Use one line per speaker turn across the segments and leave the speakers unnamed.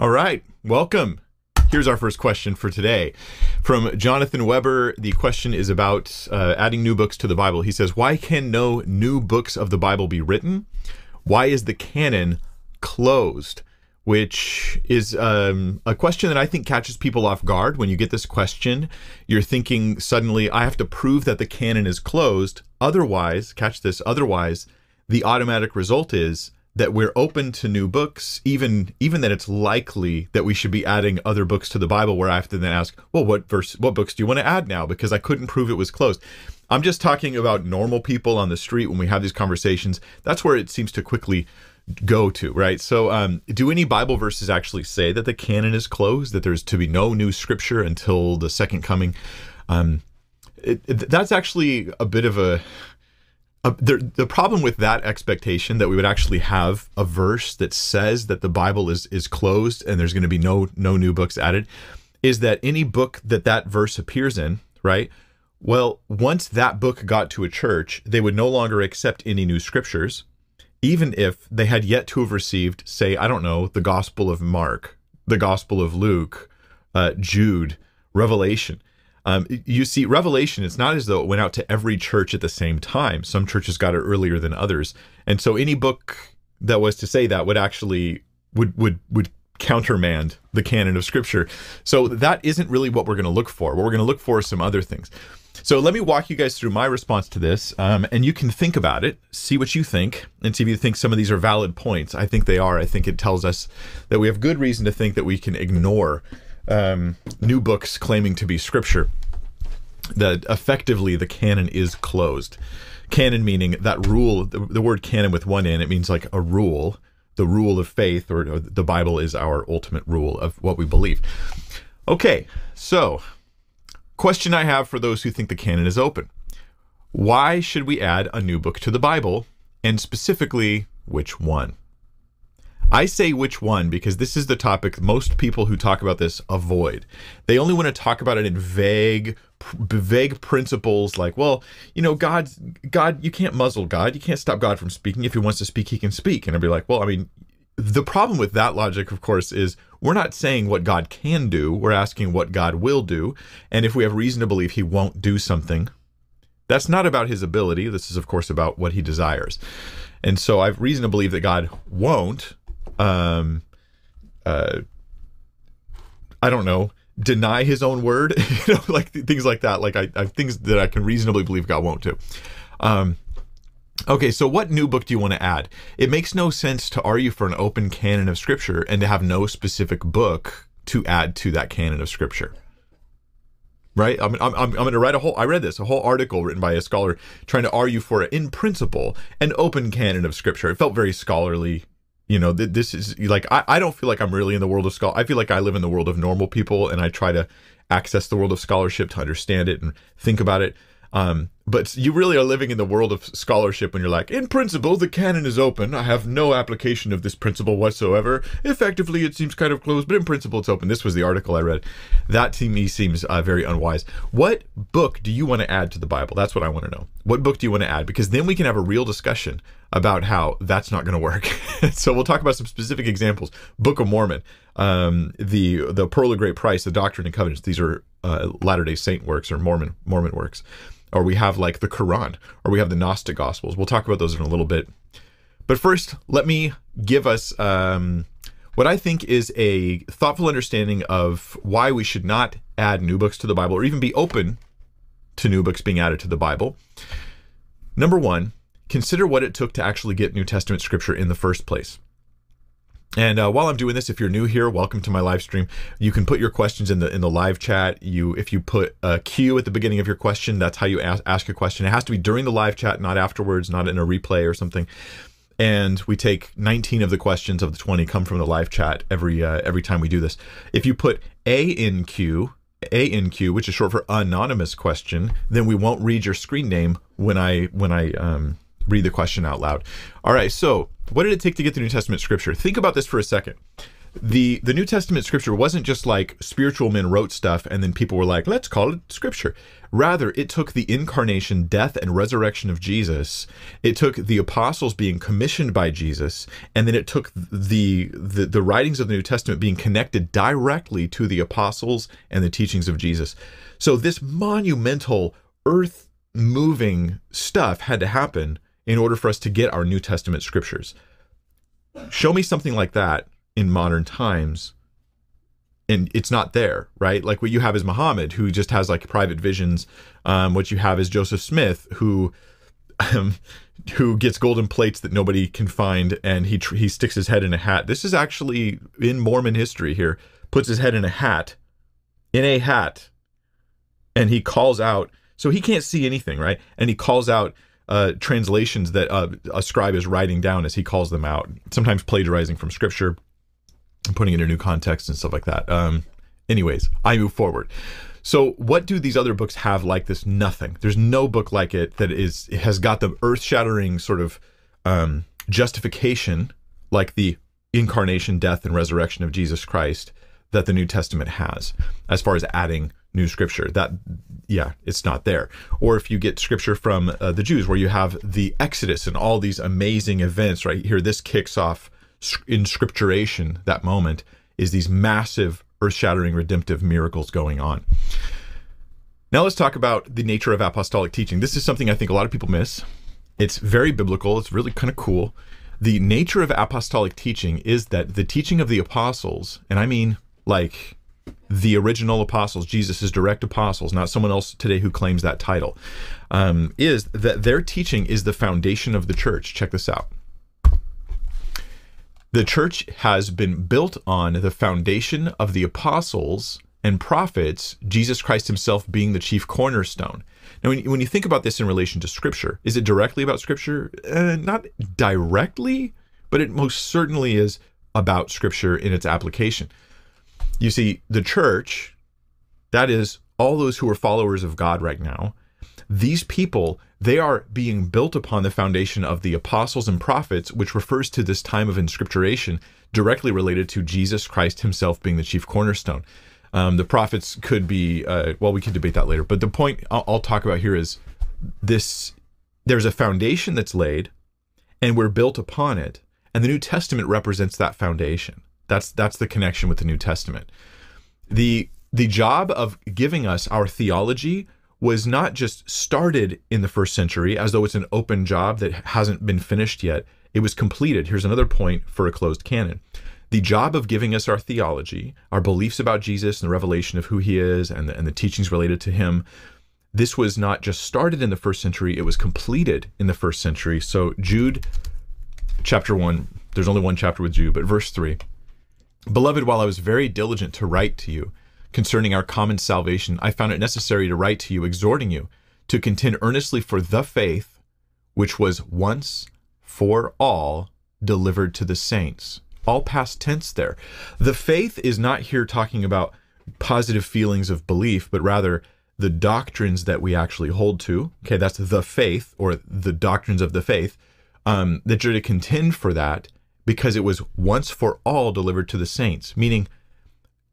All right, welcome. Here's our first question for today from Jonathan Weber. The question is about uh, adding new books to the Bible. He says, Why can no new books of the Bible be written? Why is the canon closed? Which is um, a question that I think catches people off guard. When you get this question, you're thinking suddenly, I have to prove that the canon is closed. Otherwise, catch this, otherwise, the automatic result is that we're open to new books, even even that it's likely that we should be adding other books to the Bible. Where I have to then ask, well, what verse, what books do you want to add now? Because I couldn't prove it was closed. I'm just talking about normal people on the street when we have these conversations. That's where it seems to quickly go to, right? So, um, do any Bible verses actually say that the canon is closed, that there's to be no new scripture until the second coming? Um, it, it, that's actually a bit of a uh, the, the problem with that expectation that we would actually have a verse that says that the Bible is is closed and there's going to be no no new books added is that any book that that verse appears in, right? Well, once that book got to a church, they would no longer accept any new scriptures, even if they had yet to have received, say, I don't know, the Gospel of Mark, the Gospel of Luke, uh, Jude, Revelation. Um, you see, Revelation, it's not as though it went out to every church at the same time. Some churches got it earlier than others. And so any book that was to say that would actually would would would countermand the canon of scripture. So that isn't really what we're going to look for. What we're going to look for is some other things. So let me walk you guys through my response to this, um, and you can think about it, see what you think, and see if you think some of these are valid points. I think they are. I think it tells us that we have good reason to think that we can ignore um, new books claiming to be scripture, that effectively the canon is closed. Canon meaning that rule, the, the word canon with one N, it means like a rule, the rule of faith, or, or the Bible is our ultimate rule of what we believe. Okay, so question I have for those who think the canon is open. Why should we add a new book to the Bible, and specifically, which one? I say which one because this is the topic most people who talk about this avoid. They only want to talk about it in vague vague principles like, well, you know, God God you can't muzzle God. You can't stop God from speaking. If he wants to speak, he can speak. And I'd be like, well, I mean, the problem with that logic, of course, is we're not saying what God can do. We're asking what God will do. And if we have reason to believe he won't do something, that's not about his ability. This is, of course, about what he desires. And so I've reason to believe that God won't um, uh, I don't know, deny his own word, you know, like things like that. Like I, I things that I can reasonably believe God won't do. Um, okay, so what new book do you want to add? It makes no sense to argue for an open canon of Scripture and to have no specific book to add to that canon of Scripture right? I'm, I'm, I'm going to write a whole, I read this, a whole article written by a scholar trying to argue for, it in principle, an open canon of scripture. It felt very scholarly, you know th- this is like I, I don't feel like i'm really in the world of scholar i feel like i live in the world of normal people and i try to access the world of scholarship to understand it and think about it. Um, but you really are living in the world of scholarship when you're like, in principle, the canon is open. I have no application of this principle whatsoever. Effectively, it seems kind of closed, but in principle, it's open. This was the article I read. That to me seems uh, very unwise. What book do you want to add to the Bible? That's what I want to know. What book do you want to add? Because then we can have a real discussion about how that's not going to work. so we'll talk about some specific examples. Book of Mormon, um, the the Pearl of Great Price, the Doctrine and Covenants. These are uh, Latter Day Saint works or Mormon Mormon works or we have like the Quran, or we have the Gnostic Gospels. We'll talk about those in a little bit. But first, let me give us um, what I think is a thoughtful understanding of why we should not add new books to the Bible or even be open to new books being added to the Bible. Number one, consider what it took to actually get New Testament scripture in the first place. And uh, while I'm doing this, if you're new here, welcome to my live stream. You can put your questions in the in the live chat. You, if you put a Q at the beginning of your question, that's how you ask, ask a question. It has to be during the live chat, not afterwards, not in a replay or something. And we take 19 of the questions of the 20 come from the live chat every uh, every time we do this. If you put A in Q, A in Q, which is short for anonymous question, then we won't read your screen name when I when I um, read the question out loud. All right, so what did it take to get the New Testament scripture? Think about this for a second. the the New Testament scripture wasn't just like spiritual men wrote stuff and then people were like, let's call it scripture. Rather, it took the incarnation, death, and resurrection of Jesus. It took the apostles being commissioned by Jesus, and then it took the the, the writings of the New Testament being connected directly to the apostles and the teachings of Jesus. So this monumental earth moving stuff had to happen in order for us to get our New Testament scriptures. Show me something like that in modern times and it's not there, right? Like what you have is Muhammad, who just has like private visions. Um, what you have is Joseph Smith, who um, who gets golden plates that nobody can find, and he tr- he sticks his head in a hat. This is actually in Mormon history. Here, puts his head in a hat, in a hat, and he calls out. So he can't see anything, right? And he calls out uh, translations that uh, a scribe is writing down as he calls them out. Sometimes plagiarizing from scripture and putting it in a new context and stuff like that. Um, anyways, I move forward. So, what do these other books have like this? Nothing. There's no book like it that is has got the earth-shattering sort of um, justification, like the incarnation, death, and resurrection of Jesus Christ that the New Testament has, as far as adding new scripture. That, yeah, it's not there. Or if you get scripture from uh, the Jews, where you have the Exodus and all these amazing events, right here, this kicks off inscripturation, that moment, is these massive, earth shattering, redemptive miracles going on. Now let's talk about the nature of apostolic teaching. This is something I think a lot of people miss. It's very biblical, it's really kind of cool. The nature of apostolic teaching is that the teaching of the apostles, and I mean like the original apostles, Jesus' direct apostles, not someone else today who claims that title, um, is that their teaching is the foundation of the church. Check this out. The church has been built on the foundation of the apostles and prophets, Jesus Christ himself being the chief cornerstone. Now, when, you think about this in relation to Scripture, is it directly about Scripture? Uh, not directly, but it most certainly is about Scripture in its application. You see, the church, that is, all those who are followers of God right now, these people they are being built upon the foundation of the apostles and prophets, which refers to this time of inscripturation directly related to Jesus Christ himself being the chief cornerstone. Um, the prophets could be, uh, well, we can debate that later. But the point I'll, I'll talk about here is this there's a foundation that's laid, and we're built upon it. And the New Testament represents that foundation. That's that's the connection with the New Testament. The the job of giving us our theology was not just started in the first century as though it's an open job that hasn't been finished yet. It was completed. Here's another point for a closed canon. The job of giving us our theology, our beliefs about Jesus and the revelation of who he is and the, and the teachings related to him, this was not just started in the first century, it was completed in the first century. So, Jude chapter 1, there's only one chapter with Jude, but verse 3 Beloved, while I was very diligent to write to you, concerning our common salvation, I found it necessary to write to you, exhorting you to contend earnestly for the faith which was once for all delivered to the saints. All past tense there. The faith is not here talking about positive feelings of belief, but rather the doctrines that we actually hold to. Okay, that's the faith or the doctrines of the faith. Um, that you're to contend for that because it was once for all delivered to the saints, meaning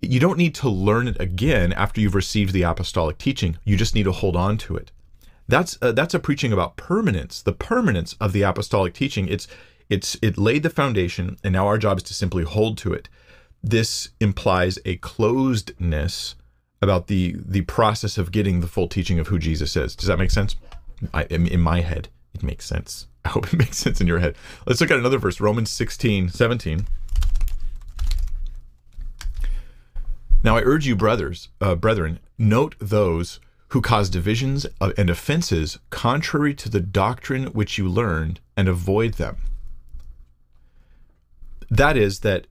you don't need to learn it again after you've received the apostolic teaching. You just need to hold on to it. That's uh, that's a preaching about permanence, the permanence of the apostolic teaching. It's it's it laid the foundation, and now our job is to simply hold to it. This implies a closedness about the the process of getting the full teaching of who Jesus is. Does that make sense? I, in my head, it makes sense. I hope it makes sense in your head. Let's look at another verse, Romans 16, 17. Now I urge you, brothers, uh, brethren, note those who cause divisions and offenses contrary to the doctrine which you learned, and avoid them. That is, that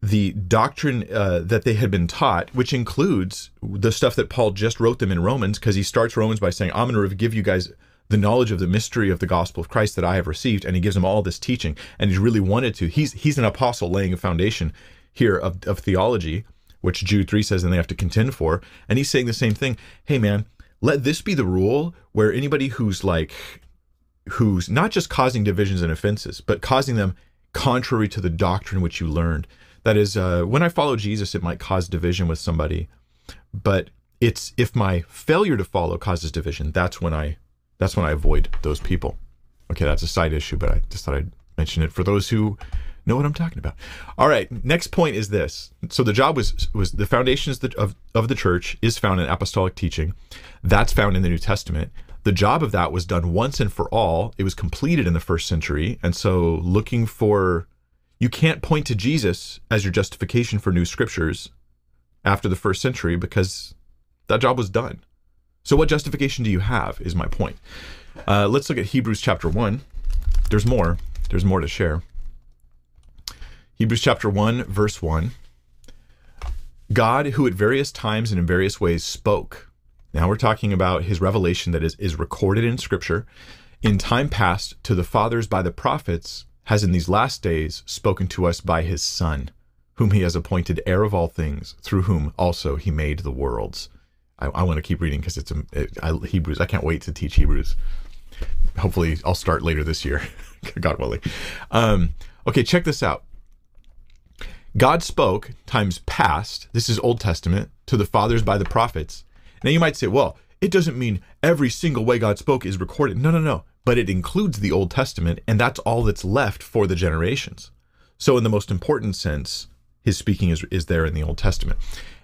the doctrine uh, that they had been taught, which includes the stuff that Paul just wrote them in Romans, because he starts Romans by saying, I'm going to give you guys the knowledge of the mystery of the gospel of Christ that I have received, and he gives them all this teaching, and he's really wanted to. He's he's an apostle laying a foundation here of, of theology which Jude 3 says and they have to contend for. And he's saying the same thing. Hey, man, let this be the rule where anybody who's like, who's not just causing divisions and offenses, but causing them contrary to the doctrine which you learned, That is, uh, when I follow Jesus, it might cause division with somebody, but it's if my failure to follow causes division, that's when I that's when I avoid those people. Okay, that's a side issue, but I just thought I'd mention it for those who know what I'm talking about. All right, next point is this. So the job was was the foundations of of the church is found in apostolic teaching. That's found in the New Testament. The job of that was done once and for all. It was completed in the first century, and so looking for you can't point to Jesus as your justification for new scriptures after the first century because that job was done. So what justification do you have is my point. Uh, let's look at Hebrews chapter 1. There's more. There's more to share. Hebrews chapter 1, verse 1. God, who at various times and in various ways spoke. Now we're talking about his revelation that is, is recorded in Scripture. In time past, to the fathers by the prophets, has in these last days spoken to us by his Son, whom he has appointed heir of all things, through whom also he made the worlds. I, I want to keep reading because it's a, it, I, Hebrews. I can't wait to teach Hebrews. Hopefully, I'll start later this year, God willing. Um, okay, check this out. God spoke times past, this is Old Testament, to the fathers by the prophets. Now you might say, well, it doesn't mean every single way God spoke is recorded. No, no, no. But it includes the Old Testament, and that's all that's left for the generations. So, in the most important sense, his speaking is, is there in the Old Testament.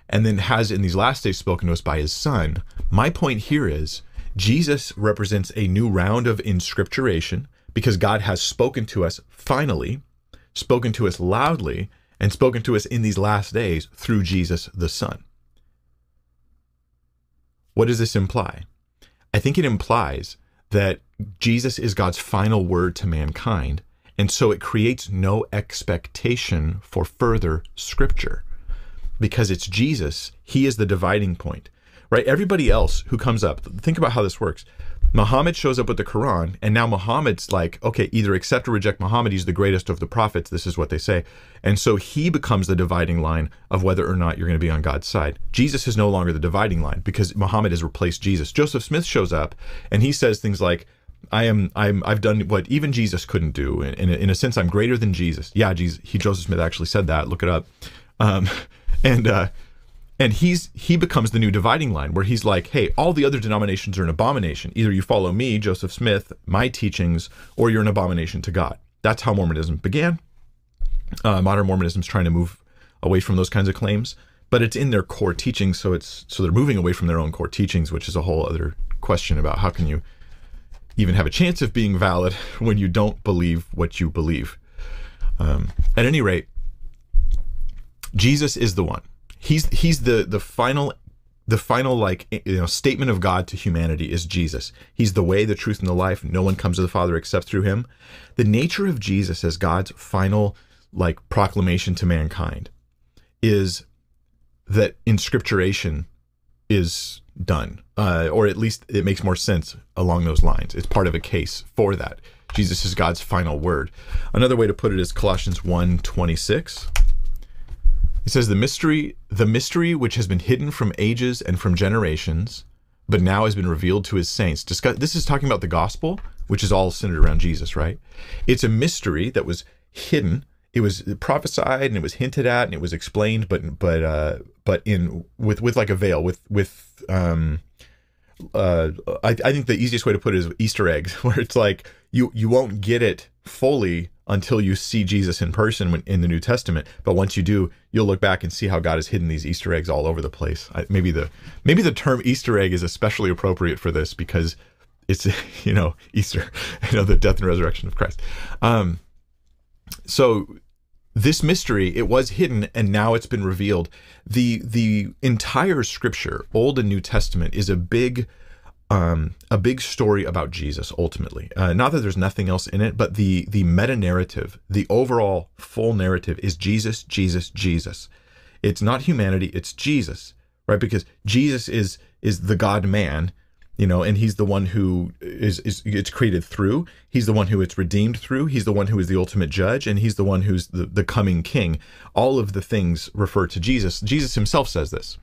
And then has in these last days spoken to us by his son. My point here is Jesus represents a new round of inscripturation because God has spoken to us finally, spoken to us loudly, and spoken to us in these last days through Jesus the Son. What does this imply? I think it implies that Jesus is God's final word to mankind, and so it creates no expectation for further scripture. Because it's Jesus, he is the dividing point, right? Everybody else who comes up, think about how this works. Muhammad shows up with the Quran, and now Muhammad's like, okay, either accept or reject Muhammad. He's the greatest of the prophets. This is what they say. And so he becomes the dividing line of whether or not you're going to be on God's side. Jesus is no longer the dividing line because Muhammad has replaced Jesus. Joseph Smith shows up and he says things like, I am I'm I've done what even Jesus couldn't do. In, in, a, in a sense, I'm greater than Jesus. Yeah, Jesus, he Joseph Smith actually said that. Look it up. Um, and uh, and he's he becomes the new dividing line where he's like hey all the other denominations are an abomination. Either you follow me joseph smith my teachings or you're an abomination to god. That's how mormonism began. Uh, modern mormonism is trying to move away from those kinds of claims but it's in their core teachings so it's so they're moving away from their own core teachings which is a whole other question about how can you even have a chance of being valid when you don't believe what you believe. Um, at any rate jesus is the one he's he's the the final the final like you know statement of God to humanity is Jesus. He's the way, the truth, and the life. No one comes to the Father except through him. The nature of Jesus as God's final like proclamation to mankind is that inscripturation is done, uh, or at least it makes more sense along those lines. It's part of a case for that. Jesus is God's final word. Another way to put it is Colossians 1 26. It says the mystery, the mystery which has been hidden from ages and from generations, but now has been revealed to his saints. Discuss, this is talking about the gospel, which is all centered around Jesus, right? It's a mystery that was hidden. It was prophesied and it was hinted at and it was explained, but but uh, but in with with like a veil, with with um, uh, I, I think the easiest way to put it is Easter eggs, where it's like you you won't get it fully until you see Jesus in person in the New Testament. But once you do, you'll look back and see how God has hidden these Easter eggs all over the place. I, maybe the maybe the term Easter egg is especially appropriate for this because it's you know Easter, you know the death and resurrection of Christ. Um, so this mystery it was hidden and now it's been revealed. the The entire Scripture, Old and New Testament, is a big um, a big story about Jesus ultimately. Uh, not that there's nothing else in it, but the the meta narrative, the overall full narrative is Jesus, Jesus, Jesus. It's not humanity, it's Jesus, right? Because Jesus is is the God man, you know, and he's the one who is is it's created through. He's the one who it's redeemed through. He's the one who is the ultimate judge, and he's the one who's the, the coming king. All of the things refer to Jesus. Jesus himself says this.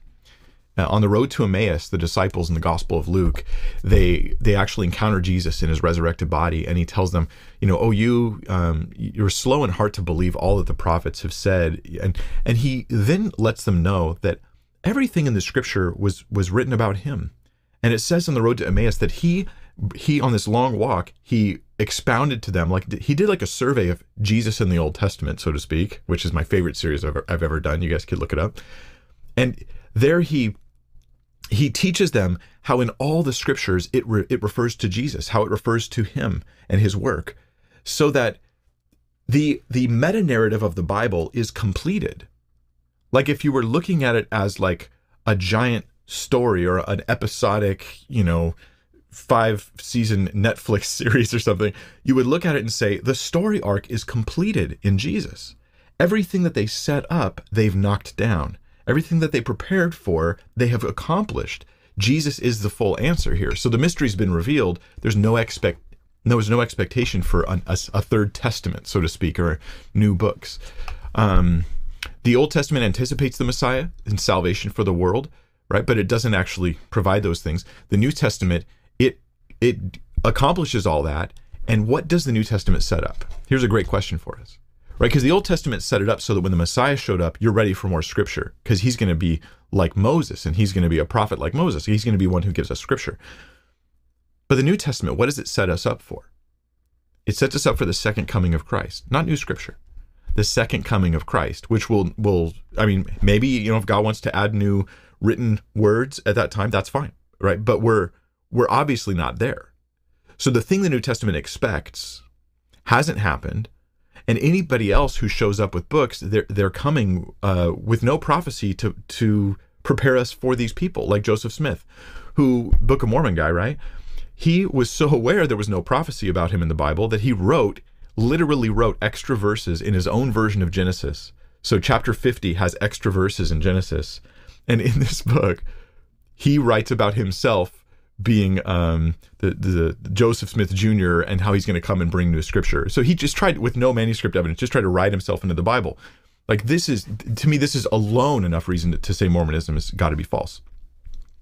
Uh, on the road to Emmaus, the disciples in the Gospel of Luke, they they actually encounter Jesus in his resurrected body, and he tells them, you know, oh, you um, you're slow in heart to believe all that the prophets have said, and and he then lets them know that everything in the Scripture was was written about him, and it says on the road to Emmaus that he he on this long walk he expounded to them like he did like a survey of Jesus in the Old Testament, so to speak, which is my favorite series I've, I've ever done. You guys could look it up, and there he he teaches them how in all the scriptures it re- it refers to Jesus, how it refers to him and his work, so that the the meta narrative of the Bible is completed. Like if you were looking at it as like a giant story or an episodic, you know, five season Netflix series or something, you would look at it and say the story arc is completed in Jesus. Everything that they set up, they've knocked down. Everything that they prepared for, they have accomplished. Jesus is the full answer here. So the mystery's been revealed. There's no expect there was no expectation for a, a, a third testament, so to speak, or new books. Um, the Old Testament anticipates the Messiah and salvation for the world, right? But it doesn't actually provide those things. The New Testament it it accomplishes all that. And what does the New Testament set up? Here's a great question for us right? Because the Old Testament set it up so that when the Messiah showed up, you're ready for more scripture because he's going to be like Moses and he's going to be a prophet like Moses. He's going to be one who gives us scripture. But the New Testament, what does it set us up for? It sets us up for the second coming of Christ, not new scripture. The second coming of Christ, which will will I mean, maybe you know if God wants to add new written words at that time, that's fine, right? But we're we're obviously not there. So the thing the New Testament expects hasn't happened and anybody else who shows up with books they're they're coming uh, with no prophecy to to prepare us for these people like Joseph Smith who Book of Mormon guy right? He was so aware there was no prophecy about him in the Bible that he wrote literally wrote extra verses in his own version of Genesis. So chapter 50 has extra verses in Genesis. And in this book he writes about himself being um, the, the, Joseph Smith Jr. and how he's going to come and bring new scripture. So he just tried with no manuscript evidence, just tried to write himself into the Bible. Like this is to me, this is alone enough reason to, to say Mormonism has got to be false.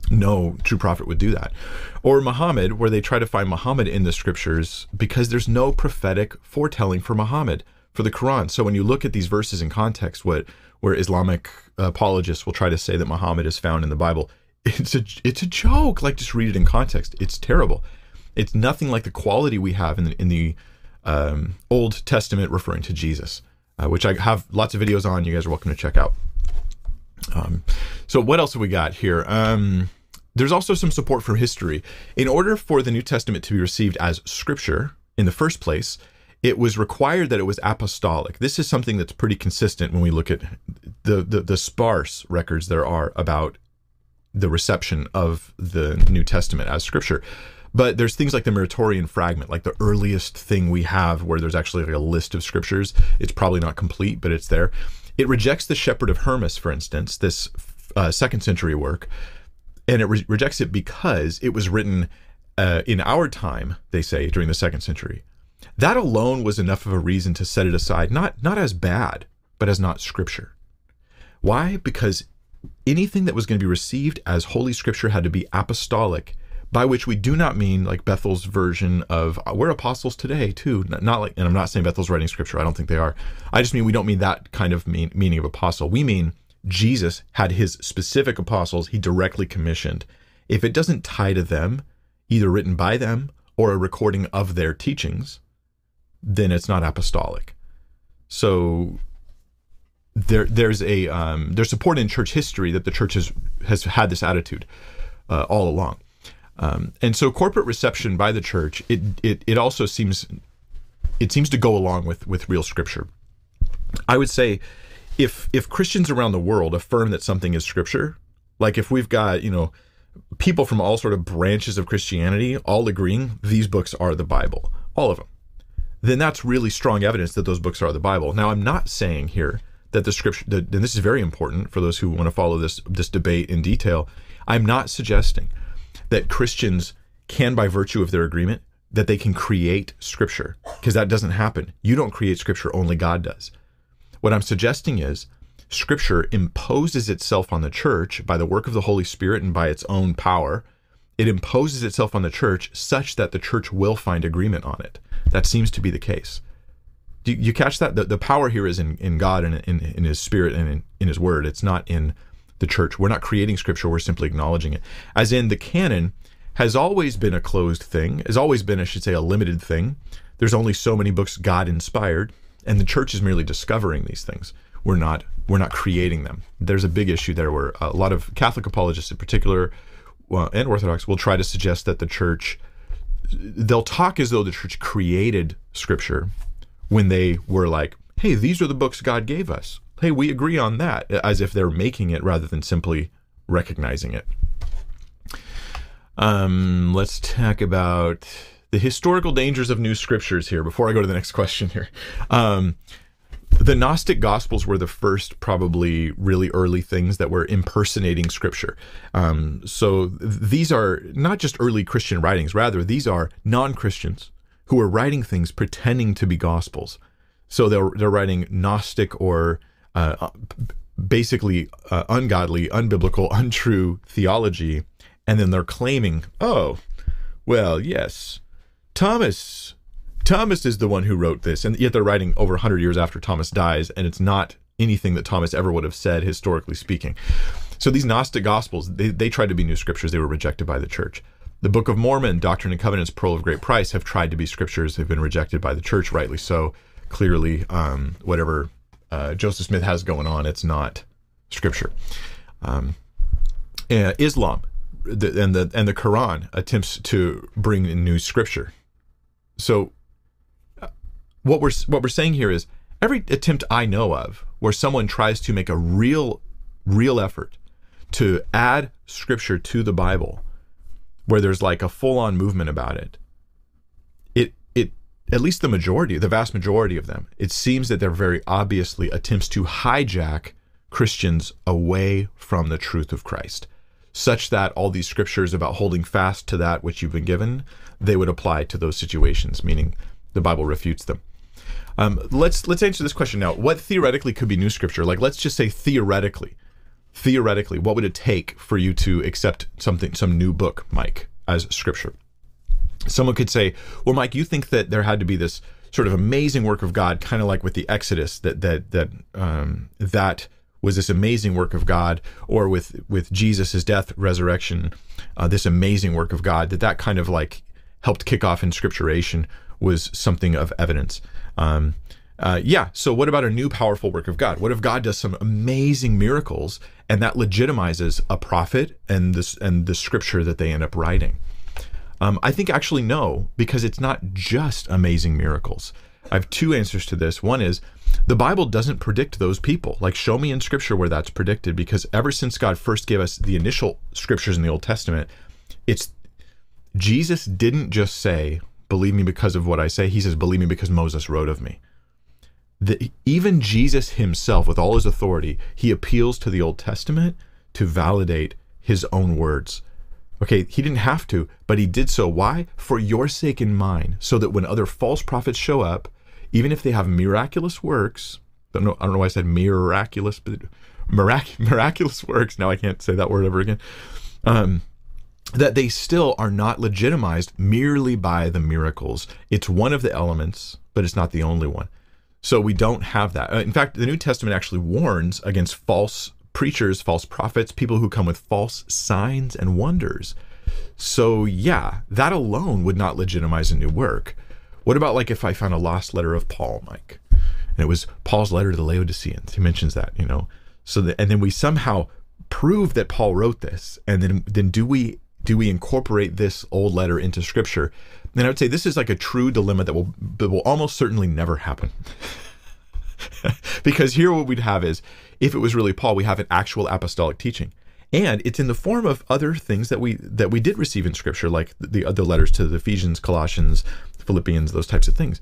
No true prophet would do that. Or Muhammad, where they try to find Muhammad in the scriptures because there's no prophetic foretelling for Muhammad for the Quran. So when you look at these verses in context, what where Islamic apologists will try to say that Muhammad is found in the Bible, it's a it's a joke. Like just read it in context. It's terrible. It's nothing like the quality we have in the in the um, Old Testament referring to Jesus, uh, which I have lots of videos on. You guys are welcome to check out. Um, so what else have we got here? Um, there's also some support from history. In order for the New Testament to be received as scripture in the first place, it was required that it was apostolic. This is something that's pretty consistent when we look at the, the, the sparse records there are about the reception of the New Testament as scripture. But there's things like the Muratorian fragment, like the earliest thing we have where there's actually like a list of scriptures. It's probably not complete, but it's there. It rejects the Shepherd of Hermas, for instance, this uh, second century work, and it re- rejects it because it was written uh, in our time, they say, during the second century. That alone was enough of a reason to set it aside, not not as bad, but as not scripture. Why? Because anything that was going to be received as Holy Scripture had to be apostolic, by which we do not mean like Bethel's version of uh, we're apostles today too. Not like, and I'm not saying Bethel's writing Scripture. I don't think they are. I just mean we don't mean that kind of mean, meaning of apostle. We mean Jesus had his specific apostles he directly commissioned. If it doesn't tie to them, either written by them or a recording of their teachings, then it's not apostolic. So there there's a um, there's support in church history that the church has has had this attitude uh, all along, um, and so corporate reception by the church it, it it also seems it seems to go along with with real scripture. I would say if if Christians around the world affirm that something is scripture, like if we've got you know people from all sort of branches of Christianity all agreeing these books are the Bible, all of them, then that's really strong evidence that those books are the Bible. Now I'm not saying here that the scripture, and this is very important for those who want to follow this this debate in detail. I'm not suggesting that Christians can, by virtue of their agreement, that they can create scripture because that doesn't happen. You don't create scripture; only God does. What I'm suggesting is Scripture imposes itself on the church by the work of the Holy Spirit and by its own power. It imposes itself on the church such that the church will find agreement on it. That seems to be the case. Do you catch that? The, the power here is in, in God and in, in His Spirit and in, in His Word. It's not in the church. We're not creating Scripture, we're simply acknowledging it. As in, the canon has always been a closed thing, has always been, I should say, a limited thing. There's only so many books God inspired, and the church is merely discovering these things. We're not we're not creating them. There's a big issue there where a lot of Catholic apologists in particular well, and Orthodox will try to suggest that the church they'll talk as though the church created scripture when they were like, "Hey, these are the books God gave us. Hey, we agree on that," as if they're making it rather than simply recognizing it. Um, let's talk about the historical dangers of new scriptures here before I go to the next question here. Um, the Gnostic Gospels were the first, probably really early things that were impersonating Scripture. Um, so th- these are not just early Christian writings, rather, these are non Christians who are writing things pretending to be Gospels. So they're, they're writing Gnostic or uh, basically uh, ungodly, unbiblical, untrue theology. And then they're claiming, oh, well, yes, Thomas Thomas is the one who wrote this, and yet they're writing over 100 years after Thomas dies, and it's not anything that Thomas ever would have said, historically speaking. So these Gnostic Gospels, they, they tried to be new scriptures. They were rejected by the church. The Book of Mormon, Doctrine and Covenants, Pearl of Great Price have tried to be scriptures. They've been rejected by the church, rightly so. Clearly, um, whatever uh, Joseph Smith has going on, it's not scripture. Um, uh, Islam the, and the and the Quran attempts to bring in new scripture. So what we're what we're saying here is every attempt I know of where someone tries to make a real real effort to add scripture to the Bible where there's like a full-on movement about it it it at least the majority the vast majority of them it seems that they're very obviously attempts to hijack Christians away from the truth of Christ such that all these scriptures about holding fast to that which you've been given they would apply to those situations meaning the Bible refutes them um, let's let's answer this question now. What theoretically could be new scripture? Like, let's just say theoretically, theoretically, what would it take for you to accept something, some new book, Mike, as scripture? Someone could say, "Well, Mike, you think that there had to be this sort of amazing work of God, kind of like with the Exodus, that that that um, that." was this amazing work of God, or with with Jesus' death, resurrection, uh, this amazing work of God, that that kind of like helped kick off inscripturation was something of evidence. Um, uh, yeah. So, what about a new powerful work of God? What if God does some amazing miracles and that legitimizes a prophet and this and the scripture that they end up writing? Um, I think actually no, because it's not just amazing miracles. I have two answers to this. One is the Bible doesn't predict those people. Like, show me in Scripture where that's predicted, because ever since God first gave us the initial scriptures in the Old Testament, it's Jesus didn't just say, believe me because of what I say. He says, believe me because Moses wrote of me. The, even Jesus himself, with all his authority, he appeals to the Old Testament to validate his own words. Okay, he didn't have to, but he did so. Why? For your sake and mine, so that when other false prophets show up, even if they have miraculous works, I don't know, I don't know why I said miraculous, but mirac- miraculous works. Now I can't say that word ever again. Um, that they still are not legitimized merely by the miracles. It's one of the elements, but it's not the only one. So we don't have that. Uh, in fact, the New Testament actually warns against false preachers, false prophets, people who come with false signs and wonders. So, yeah, that alone would not legitimize a new work. What about like if I found a lost letter of Paul, Mike? And it was Paul's letter to the Laodiceans. He mentions that, you know. So and then we somehow prove that Paul wrote this. And then then do we do we incorporate this old letter into scripture? And I would say this is like a true dilemma that will that will almost certainly never happen. because here what we'd have is if it was really Paul, we have an actual apostolic teaching. And it's in the form of other things that we that we did receive in scripture, like the other letters to the Ephesians, Colossians, Philippians, those types of things.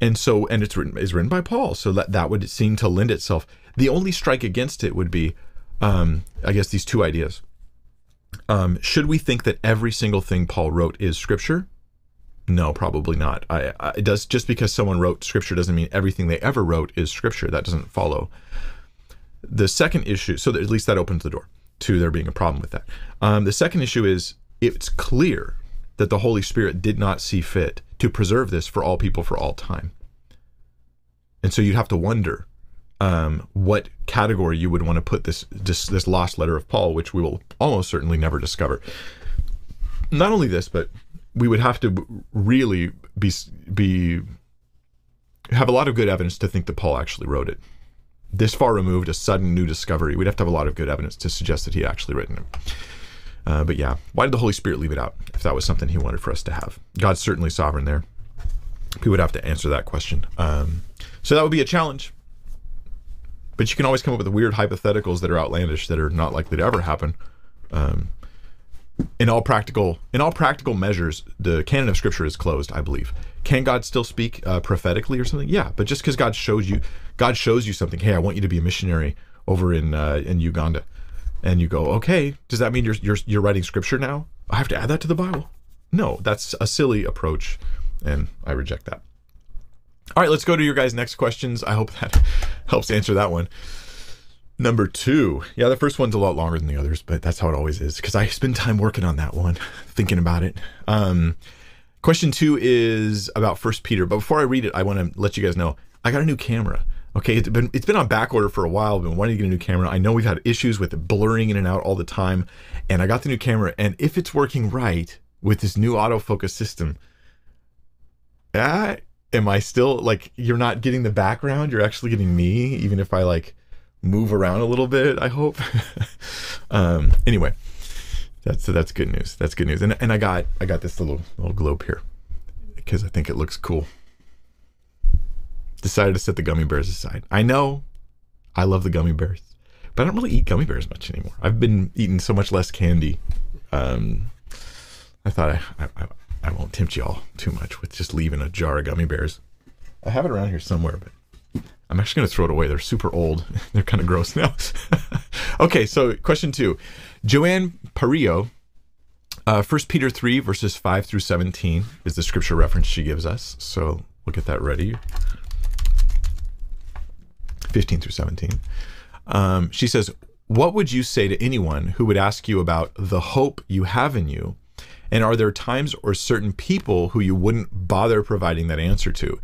And so, and it's written is written by Paul, so that that would seem to lend itself. The only strike against it would be, um, I guess, these two ideas. Um, should we think that every single thing Paul wrote is scripture? No, probably not. I, I, it does just because someone wrote scripture doesn't mean everything they ever wrote is scripture. That doesn't follow. The second issue, so at least that opens the door to there being a problem with that. Um, the second issue is it's clear that the Holy Spirit did not see fit to preserve this for all people for all time. And so you'd have to wonder um, what category you would want to put this, this this lost letter of Paul, which we will almost certainly never discover. Not only this, but we would have to really be be have a lot of good evidence to think that Paul actually wrote it. This far removed, a sudden new discovery, we'd have to have a lot of good evidence to suggest that he actually written it. Uh, but yeah, why did the Holy Spirit leave it out if that was something he wanted for us to have? God's certainly sovereign there. We would have to answer that question. Um, so that would be a challenge. But you can always come up with weird hypotheticals that are outlandish that are not likely to ever happen. Um, in all practical in all practical measures, the canon of Scripture is closed. I believe. Can God still speak uh, prophetically or something? Yeah, but just because God shows you, God shows you something. Hey, I want you to be a missionary over in uh, in Uganda, and you go, okay. Does that mean you're you're you're writing Scripture now? I have to add that to the Bible. No, that's a silly approach, and I reject that. All right, let's go to your guys' next questions. I hope that helps answer that one. Number two. Yeah, the first one's a lot longer than the others, but that's how it always is because I spend time working on that one, thinking about it. Um, question two is about First Peter, but before I read it, I want to let you guys know I got a new camera. Okay, it's been it's been on back order for a while. I've been wanting to get a new camera. I know we've had issues with it blurring in and out all the time, and I got the new camera. And if it's working right with this new autofocus system, ah, am I still like you're not getting the background? You're actually getting me, even if I like move around a little bit. I hope. um, anyway, that's that's good news. That's good news. And and I got I got this little little globe here because I think it looks cool. Decided to set the gummy bears aside. I know, I love the gummy bears, but I don't really eat gummy bears much anymore. I've been eating so much less candy. Um, I thought I, I I won't tempt you all too much with just leaving a jar of gummy bears. I have it around here somewhere, but I'm actually going to throw it away. They're super old. They're kind of gross now. okay, so question two. Joanne Parillo, uh, 1 Peter 3, verses 5 through 17 is the scripture reference she gives us. So we'll get that ready. 15 through 17. Um, she says, What would you say to anyone who would ask you about the hope you have in you? And are there times or certain people who you wouldn't bother providing that answer to?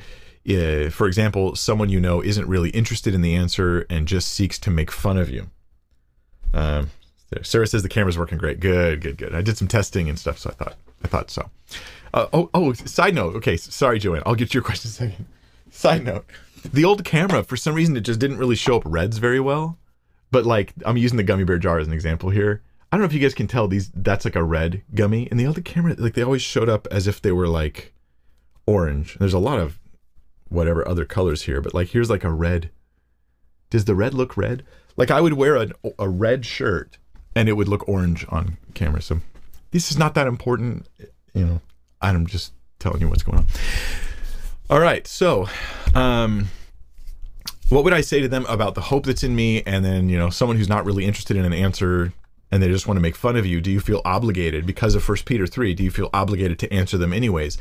uh, for example, someone you know isn't really interested in the answer and just seeks to make fun of you. Um, Sarah says the camera's working great. Good, good, good. I did some testing and stuff, so I thought I thought so. Uh, oh, oh. Side note. Okay, sorry, Joanne. I'll get to your question in a second. Side note: the old camera, for some reason, it just didn't really show up reds very well. But like, I'm using the gummy bear jar as an example here. I don't know if you guys can tell these. That's like a red gummy, and the other camera, like they always showed up as if they were like orange. There's a lot of whatever other colors here, but like here's like a red. Does the red look red? Like I would wear a, a red shirt and it would look orange on camera. So this is not that important. You know, I'm just telling you what's going on. All right. So, um, what would I say to them about the hope that's in me? And then, you know, someone who's not really interested in an answer and they just want to make fun of you, do you feel obligated because of First Peter 3? Do you feel obligated to answer them anyways?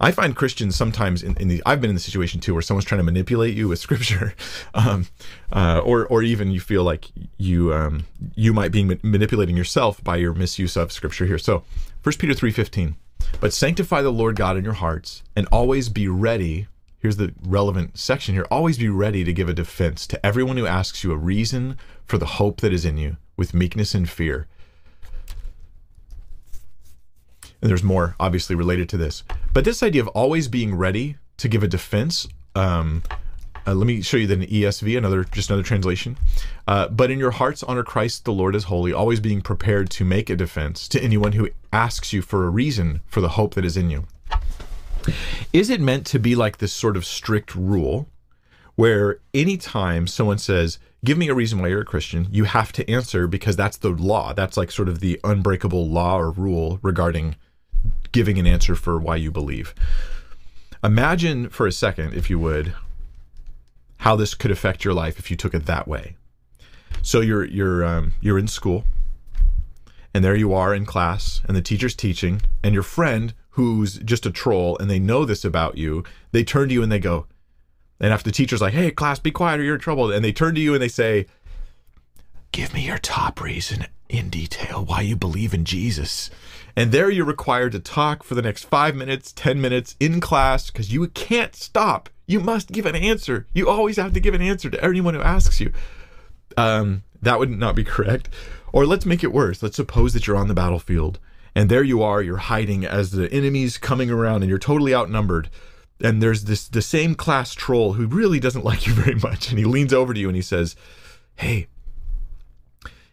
I find Christians sometimes in, in the I've been in the situation too where someone's trying to manipulate you with scripture, um, uh, or or even you feel like you um, you might be manipulating yourself by your misuse of scripture here. So, First Peter 3:15, but sanctify the Lord God in your hearts, and always be ready here's the relevant section here always be ready to give a defense to everyone who asks you a reason for the hope that is in you with meekness and fear. And there's more obviously related to this. But this idea of always being ready to give a defense, um, uh, let me show you the ESV, another just another translation. Uh, but in your hearts honor Christ the Lord as holy, always being prepared to make a defense to anyone who asks you for a reason for the hope that is in you. Is it meant to be like this sort of strict rule where anytime someone says, give me a reason why you're a Christian, you have to answer because that's the law. That's like sort of the unbreakable law or rule regarding giving an answer for why you believe. Imagine for a second, if you would, how this could affect your life if you took it that way. So you're you're um, you're in school, and there you are in class, and the teacher's teaching, and your friend who's just a troll, and they know this about you, they turn to you and they go, and after the teacher's like, hey, class, be quiet or you're in trouble. And they turn to you and they say, give me your top reason in detail why you believe in Jesus. And there you're required to talk for the next five minutes, 10 minutes in class because you can't stop. You must give an answer. You always have to give an answer to anyone who asks you. Um, that would not be correct. Or let's make it worse. Let's suppose that you're on the battlefield and there you are, you're hiding as the enemy's coming around and you're totally outnumbered. And there's this the same class troll who really doesn't like you very much. And he leans over to you and he says, Hey,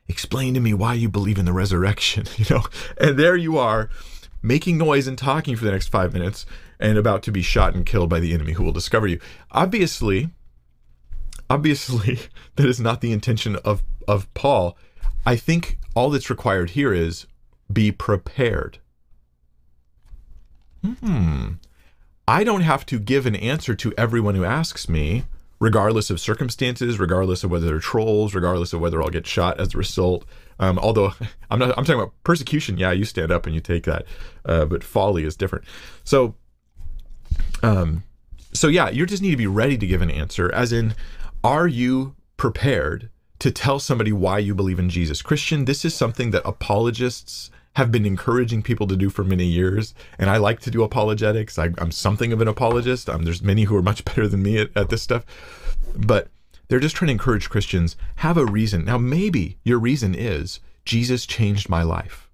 explain to me why you believe in the resurrection, you know? And there you are, making noise and talking for the next five minutes and about to be shot and killed by the enemy who will discover you. Obviously, obviously, that is not the intention of, of Paul. I think all that's required here is be prepared. Hmm. I don't have to give an answer to everyone who asks me, regardless of circumstances, regardless of whether they're trolls, regardless of whether I'll get shot as a result. Um, although I'm not, I'm talking about persecution. Yeah, you stand up and you take that, uh, but folly is different. So, um, so yeah, you just need to be ready to give an answer. As in, are you prepared to tell somebody why you believe in Jesus? Christian, this is something that apologists have been encouraging people to do for many years. And I like to do apologetics. I, am something of an apologist. Um, there's many who are much better than me at, at this stuff. But they're just trying to encourage Christians have a reason. Now, maybe your reason is Jesus changed my life.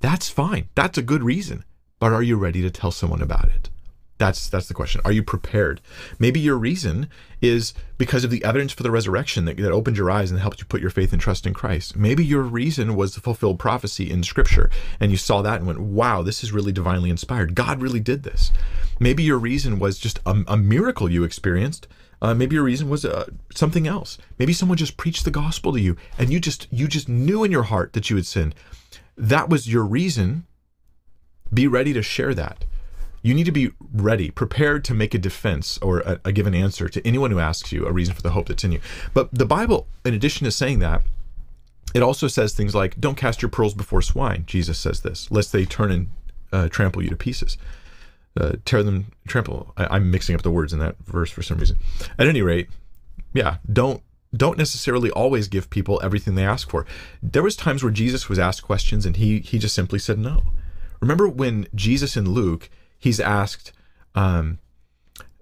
That's fine. That's a good reason. But are you ready to tell someone about it? That's that's the question. Are you prepared? Maybe your reason is because of the evidence for the resurrection that, that opened your eyes and helped you put your faith and trust in Christ. Maybe your reason was the fulfilled prophecy in Scripture, and you saw that and went, "Wow, this is really divinely inspired. God really did this." Maybe your reason was just a, a miracle you experienced. Uh, maybe your reason was uh, something else. Maybe someone just preached the gospel to you, and you just you just knew in your heart that you had sinned. That was your reason. Be ready to share that you need to be ready, prepared to make a defense or a, a given answer to anyone who asks you a reason for the hope that's in you. But the Bible, in addition to saying that, it also says things like, "Don't cast your pearls before swine." Jesus says this, lest they turn and uh, trample you to pieces. Uh, tear them, trample. I, I'm mixing up the words in that verse for some reason. At any rate, yeah, don't don't necessarily always give people everything they ask for. There was times where Jesus was asked questions and he he just simply said no. Remember when Jesus in Luke he's asked, um,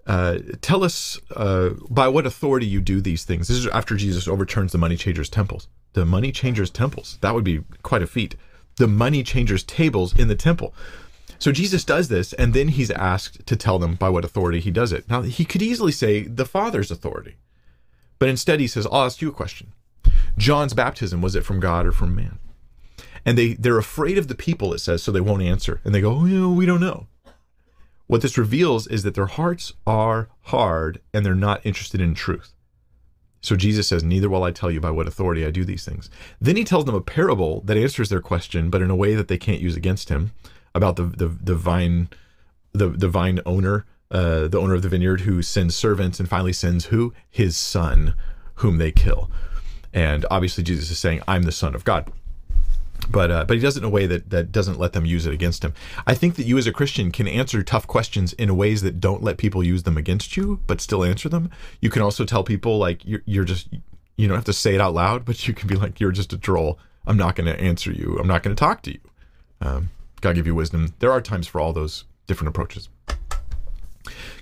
uh, tell us uh, by what authority you do these things. This is after Jesus overturns the money changers' temples. The money changers' temples. That would be quite a feat. The money changers' tables in the temple. So Jesus does this, and then he's asked to tell them by what authority he does it. Now, he could easily say the Father's authority, but instead he says, I'll ask you a question. John's baptism, was it from God or from man? And they, they're afraid of the people, it says, so they won't answer. And they go, oh, you know, we don't know. What this reveals is that their hearts are hard and they're not interested in truth. So Jesus says, Neither will I tell you by what authority I do these things. Then he tells them a parable that answers their question, but in a way that they can't use against him about the, the, the vine, the, the vine owner, uh, the owner of the vineyard who sends servants and finally sends who? His son, whom they kill. And obviously, Jesus is saying, I'm the son of God but uh, but he does it in a way that that doesn't let them use it against him. I think that you as a Christian can answer tough questions in ways that don't let people use them against you, but still answer them. You can also tell people like you're you're just you don't have to say it out loud, but you can be like you're just a troll. I'm not going to answer you. I'm not going to talk to you. Um, God give you wisdom. There are times for all those different approaches.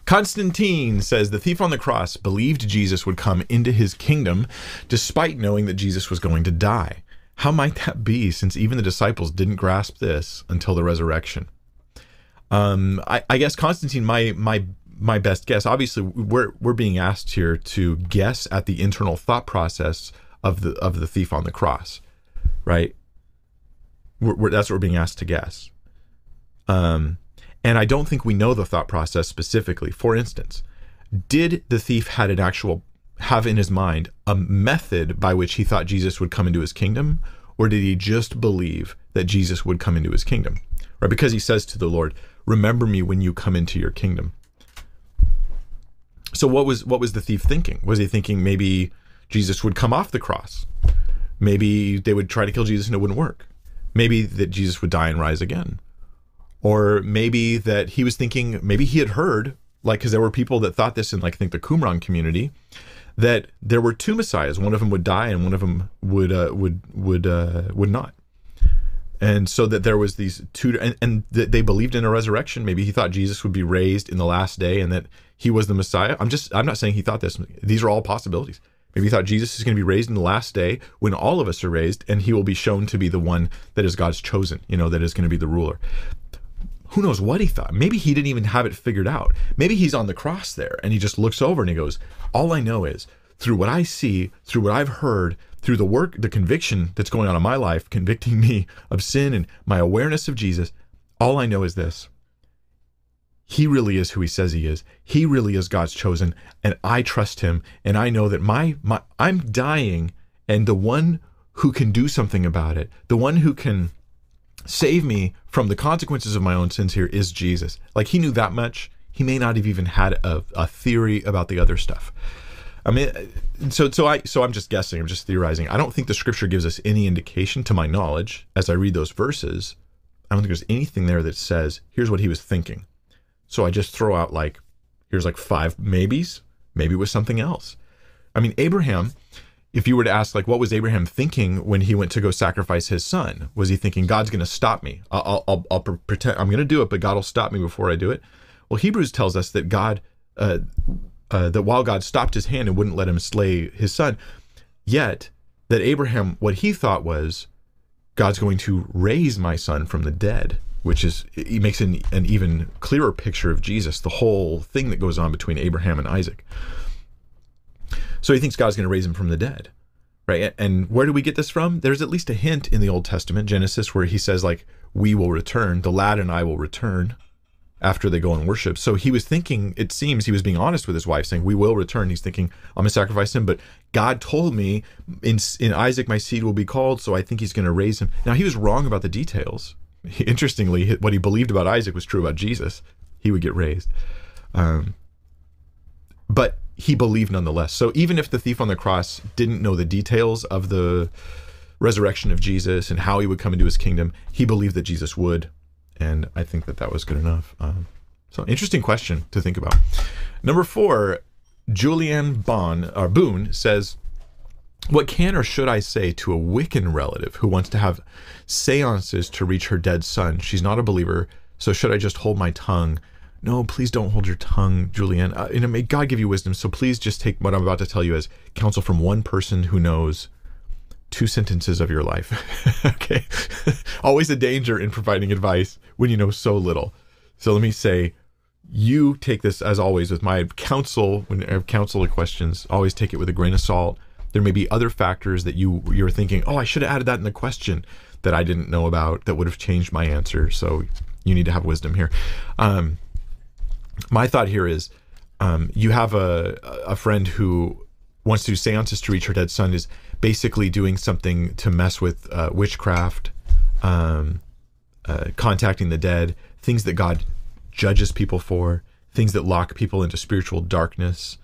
Constantine says the thief on the cross believed Jesus would come into his kingdom despite knowing that Jesus was going to die. How might that be since even the disciples didn't grasp this until the resurrection? Um, I, I guess Constantine, my my my best guess. Obviously, we're we're being asked here to guess at the internal thought process of the of the thief on the cross, right? We're, we're, that's what we're being asked to guess. Um, and I don't think we know the thought process specifically. For instance, did the thief had an actual have in his mind a method by which he thought Jesus would come into his kingdom, or did he just believe that Jesus would come into his kingdom? Right? Because he says to the Lord, "Remember me when you come into your kingdom." So what was what was the thief thinking? Was he thinking maybe Jesus would come off the cross? Maybe they would try to kill Jesus and it wouldn't work. Maybe that Jesus would die and rise again. Or maybe that he was thinking maybe he had heard like because there were people that thought this in like I think the Qumran community that there were two messiahs. One of them would die, and one of them would uh, would would uh, would not. And so that there was these two, and, and they believed in a resurrection. Maybe he thought Jesus would be raised in the last day, and that he was the Messiah. I'm just, I'm not saying he thought this. These are all possibilities. Maybe he thought Jesus is going to be raised in the last day when all of us are raised, and he will be shown to be the one that is God's chosen. You know, that is going to be the ruler who knows what he thought? Maybe he didn't even have it figured out. Maybe he's on the cross there and he just looks over and he goes, All I know is through what I see, through what I've heard, through the work, the conviction that's going on in my life, convicting me of sin and my awareness of Jesus, all I know is this. He really is who he says he is. He really is God's chosen, and I trust him. And I know that my, my I'm dying, and the one who can do something about it, the one who can save me from the consequences of my own sins here is Jesus. Like he knew that much. He may not have even had a, a theory about the other stuff. I mean, so so I so I'm just guessing. I'm just theorizing. I don't think the scripture gives us any indication, to my knowledge, as I read those verses. I don't think there's anything there that says, "Here's what he was thinking." So I just throw out like, here's like five maybes. Maybe it was something else. I mean, Abraham if you were to ask like what was abraham thinking when he went to go sacrifice his son? Was he thinking god's going to stop me. I'll, I'll, I'll pretend i'm going to do it but god will stop me before i do it well hebrews tells us that god uh, uh, that while god stopped his hand and wouldn't let him slay his son yet that abraham what he thought was god's going to raise my son from the dead which is he makes an, an even clearer picture of jesus the whole thing that goes on between abraham and isaac so he thinks God's going to raise him from the dead. Right. And where do we get this from? There's at least a hint in the Old Testament, Genesis, where he says, like, we will return, the lad and I will return after they go and worship. So he was thinking, it seems he was being honest with his wife, saying, We will return. He's thinking, I'm going to sacrifice him. But God told me, in, in Isaac, my seed will be called. So I think he's going to raise him. Now, he was wrong about the details. Interestingly, what he believed about Isaac was true about Jesus. He would get raised. Um, but he believed nonetheless. So even if the thief on the cross didn't know the details of the resurrection of Jesus and how he would come into his kingdom, he believed that Jesus would. And I think that that was good enough. Um, so interesting question to think about. Number four, Julianne Bon or Boone says, "What can or should I say to a Wiccan relative who wants to have seances to reach her dead son? She's not a believer, so should I just hold my tongue no, please don't hold your tongue, Julianne. Uh, you know, may God give you wisdom. So please just take what I'm about to tell you as counsel from one person who knows two sentences of your life. okay. Always a danger in providing advice when you know so little. So let me say, you take this as always with my counsel when I have counsel questions. Always take it with a grain of salt. There may be other factors that you you're thinking, oh, I should have added that in the question that I didn't know about that would have changed my answer. So you need to have wisdom here. Um, my thought here is um, you have a, a friend who wants to do seances to reach her dead son is basically doing something to mess with uh, witchcraft, um, uh, contacting the dead, things that God judges people for, things that lock people into spiritual darkness.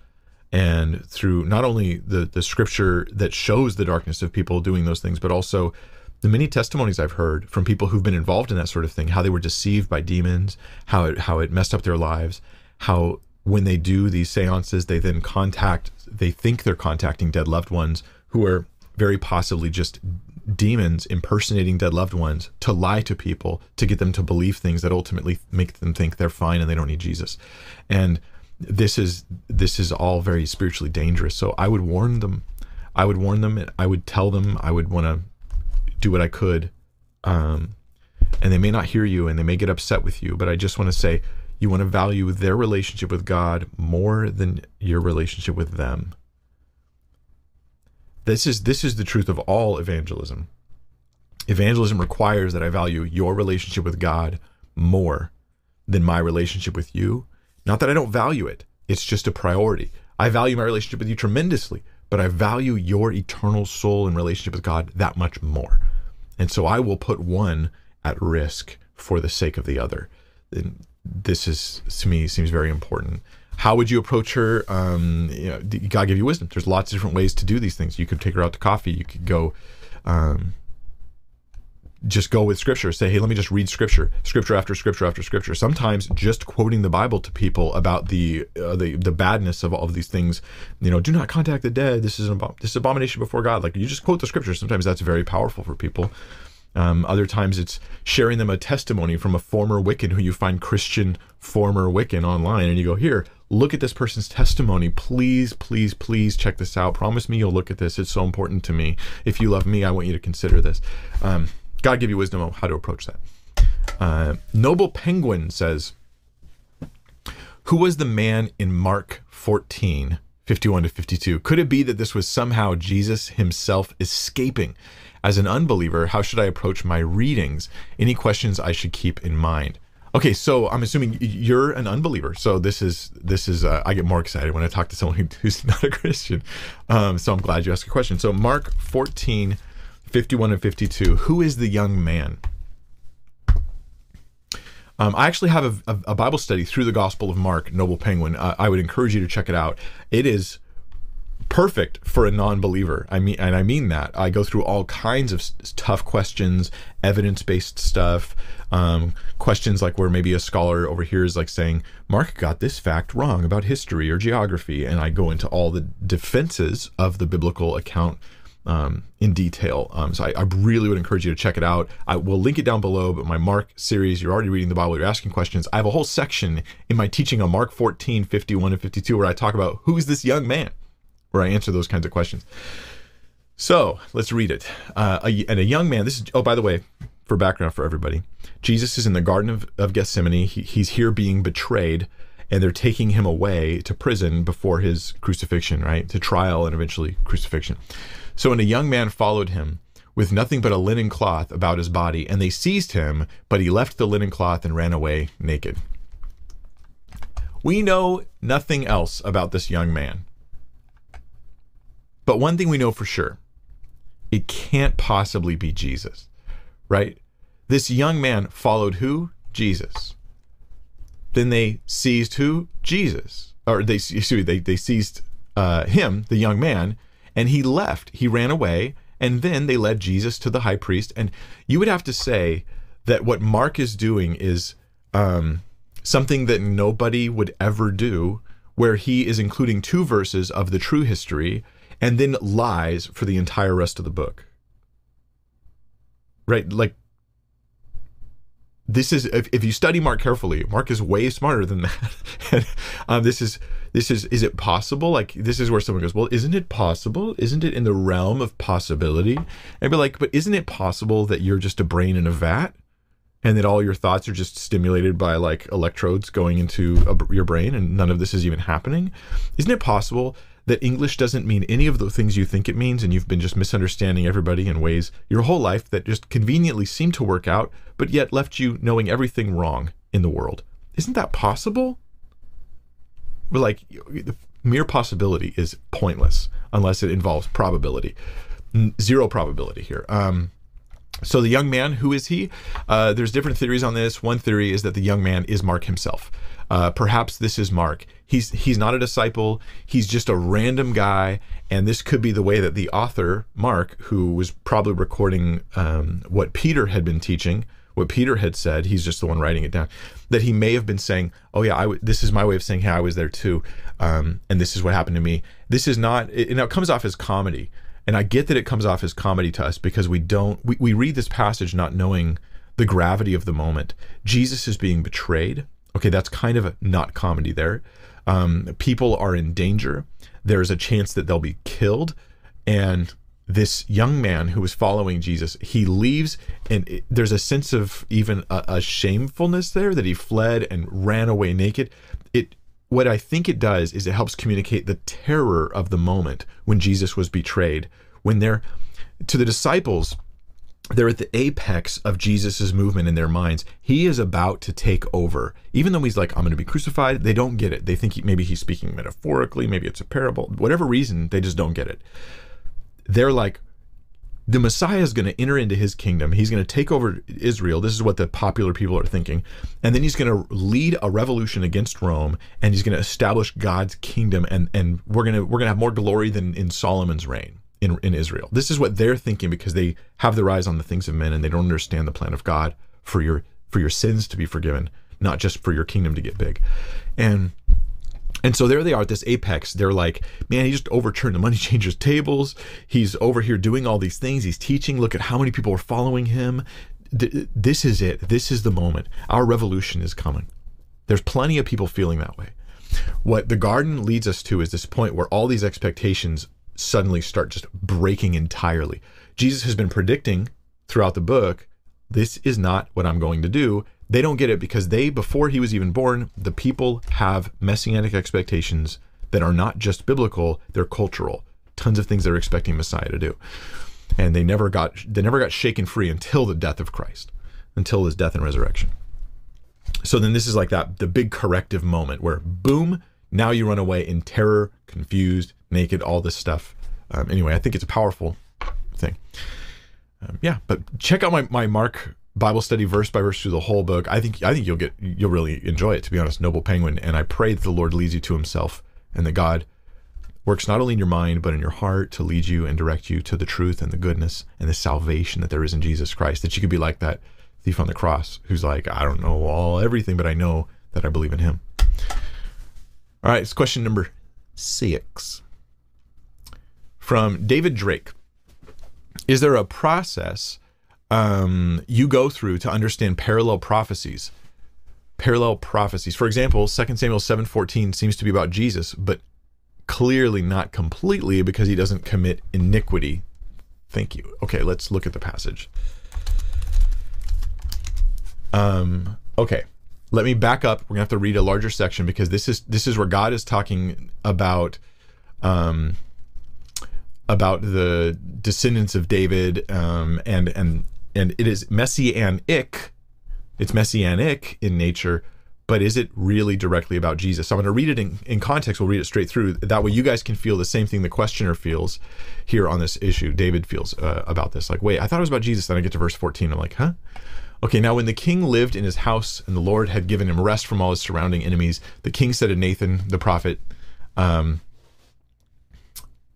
And through not only the, the scripture that shows the darkness of people doing those things, but also the many testimonies I've heard from people who've been involved in that sort of thing, how they were deceived by demons, how it how it messed up their lives, how when they do these seances, they then contact, they think they're contacting dead loved ones who are very possibly just demons impersonating dead loved ones to lie to people to get them to believe things that ultimately make them think they're fine and they don't need Jesus. And this is this is all very spiritually dangerous. So I would warn them. I would warn them. I would tell them. I would want to do what I could. Um, and they may not hear you and they may get upset with you, but I just want to say you want to value their relationship with God more than your relationship with them. This is this is the truth of all evangelism. Evangelism requires that I value your relationship with God more than my relationship with you. Not that I don't value it, it's just a priority. I value my relationship with you tremendously, but I value your eternal soul and relationship with God that much more. And so I will put one at risk for the sake of the other. And this is to me seems very important. How would you approach her? Um, you, know, gotta give you wisdom. There's lots of different ways to do these things. You could take her out to coffee. You could go, um, just go with scripture. Say hey let me just read scripture scripture after scripture after scripture. Sometimes just quoting the bible to people about the uh, the the badness of all of these things you know do not contact the dead. This is an abom- this is abomination before god. Like you just quote the scripture. Sometimes that's very powerful for people. Um, other times it's sharing them a testimony from a former wiccan who you find christian former wiccan online and you go here look at this person's testimony. Please please please check this out. Promise me you'll look at this. It's so important to me. If you love me i want you to consider this. Um, God give you wisdom on how to approach that. Uh, Noble Penguin says, Who was the man in Mark 14, 51 to 52? Could it be that this was somehow Jesus himself escaping? As an unbeliever, how should I approach my readings? Any questions I should keep in mind? Okay, so I'm assuming you're an unbeliever. So this is this is uh, I get more excited when I talk to someone who's not a Christian. Um, so I'm glad you asked a question. So Mark 14, 51 and 52. Who is the young man? Um, I actually have a, a, Bible study through the Gospel of Mark, Noble Penguin. Uh, I would encourage you to check it out. It is perfect for a non-believer. I mean, and I mean that. I go through all kinds of tough questions, evidence-based stuff, um, questions like where maybe a scholar over here is like saying Mark got this fact wrong about history or geography, and I go into all the defenses of the biblical account um, in detail. Um, so I, I, really would encourage you to check it out. I will link it down below. But my Mark series, you're already reading the Bible, you're asking questions. I have a whole section in my teaching on Mark 14, 51, and 52 where I talk about who's this young man, where I answer those kinds of questions. So let's read it. Uh, a, and a young man, this is, oh, by the way, for background for everybody, Jesus is in the Garden of, of Gethsemane. He, he's here being betrayed and they're taking him away to prison before his crucifixion, right? To trial and eventually crucifixion. So when a young man followed him with nothing but a linen cloth about his body, and they seized him, but he left the linen cloth and ran away naked. We know nothing else about this young man. But one thing we know for sure it can't possibly be Jesus, right? This young man followed who? Jesus. Then they seized who? Jesus. Or they, excuse me, they, they seized uh, him, the young man, and he left. He ran away. And then they led Jesus to the high priest. And you would have to say that what Mark is doing is um, something that nobody would ever do, where he is including two verses of the true history and then lies for the entire rest of the book. Right? Like, this is if, if you study Mark carefully, Mark is way smarter than that. and, um, this is this is is it possible? Like this is where someone goes, well, isn't it possible? Isn't it in the realm of possibility? And be like, but isn't it possible that you're just a brain in a vat, and that all your thoughts are just stimulated by like electrodes going into a, your brain, and none of this is even happening? Isn't it possible that English doesn't mean any of the things you think it means, and you've been just misunderstanding everybody in ways your whole life that just conveniently seem to work out, but yet left you knowing everything wrong in the world? Isn't that possible? But like the mere possibility is pointless unless it involves probability. Zero probability here. Um, so the young man, who is he? Uh, there's different theories on this. One theory is that the young man is Mark himself. Uh, perhaps this is Mark. He's he's not a disciple. He's just a random guy, and this could be the way that the author Mark, who was probably recording um, what Peter had been teaching, what Peter had said. He's just the one writing it down. That he may have been saying, "Oh yeah, I w- this is my way of saying, hey, I was there too, um, and this is what happened to me." This is not. It, know, it comes off as comedy, and I get that it comes off as comedy to us because we don't. We, we read this passage not knowing the gravity of the moment. Jesus is being betrayed. Okay, that's kind of not comedy there. Um, people are in danger. There's a chance that they'll be killed, and this young man who was following Jesus, he leaves, and it, there's a sense of even a, a, shamefulness there that he fled and ran away naked. It what I think it does is it helps communicate the terror of the moment when Jesus was betrayed. When they're to the disciples, they're at the apex of Jesus's movement in their minds. He is about to take over. Even though he's like, I'm going to be crucified, they don't get it. They think he, maybe he's speaking metaphorically, maybe it's a parable, whatever reason, they just don't get it they're like, the Messiah is going to enter into his kingdom. He's going to take over Israel. This is what the popular people are thinking. And then he's going to lead a revolution against Rome and he's going to establish God's kingdom and and we're going to we're going to have more glory than in Solomon's reign. In, in Israel. This is what they're thinking because they have their eyes on the things of men and they don't understand the plan of God for your for your sins to be forgiven, not just for your kingdom to get big. And and so there they are at this apex. They're like, man, he just overturned the money changers' tables. He's over here doing all these things. He's teaching. Look at how many people are following him. This is it. This is the moment. Our revolution is coming. There's plenty of people feeling that way. What the garden leads us to is this point where all these expectations suddenly start just breaking entirely. Jesus has been predicting throughout the book this is not what I'm going to do. They don't get it because they, before he was even born, the people have messianic expectations that are not just biblical, they're cultural. Tons of things they're expecting Messiah to do. And they never got they never got shaken free until the death of Christ, until his death and resurrection. So then this is like that the big corrective moment where boom, now you run away in terror, confused, naked, all this stuff. Um, anyway, I think it's a powerful thing. Um, yeah, but check out my, my Mark Bible study verse by verse through the whole book. I think I think you'll get you'll really enjoy it. To be honest, Noble Penguin, and I pray that the Lord leads you to Himself, and that God works not only in your mind but in your heart to lead you and direct you to the truth and the goodness and the salvation that there is in Jesus Christ. That you could be like that thief on the cross, who's like, I don't know all everything, but I know that I believe in Him. All right, it's question number six from David Drake. Is there a process um, you go through to understand parallel prophecies? Parallel prophecies. For example, 2 Samuel 7:14 seems to be about Jesus, but clearly not completely because he doesn't commit iniquity. Thank you. Okay, let's look at the passage. Um, okay, let me back up. We're gonna have to read a larger section because this is this is where God is talking about um, about the descendants of David, um, and and and it is messianic. It's messianic in nature, but is it really directly about Jesus? So I'm going to read it in, in context. We'll read it straight through. That way, you guys can feel the same thing the questioner feels here on this issue. David feels uh, about this. Like, wait, I thought it was about Jesus. Then I get to verse 14. I'm like, huh? Okay, now when the king lived in his house and the Lord had given him rest from all his surrounding enemies, the king said to Nathan the prophet, um,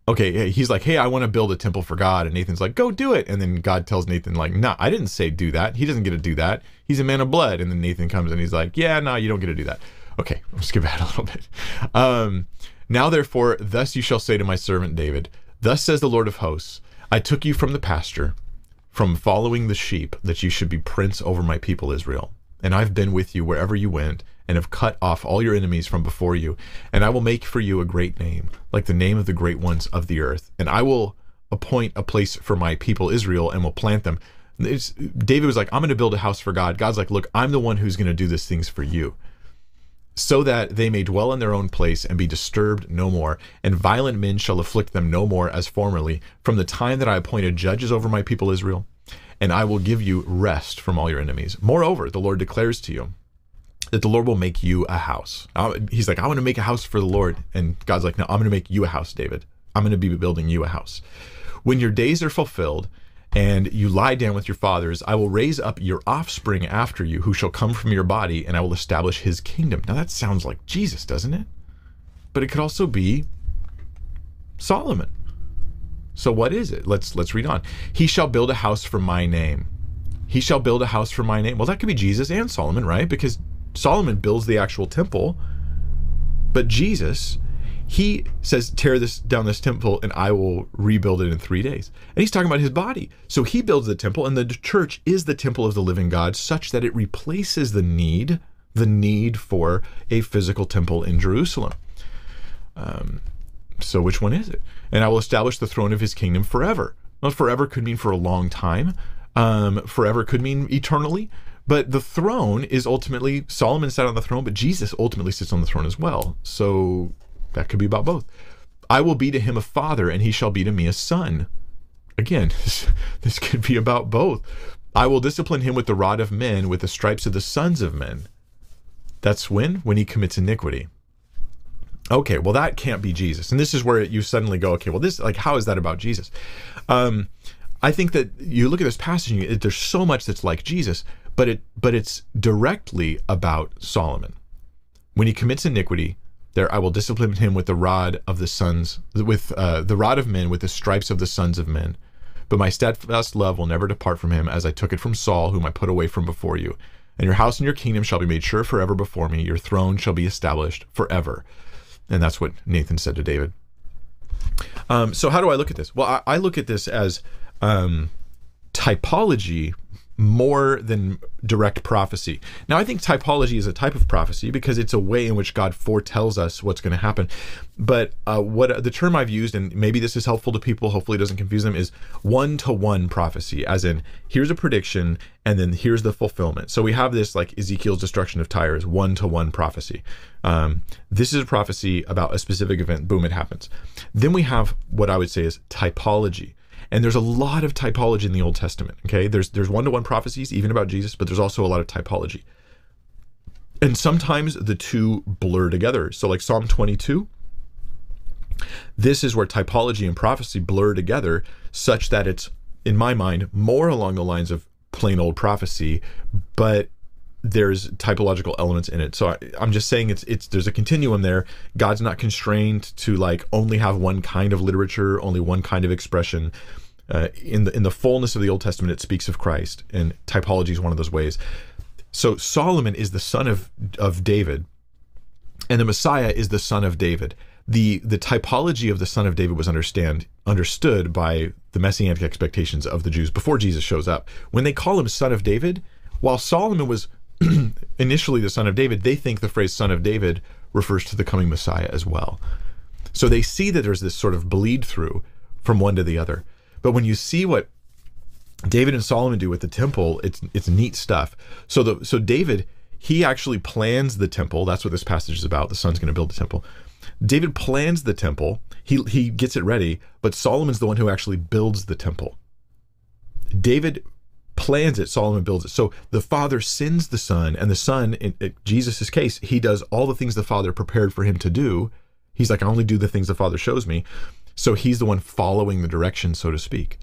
okay, he's like, hey, I want to build a temple for God. And Nathan's like, go do it. And then God tells Nathan, like, nah, I didn't say do that. He doesn't get to do that. He's a man of blood. And then Nathan comes and he's like, yeah, no, you don't get to do that. Okay, I'll skip ahead a little bit. Um, now, therefore, thus you shall say to my servant David, Thus says the Lord of hosts, I took you from the pasture, from following the sheep, that you should be prince over my people Israel. And I've been with you wherever you went and have cut off all your enemies from before you. And I will make for you a great name, like the name of the great ones of the earth. And I will appoint a place for my people Israel and will plant them. It's, David was like, I'm going to build a house for God. God's like, look, I'm the one who's going to do these things for you. So that they may dwell in their own place and be disturbed no more, and violent men shall afflict them no more as formerly, from the time that I appointed judges over my people Israel, and I will give you rest from all your enemies. Moreover, the Lord declares to you, that the Lord will make you a house. Uh, he's like, I want to make a house for the Lord. And God's like, No, I'm going to make you a house, David. I'm going to be building you a house. When your days are fulfilled and you lie down with your fathers, I will raise up your offspring after you, who shall come from your body, and I will establish his kingdom. Now that sounds like Jesus, doesn't it? But it could also be Solomon. So what is it? Let's let's read on. He shall build a house for my name. He shall build a house for my name. Well, that could be Jesus and Solomon, right? Because Solomon builds the actual temple, but Jesus, he says, tear this down this temple and I will rebuild it in three days. And he's talking about his body. So he builds the temple, and the church is the temple of the living God, such that it replaces the need, the need for a physical temple in Jerusalem. Um, so which one is it? And I will establish the throne of his kingdom forever. Well, forever could mean for a long time. Um, forever could mean eternally. But the throne is ultimately Solomon sat on the throne, but Jesus ultimately sits on the throne as well. So that could be about both. I will be to him a father, and he shall be to me a son. Again, this, this could be about both. I will discipline him with the rod of men, with the stripes of the sons of men. That's when? When he commits iniquity. Okay, well, that can't be Jesus. And this is where you suddenly go, okay, well, this, like, how is that about Jesus? Um, I think that you look at this passage, and there's so much that's like Jesus, but it but it's directly about Solomon. When he commits iniquity, There, I will discipline him with the rod of the sons, with uh, the rod of men, with the stripes of the sons of men. But my steadfast love will never depart from him, as I took it from Saul, whom I put away from before you. And your house and your kingdom shall be made sure forever before me. Your throne shall be established forever. And that's what Nathan said to David. Um, so how do I look at this? Well, I, I look at this as um, typology more than direct prophecy. Now, I think typology is a type of prophecy because it's a way in which God foretells us what's going to happen. But uh, what the term I've used, and maybe this is helpful to people, hopefully it doesn't confuse them, is one to one prophecy, as in here's a prediction and then here's the fulfillment. So we have this like Ezekiel's destruction of Tyre is one to one prophecy. Um, this is a prophecy about a specific event, boom, it happens. Then we have what I would say is typology and there's a lot of typology in the Old Testament. Okay, there's there's one to one prophecies even about Jesus, but there's also a lot of typology. And sometimes the two blur together. So like Psalm 22, this is where typology and prophecy blur together, such that it's in my mind more along the lines of plain old prophecy, but there's typological elements in it. So I, am just saying it's it's there's a continuum there. God's not constrained to like only have one kind of literature, only one kind of expression. Uh, in the in the fullness of the Old Testament, it speaks of Christ, and typology is one of those ways. So Solomon is the son of of David, and the Messiah is the son of David. the The typology of the son of David was understand understood by the messianic expectations of the Jews before Jesus shows up. When they call him son of David, while Solomon was initially the son of David, they think the phrase son of David refers to the coming Messiah as well. So they see that there's this sort of bleed through from one to the other. But when you see what David and Solomon do with the temple, it's it's neat stuff. So the so David he actually plans the temple. That's what this passage is about. The son's going to build the temple. David plans the temple. He he gets it ready, but Solomon's the one who actually builds the temple. David plans it, Solomon builds it. So the Father sends the Son, and the Son, in, in Jesus' case, he does all the things the Father prepared for him to do. He's like, I only do the things the Father shows me. So he's the one following the direction, so to speak.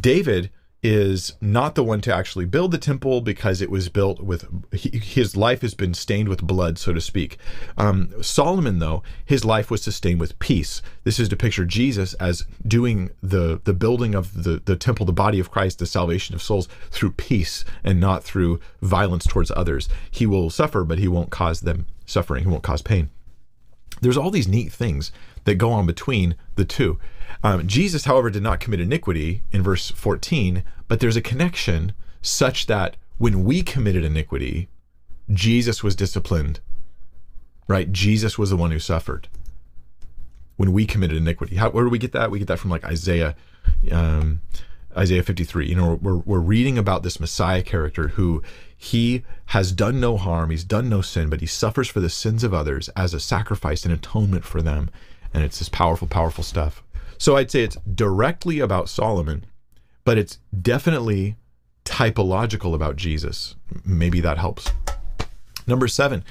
David is not the one to actually build the temple because it was built with he, his life has been stained with blood, so to speak. Um, Solomon, though, his life was sustained with peace. This is to picture Jesus as doing the the building of the the temple, the body of Christ, the salvation of souls through peace and not through violence towards others. He will suffer, but he won't cause them suffering. He won't cause pain. There's all these neat things that go on between the two. Um, Jesus, however, did not commit iniquity in verse 14, but there's a connection such that when we committed iniquity, Jesus was disciplined, right? Jesus was the one who suffered when we committed iniquity. How, where do we get that? We get that from like Isaiah, um, Isaiah 53. You know, we're, we're reading about this Messiah character who he has done no harm, he's done no sin, but he suffers for the sins of others as a sacrifice and atonement for them. And it's this powerful, powerful stuff. So I'd say it's directly about Solomon, but it's definitely typological about Jesus. Maybe that helps. Number seven,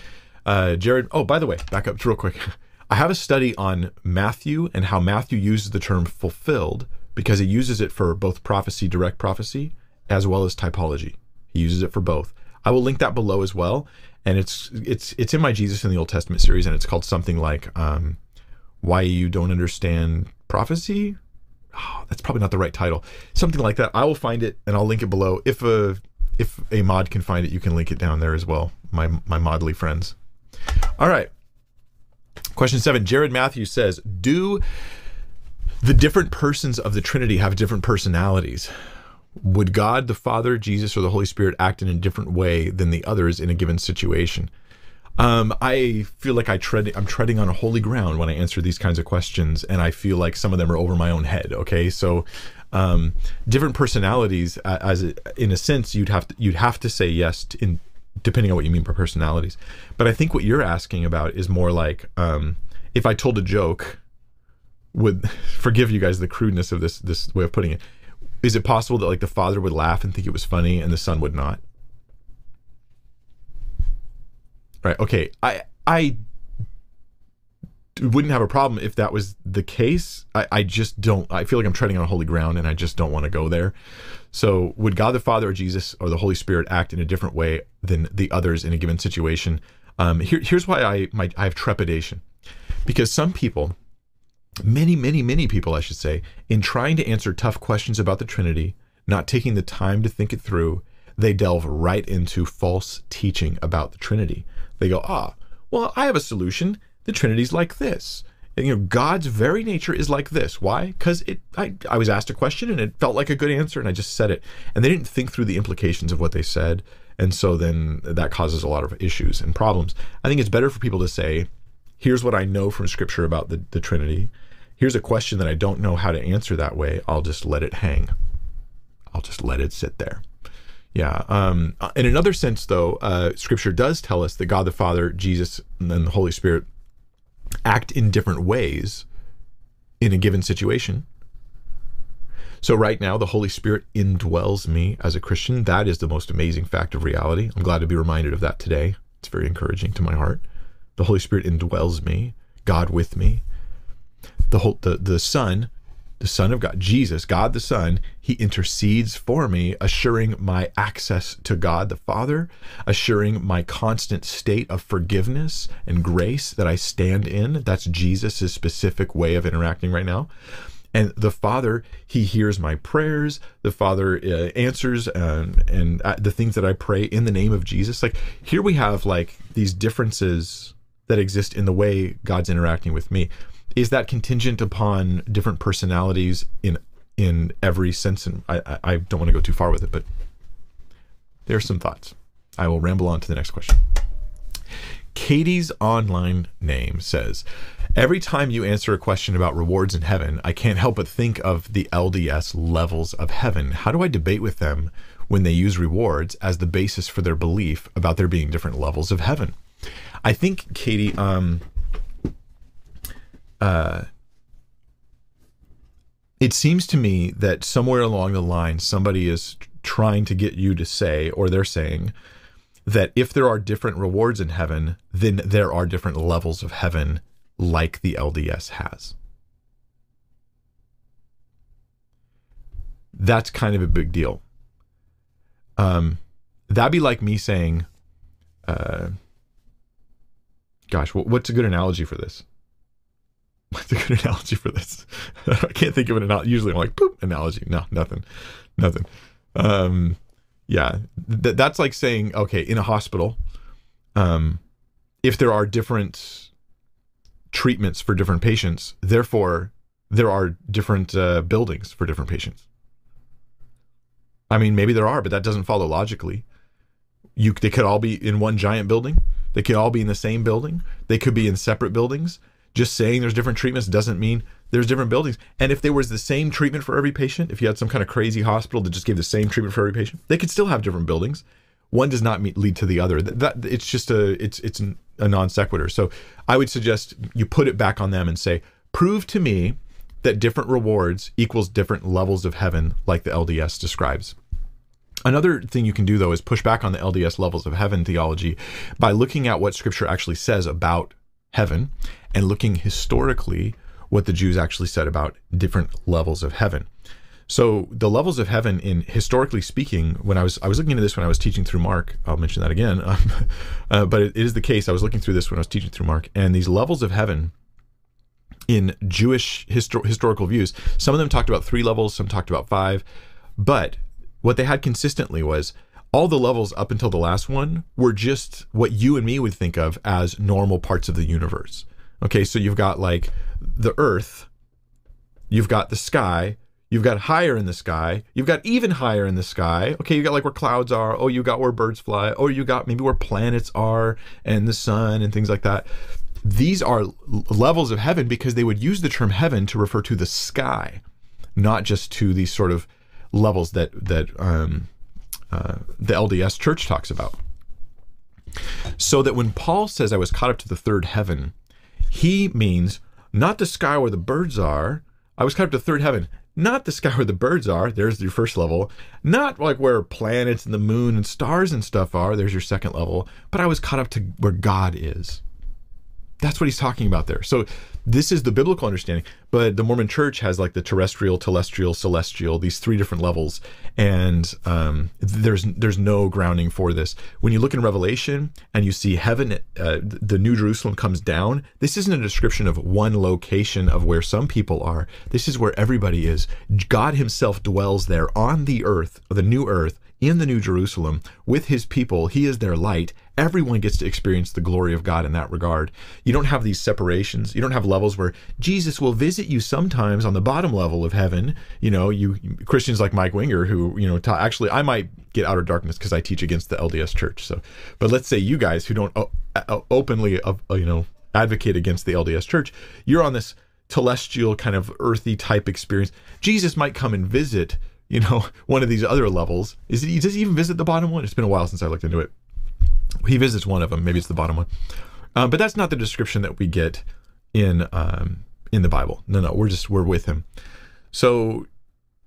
uh, Jared. Oh, by the way, back up real quick. I have a study on Matthew and how Matthew uses the term fulfilled because he uses it for both prophecy, direct prophecy, as well as typology. He uses it for both. I will link that below as well. And it's it's it's in my Jesus in the Old Testament series, and it's called something like um, "Why You Don't Understand prophecy. Oh, that's probably not the right title. Something like that. I will find it and I'll link it below. If a if a mod can find it, you can link it down there as well. My my modly friends. All right. Question seven. Jared Matthews says, "Do the different persons of the Trinity have different personalities? Would God, the Father, Jesus, or the Holy Spirit act in a different way than the others in a given situation?" Um, I feel like I tread I'm treading on holy ground when I answer these kinds of questions, and I feel like some of them are over my own head. Okay, so um, different personalities, as in a sense, you'd have to you'd have to say yes to, in depending on what you mean by personalities. But I think what you're asking about is more like um, if I told a joke, would forgive you guys the crudeness of this this way of putting it. Is it possible that like the father would laugh and think it was funny and the son would not? Right. Okay. I I wouldn't have a problem if that was the case. I, I just don't. I feel like I'm treading on holy ground, and I just don't want to go there. So, would God the Father, or Jesus, or the Holy Spirit act in a different way than the others in a given situation? Um, here, here's why I my, I have trepidation. Because some people, many, many, many people, I should say, in trying to answer tough questions about the Trinity, not taking the time to think it through, they delve right into false teaching about the Trinity. They go, ah, well, I have a solution. The Trinity's like this. And, you know, God's very nature is like this. Why? Because it. I, I was asked a question and it felt like a good answer, and I just said it. And they didn't think through the implications of what they said, and so then that causes a lot of issues and problems. I think it's better for people to say, "Here's what I know from Scripture about the, the Trinity. Here's a question that I don't know how to answer that way. I'll just let it hang. I'll just let it sit there." Yeah. Um, in another sense, though, uh, Scripture does tell us that God the Father, Jesus, and the Holy Spirit act in different ways in a given situation. So, right now, the Holy Spirit indwells me as a Christian. That is the most amazing fact of reality. I'm glad to be reminded of that today. It's very encouraging to my heart. The Holy Spirit indwells me, God with me. The, whole, the, the Son the Son of God, Jesus, God the Son, he intercedes for me, assuring my access to God the Father, assuring my constant state of forgiveness and grace that I stand in. That's Jesus' specific way of interacting right now. And the Father, He hears my prayers. The Father uh, answers and and uh, the things that I pray in the name of Jesus. Like here we have like these differences that exist in the way God's interacting with me is that contingent upon different personalities in in every sense? And I, I don't want to go too far with it, but there's some thoughts. I will ramble on to the next question. Katie's online name says, Every time you answer a question about rewards in heaven, I can't help but think of the LDS levels of heaven. How do I debate with them when they use rewards as the basis for their belief about there being different levels of heaven? I think, Katie, um, uh, it seems to me that somewhere along the line, somebody is trying to get you to say, or they're saying, that if there are different rewards in heaven, then there are different levels of heaven like the LDS has. That's kind of a big deal. Um, that'd be like me saying, uh, gosh, what's a good analogy for this? What's a good analogy for this? I can't think of an analogy. Usually I'm like, poop, analogy. No, nothing. Nothing. Um, yeah. Th- that's like saying, okay, in a hospital, um, if there are different treatments for different patients, therefore there are different uh, buildings for different patients. I mean, maybe there are, but that doesn't follow logically. You, they could all be in one giant building. They could all be in the same building. They could be in separate buildings just saying there's different treatments doesn't mean there's different buildings. And if there was the same treatment for every patient, if you had some kind of crazy hospital that just gave the same treatment for every patient, they could still have different buildings. One does not meet, lead to the other. That, that it's just a it's it's a non sequitur. So I would suggest you put it back on them and say, prove to me that different rewards equals different levels of heaven, like the LDS describes. Another thing you can do though is push back on the LDS levels of heaven theology by looking at what Scripture actually says about heaven and looking historically what the Jews actually said about different levels of heaven. So the levels of heaven, in historically speaking, when I was I was looking into this when I was teaching through Mark, I'll mention that again, um, uh, but it is the case. I was looking through this when I was teaching through Mark, and these levels of heaven in Jewish histor- historical views, some of them talked about three levels, some talked about five, but what they had consistently was all the levels up until the last one were just what you and me would think of as normal parts of the universe. Okay, so you've got like the earth, you've got the sky, you've got higher in the sky, you've got even higher in the sky. Okay, you got like where clouds are, oh, you got where birds fly, or you got maybe where planets are and the sun and things like that. These are levels of heaven because they would use the term heaven to refer to the sky, not just to these sort of levels that that um, uh, the LDS church talks about. So that when Paul says, I was caught up to the third heaven, he means not the sky where the birds are. I was caught up to third heaven, not the sky where the birds are. There's your first level. Not like where planets and the moon and stars and stuff are. There's your second level. But I was caught up to where God is. That's what he's talking about there. So this is the biblical understanding, but the Mormon Church has like the terrestrial, telestial, celestial, these three different levels, and um, there's there's no grounding for this. When you look in Revelation and you see heaven, uh, the New Jerusalem comes down. This isn't a description of one location of where some people are. This is where everybody is. God Himself dwells there on the earth, the new earth, in the New Jerusalem with his people. He is their light. Everyone gets to experience the glory of God in that regard. You don't have these separations. You don't have levels where Jesus will visit you sometimes on the bottom level of heaven. You know, you Christians like Mike Winger, who, you know, ta- actually, I might get outer darkness because I teach against the LDS church. So, but let's say you guys who don't uh, openly, uh, you know, advocate against the LDS church, you're on this celestial kind of earthy type experience. Jesus might come and visit you know, one of these other levels. Is he does he even visit the bottom one? It's been a while since I looked into it. He visits one of them. Maybe it's the bottom one, uh, but that's not the description that we get in um, in the Bible. No, no, we're just we're with him. So,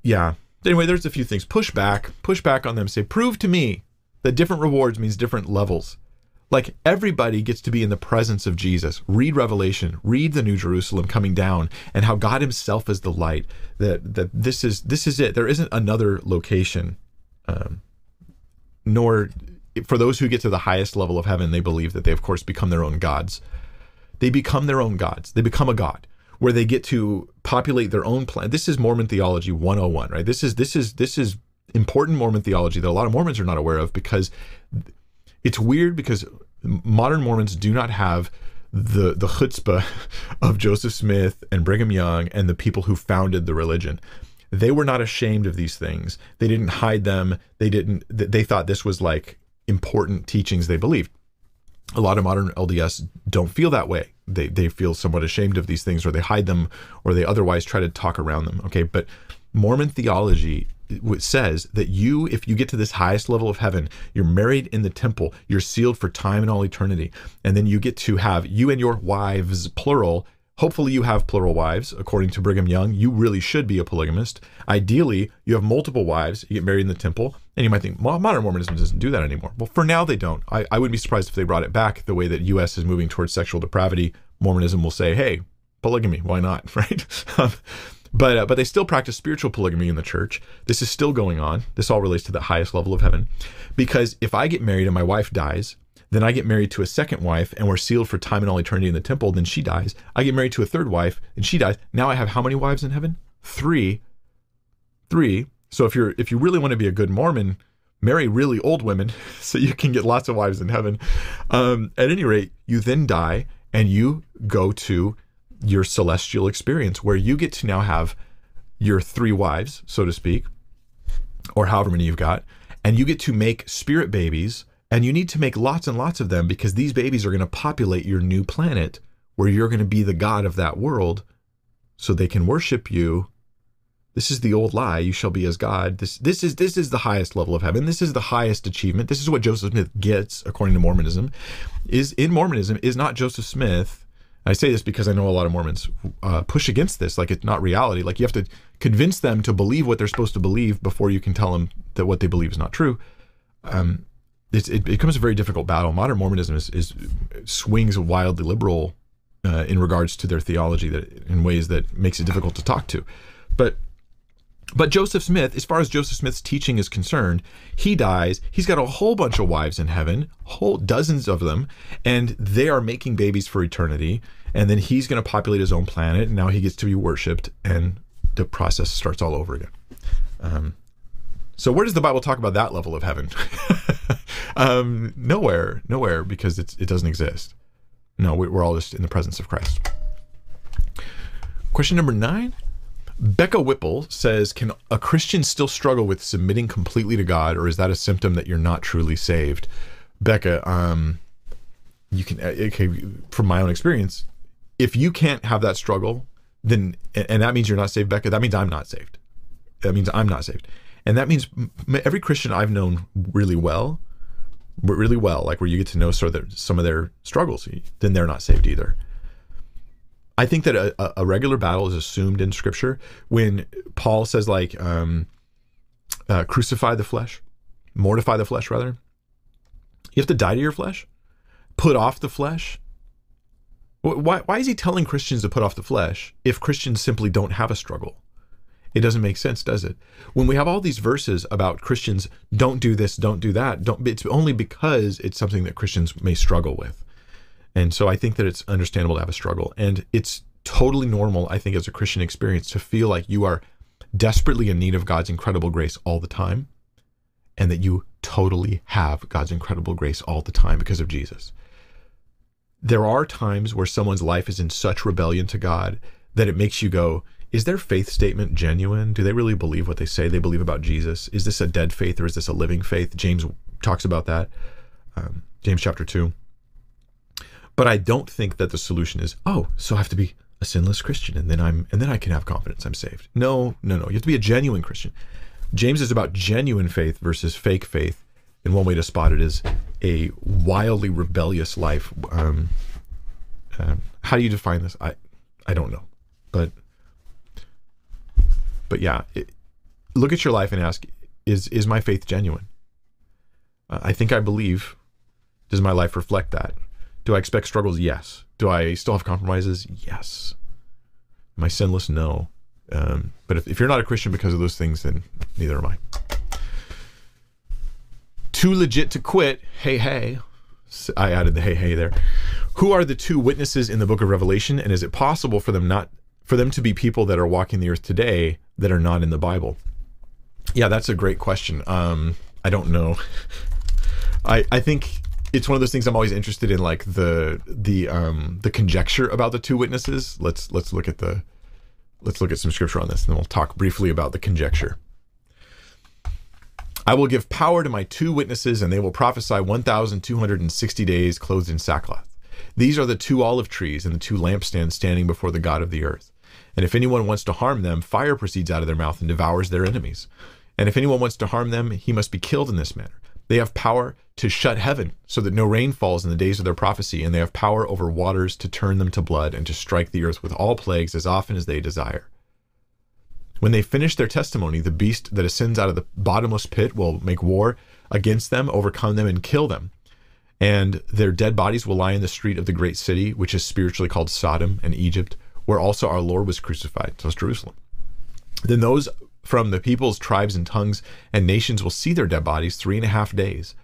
yeah. Anyway, there's a few things. Push back, push back on them. Say, prove to me that different rewards means different levels. Like everybody gets to be in the presence of Jesus. Read Revelation, read the New Jerusalem coming down and how God himself is the light. That that this is this is it. There isn't another location. Um, nor for those who get to the highest level of heaven, they believe that they of course become their own gods. They become their own gods. They become a god where they get to populate their own planet. This is Mormon theology 101, right? This is this is this is important Mormon theology that a lot of Mormons are not aware of because it's weird because modern Mormons do not have the the chutzpah of Joseph Smith and Brigham Young and the people who founded the religion. They were not ashamed of these things. They didn't hide them. They didn't. They thought this was like important teachings they believed. A lot of modern LDS don't feel that way. They they feel somewhat ashamed of these things, or they hide them, or they otherwise try to talk around them. Okay, but Mormon theology says that you, if you get to this highest level of heaven, you're married in the temple, you're sealed for time and all eternity. And then you get to have you and your wives, plural. Hopefully, you have plural wives. According to Brigham Young, you really should be a polygamist. Ideally, you have multiple wives, you get married in the temple. And you might think, well, modern Mormonism doesn't do that anymore. Well, for now, they don't. I, I wouldn't be surprised if they brought it back the way that U.S. is moving towards sexual depravity. Mormonism will say, hey, polygamy, why not? Right? Um, but uh, but they still practice spiritual polygamy in the church. This is still going on. This all relates to the highest level of heaven. Because if I get married and my wife dies, then I get married to a second wife and we're sealed for time and all eternity in the temple, then she dies. I get married to a third wife and she dies. Now I have how many wives in heaven? 3. 3. So if you're if you really want to be a good Mormon, marry really old women so you can get lots of wives in heaven. Um, at any rate, you then die and you go to your celestial experience where you get to now have your three wives, so to speak, or however many you've got, and you get to make spirit babies, and you need to make lots and lots of them because these babies are going to populate your new planet where you're going to be the god of that world so they can worship you. This is the old lie, you shall be as God. This this is this is the highest level of heaven. This is the highest achievement. This is what Joseph Smith gets according to Mormonism. Is in Mormonism is not Joseph Smith I say this because I know a lot of Mormons uh, push against this, like it's not reality. Like you have to convince them to believe what they're supposed to believe before you can tell them that what they believe is not true. Um, it becomes a very difficult battle. Modern Mormonism is, is swings wildly liberal uh, in regards to their theology that in ways that makes it difficult to talk to. But but Joseph Smith, as far as Joseph Smith's teaching is concerned, he dies. He's got a whole bunch of wives in heaven, whole dozens of them, and they are making babies for eternity. And then he's going to populate his own planet, and now he gets to be worshipped, and the process starts all over again. Um, so where does the Bible talk about that level of heaven? um, nowhere, nowhere, because it doesn't exist. No, we're all just in the presence of Christ. Question number nine. Becca Whipple says, Can a Christian still struggle with submitting completely to God, or is that a symptom that you're not truly saved? Becca, um, you can, uh, okay, from my own experience, if you can't have that struggle, then, and that means you're not saved, Becca, that means I'm not saved. That means I'm not saved. And that means every Christian I've known really well, really well, like where you get to know sort of their, some of their struggles, then they're not saved either. I think that a, a, regular battle is assumed in Scripture when Paul says like um, uh, crucify the flesh, mortify the flesh rather. You have to die to your flesh, put off the flesh. Why, why is he telling Christians to put off the flesh if Christians simply don't have a struggle? It doesn't make sense, does it? When we have all these verses about Christians don't do this, don't do that, don't it's only because it's something that Christians may struggle with. And so I think that it's understandable to have a struggle. And it's totally normal, I think, as a Christian experience to feel like you are desperately in need of God's incredible grace all the time and that you totally have God's incredible grace all the time because of Jesus. There are times where someone's life is in such rebellion to God that it makes you go, is their faith statement genuine? Do they really believe what they say they believe about Jesus? Is this a dead faith or is this a living faith? James talks about that. Um, James chapter 2. But I don't think that the solution is, oh, so I have to be a sinless Christian and then I'm and then I can have confidence I'm saved. No, no, no. You have to be a genuine Christian. James is about genuine faith versus fake faith. And one way to spot it is a wildly rebellious life. Um, uh, how do you define this? I, I don't know, but but yeah, it, look at your life and ask: Is is my faith genuine? Uh, I think I believe. Does my life reflect that? Do I expect struggles? Yes. Do I still have compromises? Yes. Am I sinless? No. Um, but if, if you're not a Christian because of those things, then neither am I. Too legit to quit. Hey, hey. I added the hey, hey there. Who are the two witnesses in the book of Revelation? And is it possible for them not for them to be people that are walking the earth today that are not in the Bible? Yeah, that's a great question. Um, I don't know. I I think it's one of those things I'm always interested in, like the the um the conjecture about the two witnesses. Let's let's look at the let's look at some scripture on this, and then we'll talk briefly about the conjecture. I will give power to my two witnesses, and they will prophesy 1,260 days clothed in sackcloth. These are the two olive trees and the two lampstands standing before the God of the earth. And if anyone wants to harm them, fire proceeds out of their mouth and devours their enemies. And if anyone wants to harm them, he must be killed in this manner. They have power to shut heaven so that no rain falls in the days of their prophecy, and they have power over waters to turn them to blood and to strike the earth with all plagues as often as they desire. When they finish their testimony, the beast that ascends out of the bottomless pit will make war against them, overcome them, and kill them. And their dead bodies will lie in the street of the great city, which is spiritually called Sodom and Egypt, where also our Lord was crucified. So it's Jerusalem. Then those from the peoples, tribes, and tongues and nations will see their dead bodies three and a half days.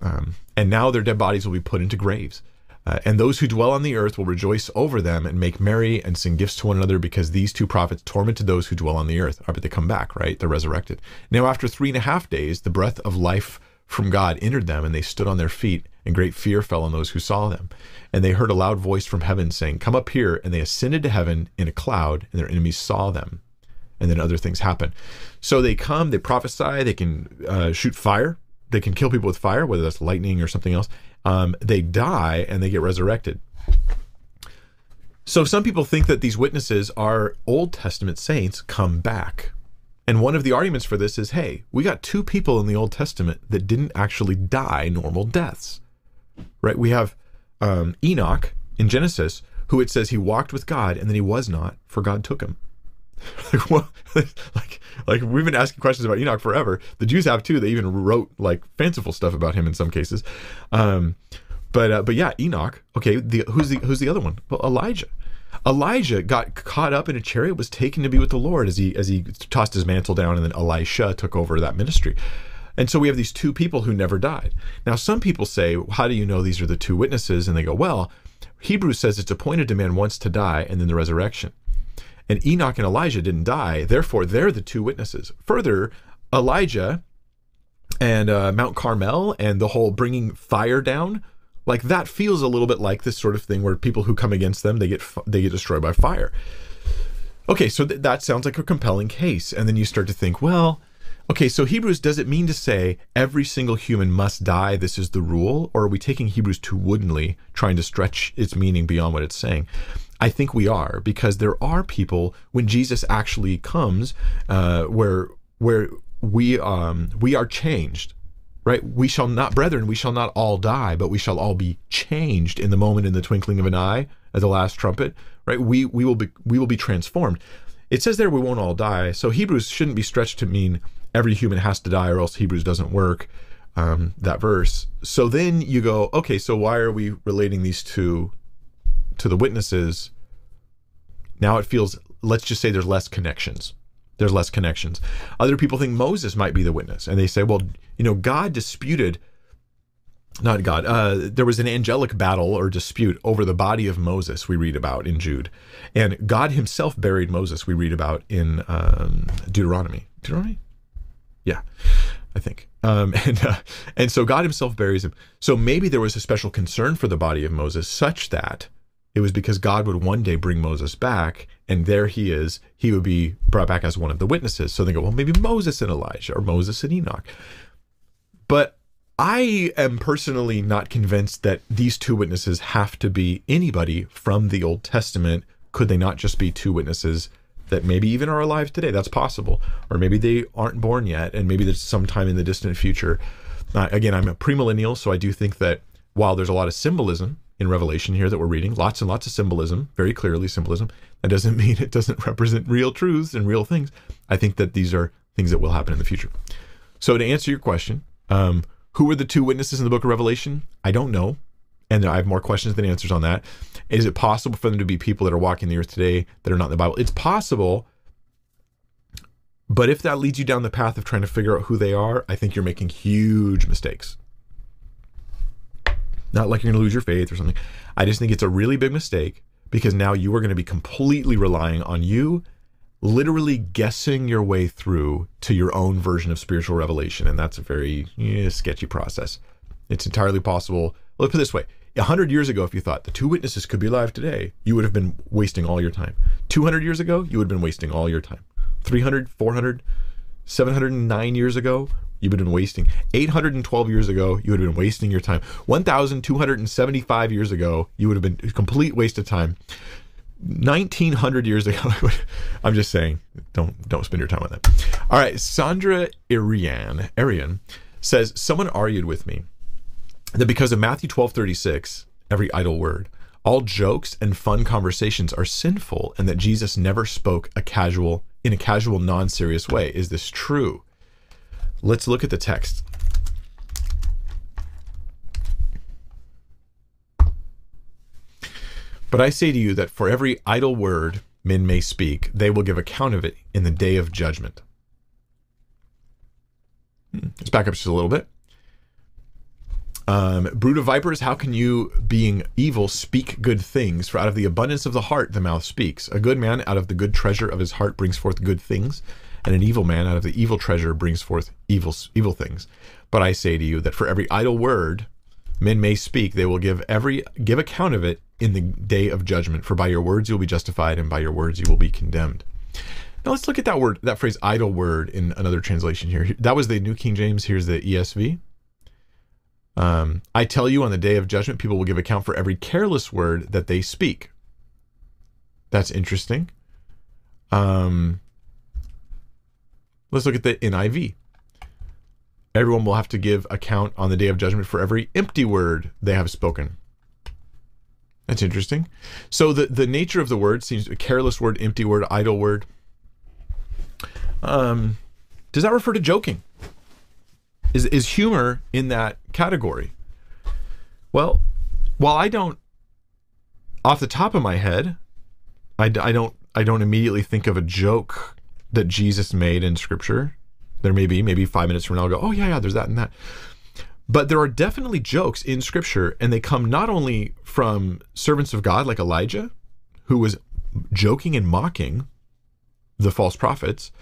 Um, and now their dead bodies will be put into graves. Uh, and those who dwell on the earth will rejoice over them and make merry and sing gifts to one another because these two prophets tormented those who dwell on the earth. But they come back, right? They're resurrected. Now, after three and a half days, the breath of life from God entered them, and they stood on their feet, and great fear fell on those who saw them. And they heard a loud voice from heaven saying, Come up here. And they ascended to heaven in a cloud, and their enemies saw them and then other things happen. So they come, they prophesy, they can uh, shoot fire, they can kill people with fire, whether that's lightning or something else. Um, they die and they get resurrected. So some people think that these witnesses are Old Testament saints come back. And one of the arguments for this is hey, we got two people in the Old Testament that didn't actually die normal deaths. Right? We have um, Enoch in Genesis, who it says he walked with God and then he was not, for God took him. like, like, like we've been asking questions about Enoch forever. The Jews have too. They even wrote like fanciful stuff about him in some cases. Um, but uh, but yeah, Enoch. Okay, the who's the who's the other one? Well, Elijah. Elijah got caught up in a chariot, was taken to be with the Lord as he as he tossed his mantle down, and then Elisha took over that ministry. And so we have these two people who never died. Now, some people say, "How do you know these are the two witnesses?" And they go, "Well, Hebrews says it's appointed to man once to die, and then the resurrection." And Enoch and Elijah didn't die. Therefore, they're the two witnesses. Further, Elijah and uh, Mount Carmel and the whole bringing fire down, like that feels a little bit like this sort of thing where people who come against them they get they get destroyed by fire. Okay, so th- that sounds like a compelling case, and then you start to think, well, okay, so Hebrews does it mean to say every single human must die? This is the rule, or are we taking Hebrews too woodenly, trying to stretch its meaning beyond what it's saying? I think we are because there are people when Jesus actually comes, uh, where where we um we are changed, right? We shall not, brethren, we shall not all die, but we shall all be changed in the moment, in the twinkling of an eye, at the last trumpet, right? We we will be we will be transformed. It says there we won't all die, so Hebrews shouldn't be stretched to mean every human has to die, or else Hebrews doesn't work. Um, that verse. So then you go, okay, so why are we relating these two to the witnesses, now it feels, let's just say there's less connections. There's less connections. Other people think Moses might be the witness, and they say, well, you know, God disputed, not God, uh, there was an angelic battle or dispute over the body of Moses, we read about in Jude. And God himself buried Moses, we read about in um, Deuteronomy. Deuteronomy? Yeah, I think. Um, and uh, and so God Himself buries him. So maybe there was a special concern for the body of Moses, such that it was because God would one day bring Moses back, and there he is. He would be brought back as one of the witnesses. So they go, well, maybe Moses and Elijah, or Moses and Enoch. But I am personally not convinced that these two witnesses have to be anybody from the Old Testament. Could they not just be two witnesses that maybe even are alive today. That's possible. Or maybe they aren't born yet, and maybe there's sometime in the distant future. Uh, again, I'm a premillennial, so I do think that while there's a lot of symbolism in Revelation here that we're reading, lots and lots of symbolism, very clearly symbolism, that doesn't mean it doesn't represent real truths and real things. I think that these are things that will happen in the future. So to answer your question, um, who were the two witnesses in the book of Revelation? I don't know. And I have more questions than answers on that. Is it possible for them to be people that are walking the earth today that are not in the Bible? It's possible. But if that leads you down the path of trying to figure out who they are, I think you're making huge mistakes. Not like you're going to lose your faith or something. I just think it's a really big mistake because now you are going to be completely relying on you literally guessing your way through to your own version of spiritual revelation. And that's a very yeah, sketchy process. It's entirely possible. Let's put it this way a hundred years ago, if you thought the two witnesses could be alive today, you would have been wasting all your time. 200 years ago, you would have been wasting all your time. 300, 400, 709 years ago, you would have been wasting. 812 years ago, you would have been wasting your time. 1,275 years ago, you would have been a complete waste of time. 1900 years ago, I'm just saying, don't don't spend your time on that. All right, Sandra Arian, Arian says, someone argued with me that because of Matthew 12 36, every idle word, all jokes and fun conversations are sinful, and that Jesus never spoke a casual in a casual, non-serious way. Is this true? Let's look at the text. But I say to you that for every idle word men may speak, they will give account of it in the day of judgment. Hmm, let's back up just a little bit. Um, brood of vipers, how can you, being evil, speak good things? For out of the abundance of the heart, the mouth speaks. A good man out of the good treasure of his heart brings forth good things, and an evil man out of the evil treasure brings forth evil evil things. But I say to you that for every idle word men may speak, they will give every give account of it in the day of judgment. For by your words you will be justified, and by your words you will be condemned. Now let's look at that word, that phrase "idle word" in another translation here. That was the New King James. Here's the ESV. Um, I tell you, on the day of judgment, people will give account for every careless word that they speak. That's interesting. Um, let's look at the NIV. Everyone will have to give account on the day of judgment for every empty word they have spoken. That's interesting. So the, the nature of the word seems a careless word, empty word, idle word. Um, does that refer to joking? Is is humor in that category? Well, while I don't, off the top of my head, I, I don't I don't immediately think of a joke that Jesus made in Scripture. There may be maybe five minutes from now I'll go, oh yeah yeah, there's that and that. But there are definitely jokes in Scripture, and they come not only from servants of God like Elijah, who was joking and mocking the false prophets,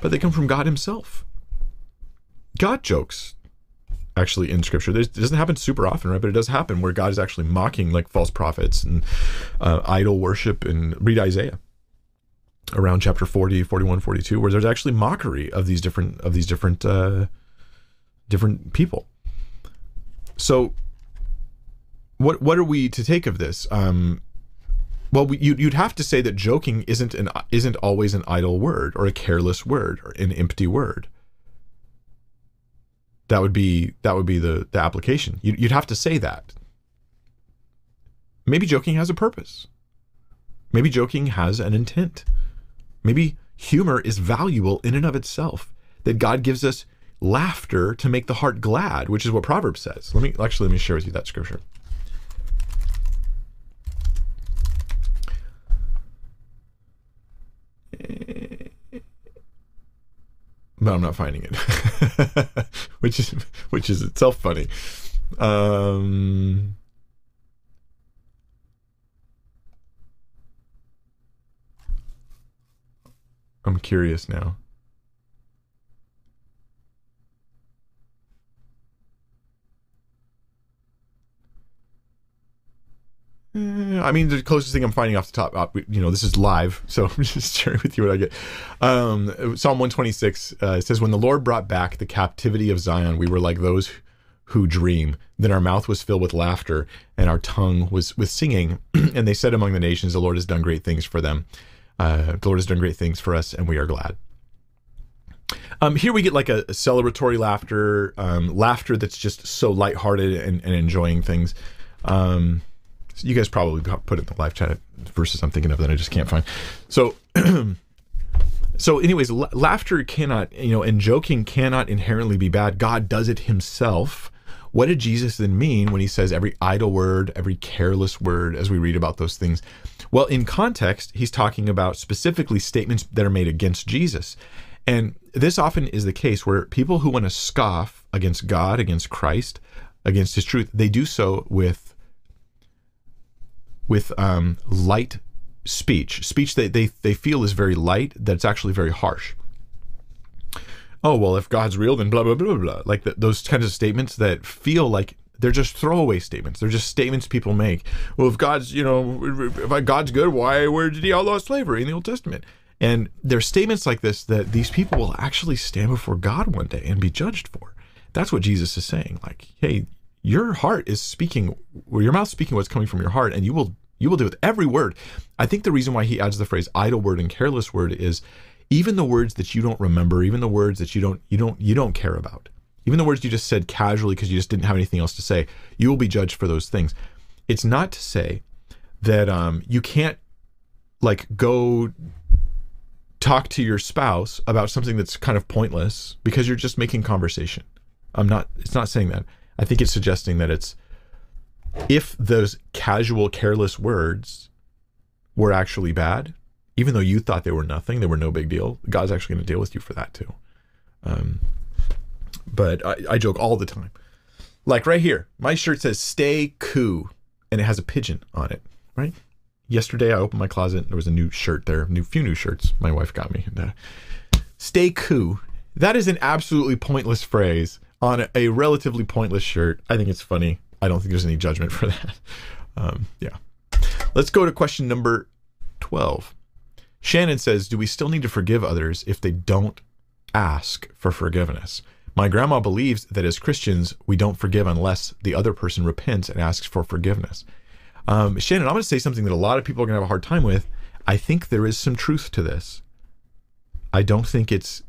but they come from God Himself. God jokes actually in scripture. It doesn't happen super often, right? But it does happen where God is actually mocking like false prophets and uh, idol worship and read Isaiah around chapter 40, 41, 42, where there's actually mockery of these different, of these different, uh, different people. So what, what are we to take of this? Um, well, we, you, you'd have to say that joking isn't an, isn't always an idle word or a careless word or an empty word that would be that would be the the application. You'd, you'd have to say that. Maybe joking has a purpose. Maybe joking has an intent. Maybe humor is valuable in and of itself. That God gives us laughter to make the heart glad, which is what Proverbs says. Let me actually let me share with you that scripture. But I'm not finding it, which is which is itself funny. Um, I'm curious now. I mean, the closest thing I'm finding off the top, uh, you know, this is live, so I'm just sharing with you what I get. Um, Psalm 126 uh, says, When the Lord brought back the captivity of Zion, we were like those who dream. Then our mouth was filled with laughter, and our tongue was with singing. and they said among the nations, The Lord has done great things for them. Uh, the Lord has done great things for us, and we are glad. Um, here we get like a, a celebratory laughter, um, laughter that's just so lighthearted and, and enjoying things. Um, you guys probably put it in the live chat versus I'm thinking of that I just can't find. So, so anyways, laughter cannot, you know, and joking cannot inherently be bad. God does it Himself. What did Jesus then mean when He says every idle word, every careless word, as we read about those things? Well, in context, He's talking about specifically statements that are made against Jesus. And this often is the case where people who want to scoff against God, against Christ, against His truth, they do so with with um, light speech, speech that they, they feel is very light, that's actually very harsh. Oh, well, if God's real, then blah, blah, blah, blah. Like the, those kinds of statements that feel like they're just throwaway statements. They're just statements people make. Well, if God's, you know, if God's good, why, where did he outlaw slavery in the Old Testament? And there's statements like this that these people will actually stand before God one day and be judged for. That's what Jesus is saying. Like, hey, your heart is speaking, your mouth speaking what's coming from your heart, and you will you will do with every word. I think the reason why he adds the phrase idle word and careless word is even the words that you don't remember, even the words that you don't you don't you don't care about, even the words you just said casually because you just didn't have anything else to say, you will be judged for those things. It's not to say that um, you can't like go talk to your spouse about something that's kind of pointless because you're just making conversation. I'm not. It's not saying that. I think it's suggesting that it's if those casual, careless words were actually bad, even though you thought they were nothing, they were no big deal, God's actually going to deal with you for that too. Um, but I, I joke all the time. Like right here, my shirt says "Stay Cool," and it has a pigeon on it. Right. Yesterday, I opened my closet. and There was a new shirt there, new few new shirts my wife got me. And, uh, "Stay cool." That is an absolutely pointless phrase on a, relatively pointless shirt. I think it's funny. I don't think there's any judgment for that. Um, yeah. Let's go to question number 12. Shannon says, Do we still need to forgive others if they don't ask for forgiveness? My grandma believes that as Christians, we don't forgive unless the other person repents and asks for forgiveness. Um, Shannon, I'm going to say something that a lot of people are going to have a hard time with. I think there is some truth to this. I don't think it's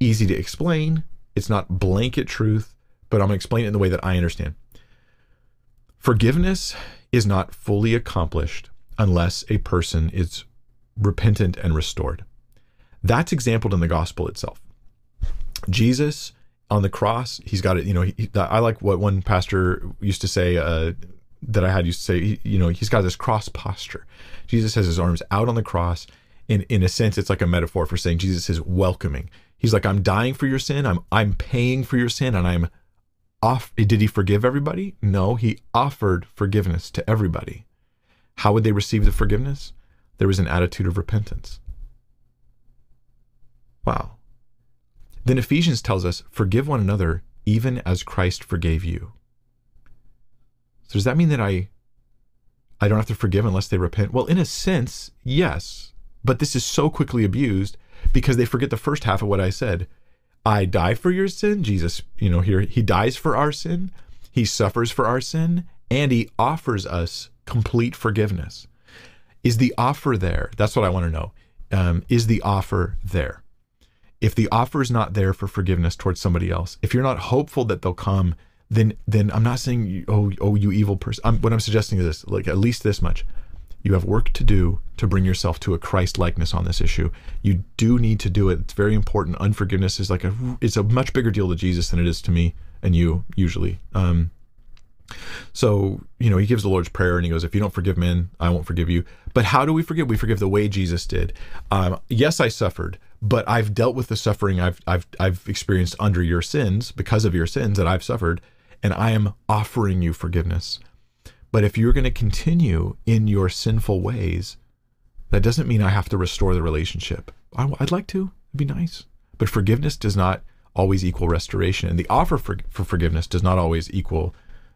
easy to explain. It's not blanket truth, but I'm going to explain it in the way that I understand. Forgiveness is not fully accomplished unless a person is repentant and restored. That's exampled in the gospel itself. Jesus on the cross, he's got it. You know, he, I like what one pastor used to say uh, that I had used to say. You know, he's got this cross posture. Jesus has his arms out on the cross. In in a sense, it's like a metaphor for saying Jesus is welcoming. He's like, I'm dying for your sin. I'm I'm paying for your sin, and I'm off did he forgive everybody? No, he offered forgiveness to everybody. How would they receive the forgiveness? There was an attitude of repentance. Wow. Then Ephesians tells us, forgive one another even as Christ forgave you. So does that mean that I I don't have to forgive unless they repent? Well, in a sense, yes. But this is so quickly abused because they forget the first half of what I said. I die for your sin. Jesus, you know, here he dies for our sin, he suffers for our sin, and he offers us complete forgiveness. Is the offer there? That's what I want to know. Um, is the offer there? If the offer is not there for forgiveness towards somebody else, if you're not hopeful that they'll come, then then I'm not saying oh oh you evil person. I'm, what I'm suggesting is this: like at least this much. You have work to do to bring yourself to a Christ likeness on this issue. You do need to do it. It's very important. Unforgiveness is like a it's a much bigger deal to Jesus than it is to me and you usually. Um, so, you know, he gives the Lord's Prayer and he goes, If you don't forgive men, I won't forgive you. But how do we forgive? We forgive the way Jesus did. Um, yes, I suffered, but I've dealt with the suffering I've I've I've experienced under your sins because of your sins that I've suffered, and I am offering you forgiveness. But if you're going to continue in your sinful ways, that doesn't mean I have to restore the relationship. I, would like to. It'd be nice. But forgiveness does not always equal restoration, and the offer for, for forgiveness does not always equal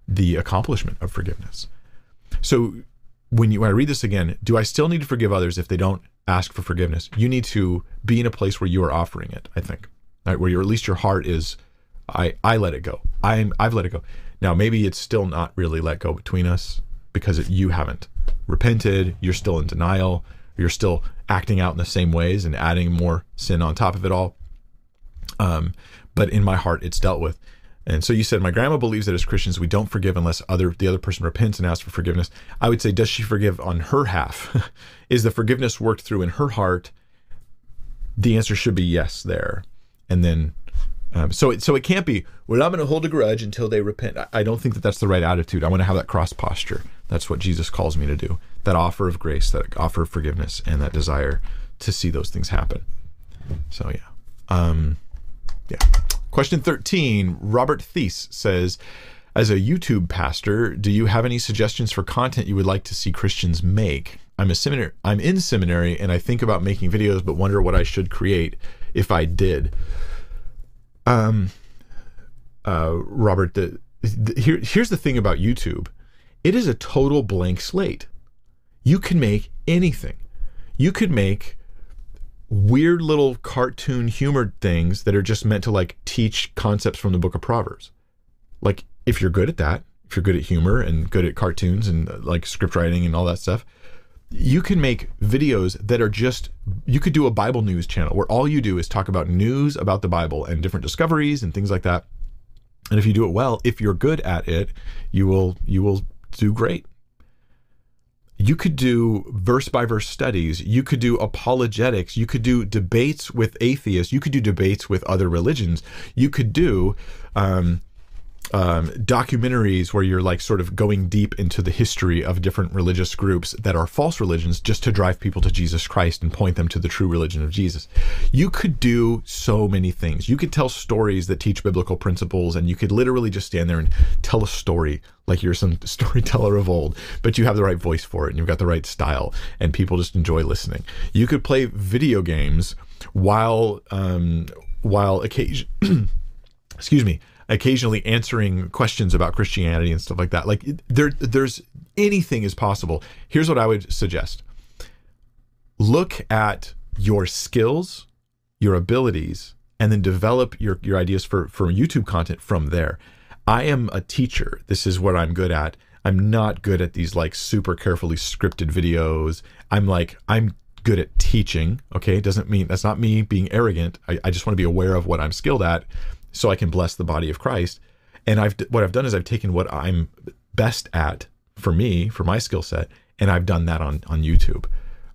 the accomplishment of forgiveness. So when you when I read this again, do I still need to forgive others if they don't ask for forgiveness? You need to be in a place where you are offering it. I think, right, where your at least your heart is. I I let it go. I'm I've let it go. Now maybe it's still not really let go between us because it, you haven't repented. You're still in denial. You're still acting out in the same ways and adding more sin on top of it all. Um, but in my heart, it's dealt with. And so you said, my grandma believes that as Christians we don't forgive unless other the other person repents and asks for forgiveness. I would say, does she forgive on her half? Is the forgiveness worked through in her heart? The answer should be yes there. And then, um, so it so it can't be. Well, I'm going to hold a grudge until they repent. I, I don't think that that's the right attitude. I want to have that cross posture. That's what Jesus calls me to do. That offer of grace, that offer of forgiveness, and that desire to see those things happen. So yeah, um, yeah. Question 13 Robert Thies says, As a YouTube pastor, do you have any suggestions for content you would like to see Christians make? I'm a seminary I'm in seminary and I think about making videos but wonder what I should create if I did. Um uh Robert the, the here here's the thing about YouTube. It is a total blank slate. You can make anything. You could make weird little cartoon humored things that are just meant to like teach concepts from the book of Proverbs. Like if you're good at that, if you're good at humor and good at cartoons and uh, like script writing and all that stuff, you can make videos that are just you could do a Bible news channel where all you do is talk about news about the Bible and different discoveries and things like that. And if you do it well, if you're good at it, you will you will do great you could do verse by verse studies. You could do apologetics. You could do debates with atheists. You could do debates with other religions. You could do um, um, documentaries where you're like sort of going deep into the history of different religious groups that are false religions just to drive people to Jesus Christ and point them to the true religion of Jesus. You could do so many things. You could tell stories that teach biblical principles, and you could literally just stand there and tell a story like you're some storyteller of old, but you have the right voice for it and you've got the right style, and people just enjoy listening. You could play video games while um, while occasion excuse me occasionally answering questions about Christianity and stuff like that. Like there, there's anything is possible. Here's what I would suggest: look at your skills, your abilities, and then develop your your ideas for for YouTube content from there. I am a teacher. This is what I'm good at. I'm not good at these like super carefully scripted videos. I'm like I'm good at teaching. Okay, it doesn't mean that's not me being arrogant. I, I just want to be aware of what I'm skilled at so I can bless the body of Christ. And I've what I've done is I've taken what I'm best at for me, for my skill set, and I've done that on on YouTube.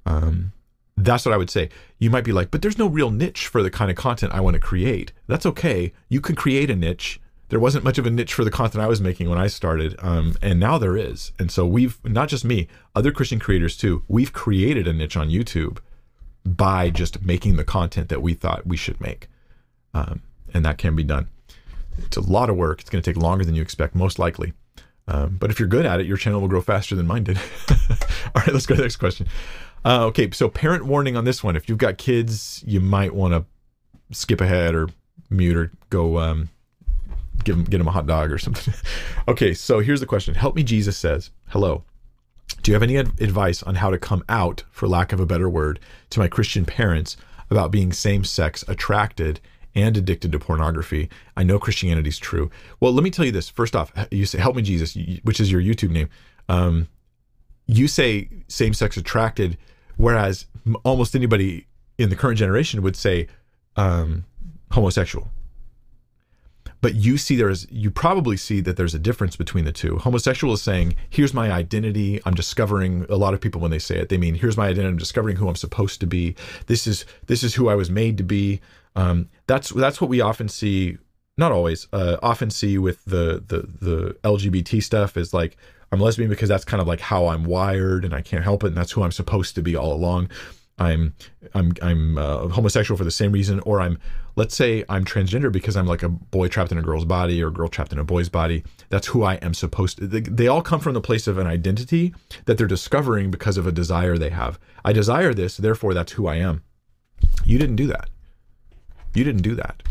Um, that's what I would say. You might be like, but there's no real niche for the kind of content I want to create. That's okay. You can create a niche. There wasn't much of a niche for the content I was making when I started, um, and now there is. And so we've not just me, other Christian creators too. We've created a niche on YouTube by just making the content that we thought we should make. Um, and that can be done. It's a lot of work. It's going to take longer than you expect, most likely. Um, but if you're good at it, your channel will grow faster than mine did. All right, let's go to the next question. Uh, okay, so parent warning on this one. If you've got kids, you might want to skip ahead or mute or go um, give them, get them a hot dog or something. okay, so here's the question. Help me, Jesus says, hello. Do you have any advice on how to come out, for lack of a better word, to my Christian parents about being same sex attracted and addicted to pornography. I know Christianity is true. Well, let me tell you this. First off, you say, Help me, Jesus, which is your YouTube name. Um, you say same sex attracted, whereas almost anybody in the current generation would say um, homosexual. But you see, there's you probably see that there's a difference between the two. Homosexual is saying, "Here's my identity. I'm discovering." A lot of people, when they say it, they mean, "Here's my identity. I'm discovering who I'm supposed to be. This is this is who I was made to be." Um, that's that's what we often see. Not always. Uh, often see with the the the LGBT stuff is like I'm lesbian because that's kind of like how I'm wired and I can't help it and that's who I'm supposed to be all along. I'm I'm I'm uh, homosexual for the same reason, or I'm let's say I'm transgender because I'm like a boy trapped in a girl's body or a girl trapped in a boy's body. That's who I am supposed to. They, they all come from the place of an identity that they're discovering because of a desire they have. I desire this, therefore that's who I am. You didn't do that. You didn't do that.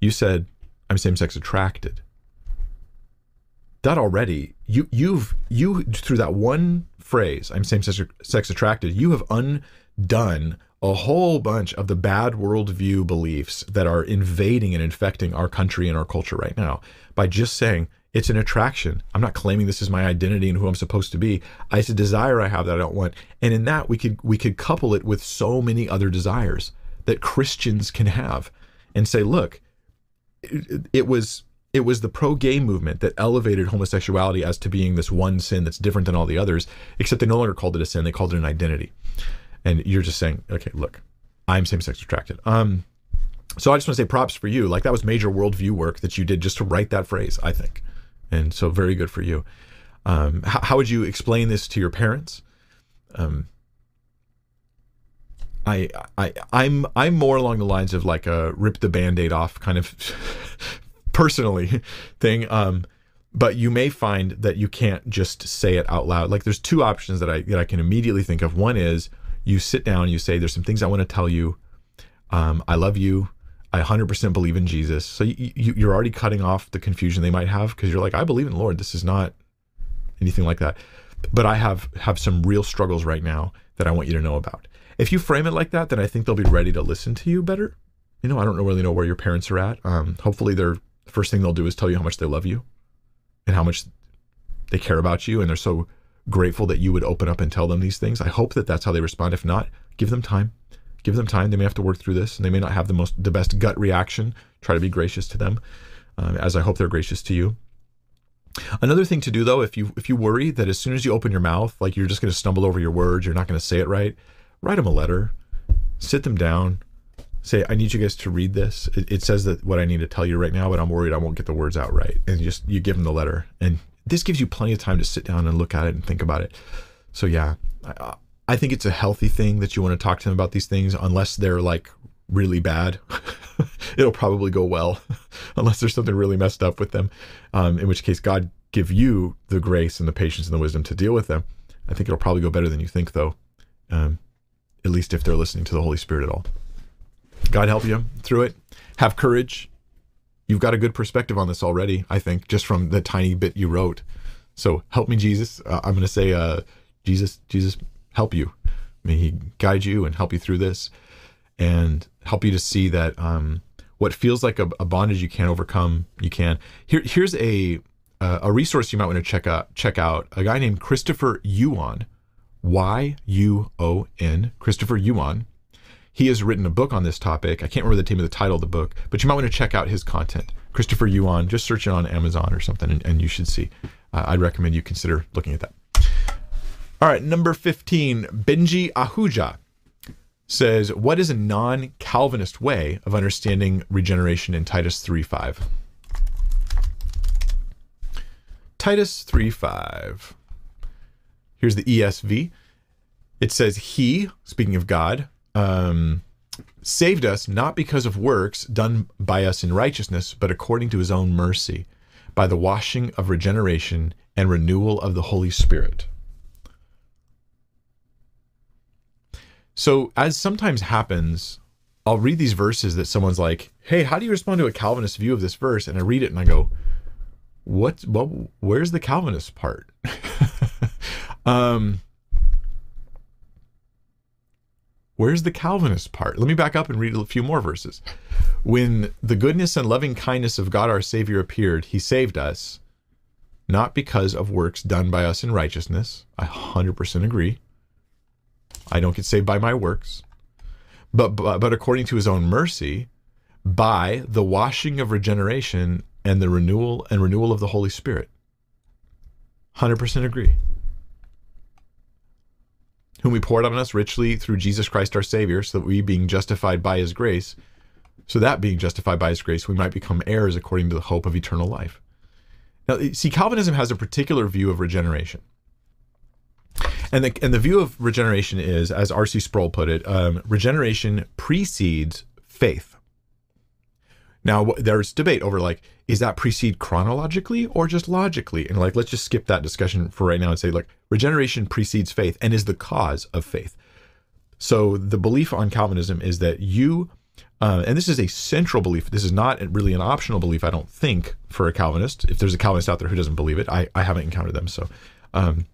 You said I'm same-sex attracted. That already you you've you through that one phrase I'm same-sex attracted. You have undone a whole bunch of the bad worldview beliefs that are invading and infecting our country and our culture right now by just saying it's an attraction. I'm not claiming this is my identity and who I'm supposed to be. It's a desire I have that I don't want. And in that we could we could couple it with so many other desires that Christians can have and say, look, it, was it was the pro-gay movement that elevated homosexuality as to being this one sin that's different than all the others, except they no longer called it a sin, they called it an identity and you're just saying, okay, look, I'm same-sex attracted. Um, so I just want to say props for you. Like that was major worldview work that you did just to write that phrase, I think. And so very good for you. Um, how, how, would you explain this to your parents? Um, I, I, I'm, I'm more along the lines of like a rip the band-aid off kind of personally thing. Um, but you may find that you can't just say it out loud. Like there's two options that I, that I can immediately think of. One is, you sit down and you say, There's some things I want to tell you. Um, I love you. I 100% believe in Jesus. So you, you, you're already cutting off the confusion they might have because you're like, I believe in the Lord. This is not anything like that. But I have have some real struggles right now that I want you to know about. If you frame it like that, then I think they'll be ready to listen to you better. You know, I don't really know where your parents are at. Um, hopefully, they're first thing they'll do is tell you how much they love you and how much they care about you, and they're so grateful that you would open up and tell them these things. I hope that that's how they respond. If not, give them time. Give them time. They may have to work through this, and they may not have the most the best gut reaction. Try to be gracious to them, um, as I hope they're gracious to you. Another thing to do though, if you if you worry that as soon as you open your mouth, like you're just going to stumble over your words, you're not going to say it right, write them a letter, sit them down, say, I need you guys to read this. It, it, says that what I need to tell you right now, but I'm worried I won't get the words out right. And just you give them the letter, and this gives you plenty of time to sit down and look at it and think about it. So yeah, I, I think it's a healthy thing that you want to talk to them about these things, unless they're like really bad. It'll probably go well, unless there's something really messed up with them. Um, in which case, God give you the grace and the patience and the wisdom to deal with them. I think it'll probably go better than you think, though. Um, at least if they're listening to the Holy Spirit at all. God help you through it. Have courage you've got a good perspective on this already, I think, just from the tiny bit you wrote. So help me, Jesus. Uh, I'm going to say, uh, Jesus, Jesus, help you. May He guide you and help you through this, and help you to see that um, what feels like a, a, bondage you can't overcome, you can. Here, here's a uh, a resource you might want to check out. Check out a guy named Christopher Yuan, Y U O N, Christopher Yuan. He has written a book on this topic. I can't remember the name of the title of the book, but you might want to check out his content. Christopher Yuan, just search it on Amazon or something, and, and you should see. Uh, I'd recommend you consider looking at that. All right, number 15, Benji Ahuja says, What is a non Calvinist way of understanding regeneration in Titus 3 5? Titus 3 5. Here's the ESV. It says, He, speaking of God, um, saved us not because of works done by us in righteousness, but according to his own mercy, by the washing of regeneration and renewal of the Holy Spirit. So, as sometimes happens, I'll read these verses that someone's like, "Hey, how do you respond to a Calvinist view of this verse?" And I read it and I go, "What? Well, where's the Calvinist part?" um, Where's the Calvinist part? Let me back up and read a few more verses. When the goodness and loving kindness of God our Savior appeared, he saved us, not because of works done by us in righteousness. I 100% agree. I don't get saved by my works, but, but, but according to his own mercy, by the washing of regeneration and the renewal and renewal of the Holy Spirit. 100% agree whom he poured on us richly through Jesus Christ our Savior, so that we, being justified by his grace, so that being justified by his grace, we might become heirs according to the hope of eternal life. Now, see, Calvinism has a particular view of regeneration. And the and the view of regeneration is, as R.C. Sproul put it, um, regeneration precedes faith. Now there's debate over like, is that precede chronologically or just logically? And like, let's just skip that discussion for right now and say like, regeneration precedes faith and is the cause of faith. So the belief on Calvinism is that you, uh, and this is a central belief. This is not really an optional belief, I don't think, for a Calvinist. If there's a Calvinist out there who doesn't believe it, I, I haven't encountered them. So, um,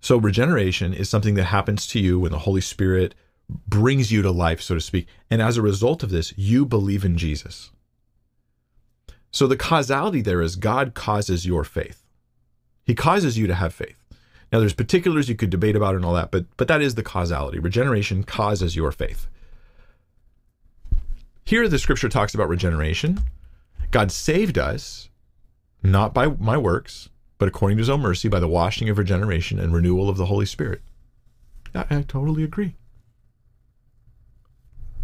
so regeneration is something that happens to you when the Holy Spirit brings you to life, so to speak. And as a result of this, you believe in Jesus. So the causality there is God causes your faith. He causes you to have faith. Now there's particulars you could debate about and all that, but but that is the causality. Regeneration causes your faith. Here the scripture talks about regeneration. God saved us not by my works, but according to his own mercy by the washing of regeneration and renewal of the Holy Spirit. I, I totally agree.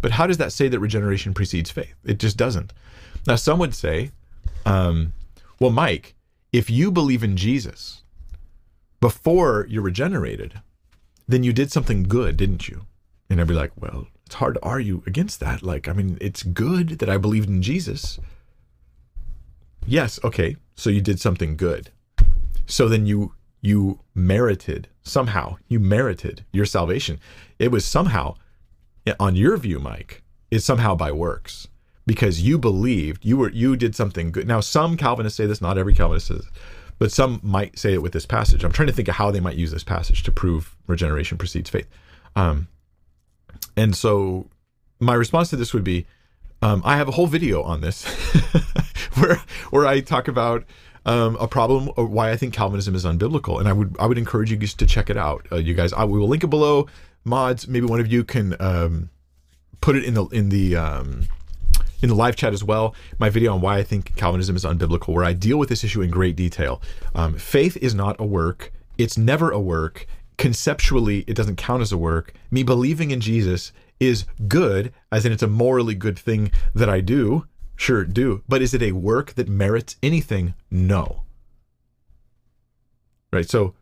But how does that say that regeneration precedes faith? It just doesn't. Now, some would say, um, well, Mike, if you believe in Jesus before you're regenerated, then you did something good, didn't you? And I'd be like, well, it's hard to argue against that. Like, I mean, it's good that I believed in Jesus. Yes, okay, so you did something good. So then you you merited somehow you merited your salvation. It was somehow on your view, Mike, it's somehow by works because you believed you were you did something good. Now, some Calvinists say this, not every Calvinist says, but some might say it with this passage. I'm trying to think of how they might use this passage to prove regeneration precedes faith. Um, and so, my response to this would be, um, I have a whole video on this where where I talk about um, a problem why I think Calvinism is unbiblical, and I would I would encourage you guys to check it out. Uh, you guys, I, we will link it below mods, maybe one of you can um, put it in the in the um, in the live chat as well. My video on why I think Calvinism is unbiblical, where I deal with this issue in great detail. Um, faith is not a work; it's never a work. Conceptually, it doesn't count as a work. Me believing in Jesus is good, as in it's a morally good thing that I do. Sure, do. But is it a work that merits anything? No. Right. So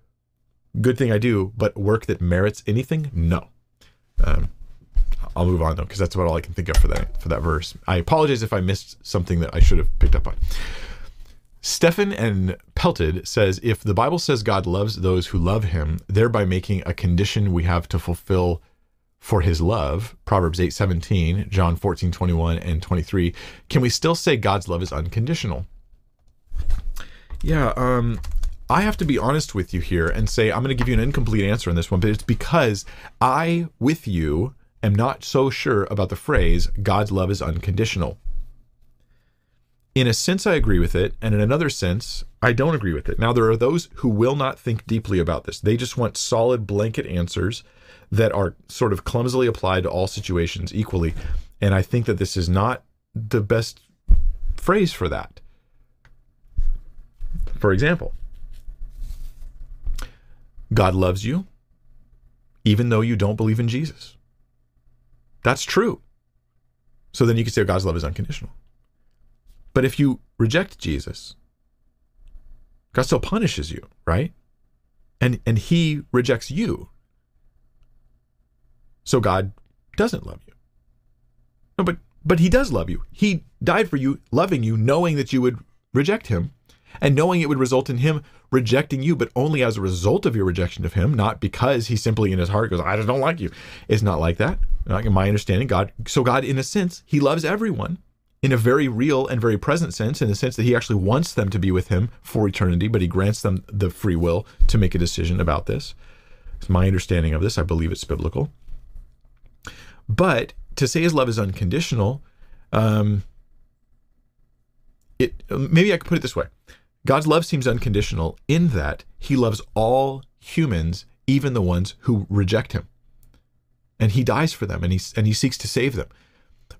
good thing I do, but work that merits anything? No. Um, I'll move on though, because that's about all I can think of for that for that verse. I apologize if I missed something that I should have picked up on. Stephan and Pelted says if the Bible says God loves those who love him, thereby making a condition we have to fulfill for his love, Proverbs 8 17, John 14 21 and 23, can we still say God's love is unconditional? Yeah, um, I have to be honest with you here and say I'm going to give you an incomplete answer on this one, but it's because I, with you, am not so sure about the phrase God's love is unconditional. In a sense, I agree with it, and in another sense, I don't agree with it. Now, there are those who will not think deeply about this. They just want solid blanket answers that are sort of clumsily applied to all situations equally. And I think that this is not the best phrase for that. For example, God loves you even though you don't believe in Jesus. That's true. So then you can say God's love is unconditional. But if you reject Jesus, God still punishes you, right? And and he rejects you. So God doesn't love you. No, but but he does love you. He died for you, loving you, knowing that you would reject him and knowing it would result in him rejecting you, but only as a result of your rejection of him, not because he simply in his heart goes, I just don't like you. It's not like that. In my understanding, God, so God, in a sense, he loves everyone in a very real and very present sense, in the sense that he actually wants them to be with him for eternity, but he grants them the free will to make a decision about this. It's my understanding of this. I believe it's biblical. But to say his love is unconditional, um, it maybe I could put it this way God's love seems unconditional in that he loves all humans, even the ones who reject him. And he dies for them and he, and he seeks to save them.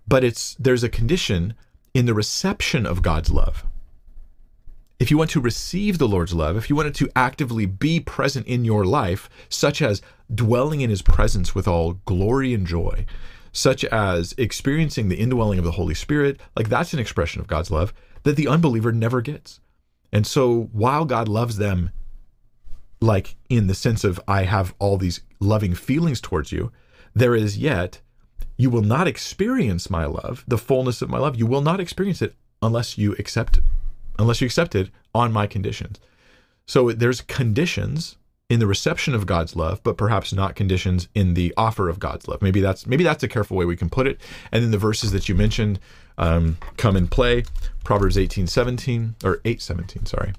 But it's there's a condition in the reception of God's love. If you want to receive the Lord's love, if you want it to actively be present in your life, such as dwelling in his presence with all glory and joy, such as experiencing the indwelling of the Holy Spirit, like that's an expression of God's love that the unbeliever never gets. And so while God loves them like in the sense of I have all these loving feelings towards you, there is yet you will not experience my love, the fullness of my love. You will not experience it unless you accept unless you accept it on my conditions. So there's conditions in the reception of God's love, but perhaps not conditions in the offer of God's love. Maybe that's maybe that's a careful way we can put it. And then the verses that you mentioned um, come in play. Proverbs 18, 17, or 8, 17, sorry.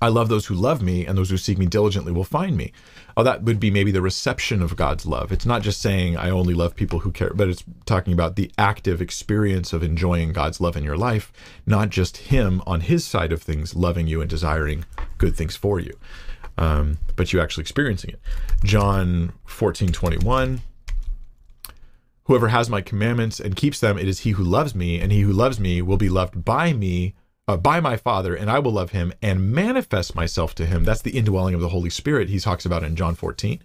I love those who love me, and those who seek me diligently will find me. Oh, that would be maybe the reception of God's love. It's not just saying I only love people who care, but it's talking about the active experience of enjoying God's love in your life, not just Him on His side of things loving you and desiring good things for you, um, but you actually experiencing it. John 14 21. Whoever has my commandments and keeps them, it is he who loves me, and he who loves me will be loved by me uh, by my Father, and I will love him and manifest myself to him. That's the indwelling of the Holy Spirit he talks about in John 14.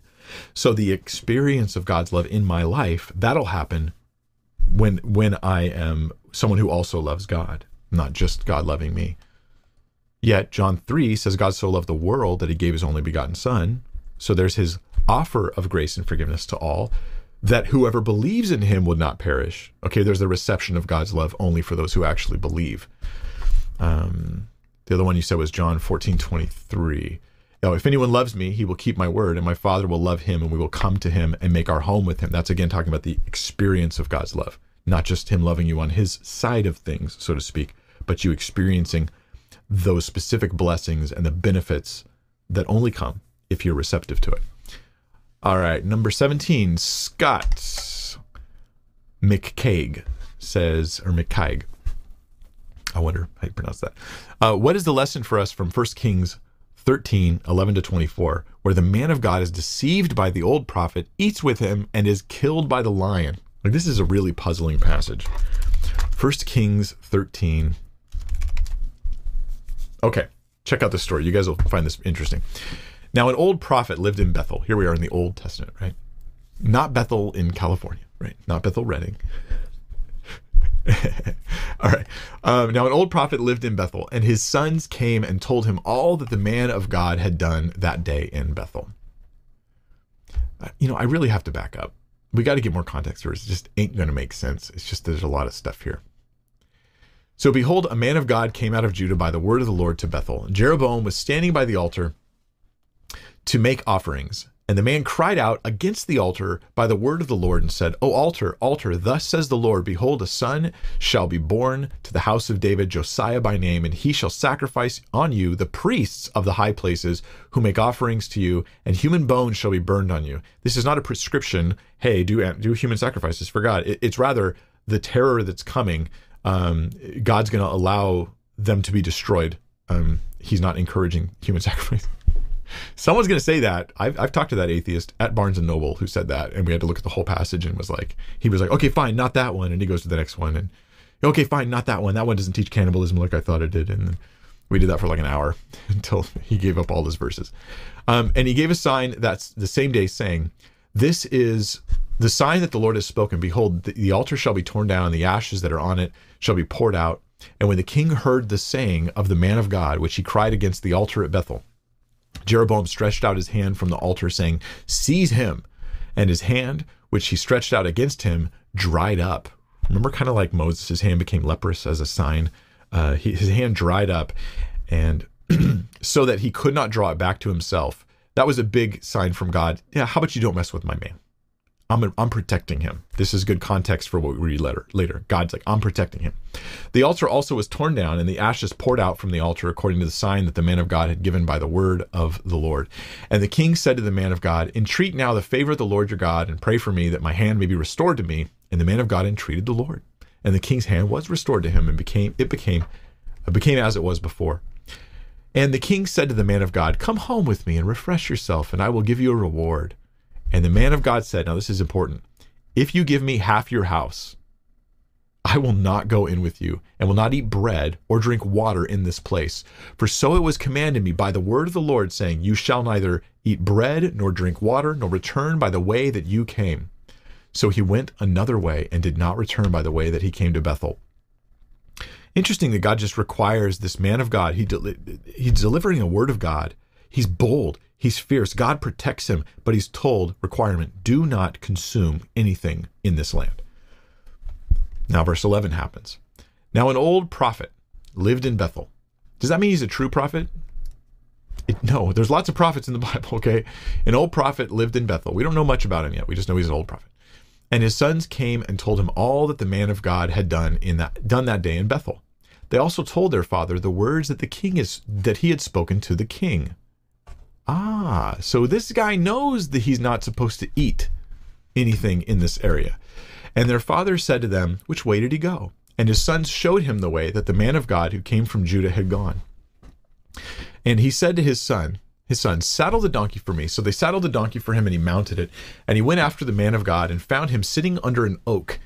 So the experience of God's love in my life, that'll happen when when I am someone who also loves God, not just God loving me. Yet John 3 says God so loved the world that he gave his only begotten son. So there's his offer of grace and forgiveness to all that whoever believes in him would not perish. Okay, there's the reception of God's love only for those who actually believe. Um, the other one you said was John 14, 23. Oh, if anyone loves me, he will keep my word, and my Father will love him, and we will come to him and make our home with him. That's again talking about the experience of God's love, not just him loving you on his side of things, so to speak, but you experiencing those specific blessings and the benefits that only come if you're receptive to it. All right, number 17, Scott McCaig says, or McCaig I wonder how you pronounce that. Uh, what is the lesson for us from 1 Kings 13, 11 to 24, where the man of God is deceived by the old prophet, eats with him, and is killed by the lion? Like, this is a really puzzling passage. 1 Kings 13. Okay, check out this story. You guys will find this interesting. Now, an old prophet lived in Bethel. Here we are in the Old Testament, right? Not Bethel in California, right? Not Bethel Redding. all right. Um, now, an old prophet lived in Bethel, and his sons came and told him all that the man of God had done that day in Bethel. Uh, you know, I really have to back up. We got to get more context here. It just ain't going to make sense. It's just there's a lot of stuff here. So, behold, a man of God came out of Judah by the word of the Lord to Bethel. Jeroboam was standing by the altar to make offerings. And the man cried out against the altar by the word of the Lord and said, O altar, altar, thus says the Lord, Behold, a son shall be born to the house of David, Josiah by name, and he shall sacrifice on you the priests of the high places who make offerings to you, and human bones shall be burned on you. This is not a prescription, hey, do, do human sacrifices for God. it's rather the terror that's coming. Um, God's going to allow them to be destroyed. Um, he's not encouraging human sacrifice. Someone's going to say that. I've, I've talked to that atheist at Barnes and Noble who said that, and we had to look at the whole passage and was like, he was like, okay, fine, not that one, and he goes to the next one, and okay, fine, not that one. That one doesn't teach cannibalism like I thought it did, and we did that for like an hour until he gave up all his verses. Um, and he gave a sign that's the same day, saying, "This is the sign that the Lord has spoken. Behold, the, the altar shall be torn down, and the ashes that are on it shall be poured out." And when the king heard the saying of the man of God, which he cried against the altar at Bethel, Jeroboam stretched out his hand from the altar, saying, Seize him. And his hand, which he stretched out against him, dried up. Remember, kind of like Moses, his hand became leprous as a sign. Uh, he, his hand dried up, and so that he could not draw it back to himself. That was a big sign from God. Yeah, how about you don't mess with my man? I'm, I'm protecting him. This is good context for what we read later. Later, God's like, I'm protecting him. The altar also was torn down, and the ashes poured out from the altar, according to the sign that the man of God had given by the word of the Lord. And the king said to the man of God, Entreat now the favor of the Lord your God, and pray for me that my hand may be restored to me. And the man of God entreated the Lord, and the king's hand was restored to him, and became it became it became as it was before. And the king said to the man of God, Come home with me and refresh yourself, and I will give you a reward. And the man of God said, Now this is important. If you give me half your house, I will not go in with you, and will not eat bread or drink water in this place. For so it was commanded me by the word of the Lord, saying, You shall neither eat bread nor drink water, nor return by the way that you came. So he went another way and did not return by the way that he came to Bethel. Interesting that God just requires this man of God. He he's delivering a word of God. He's bold. He's fierce. God protects him, but he's told requirement: do not consume anything in this land. Now, verse 11 happens. Now, an old prophet lived in Bethel. Does that mean he's a true prophet? It, no, there's lots of prophets in the Bible, okay? An old prophet lived in Bethel. We don't know much about him yet. We just know he's an old prophet. And his sons came and told him all that the man of God had done in that done that day in Bethel. They also told their father the words that the king is that he had spoken to the king. Ah, so this guy knows that he's not supposed to eat anything in this area. And their father said to them, Which way did he go? And his sons showed him the way that the man of God who came from Judah had gone. And he said to his son, his son, saddle the donkey for me. So they saddled the donkey for him and he mounted it. And he went after the man of God and found him sitting under an oak.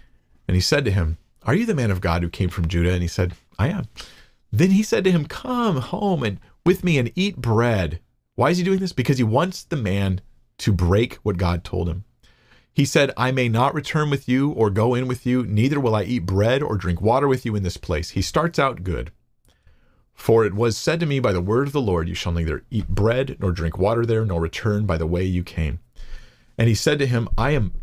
And he said to him, Are you the man of God who came from Judah? And he said, I am. Then he said to him, Come home and with me and eat bread. Why is he doing this? Because he wants the man to break what God told him. He said, I may not return with you or go in with you, neither will I eat bread or drink water with you in this place. He starts out good. For it was said to me by the word of the Lord, You shall neither eat bread nor drink water there, nor return by the way you came. And he said to him, I am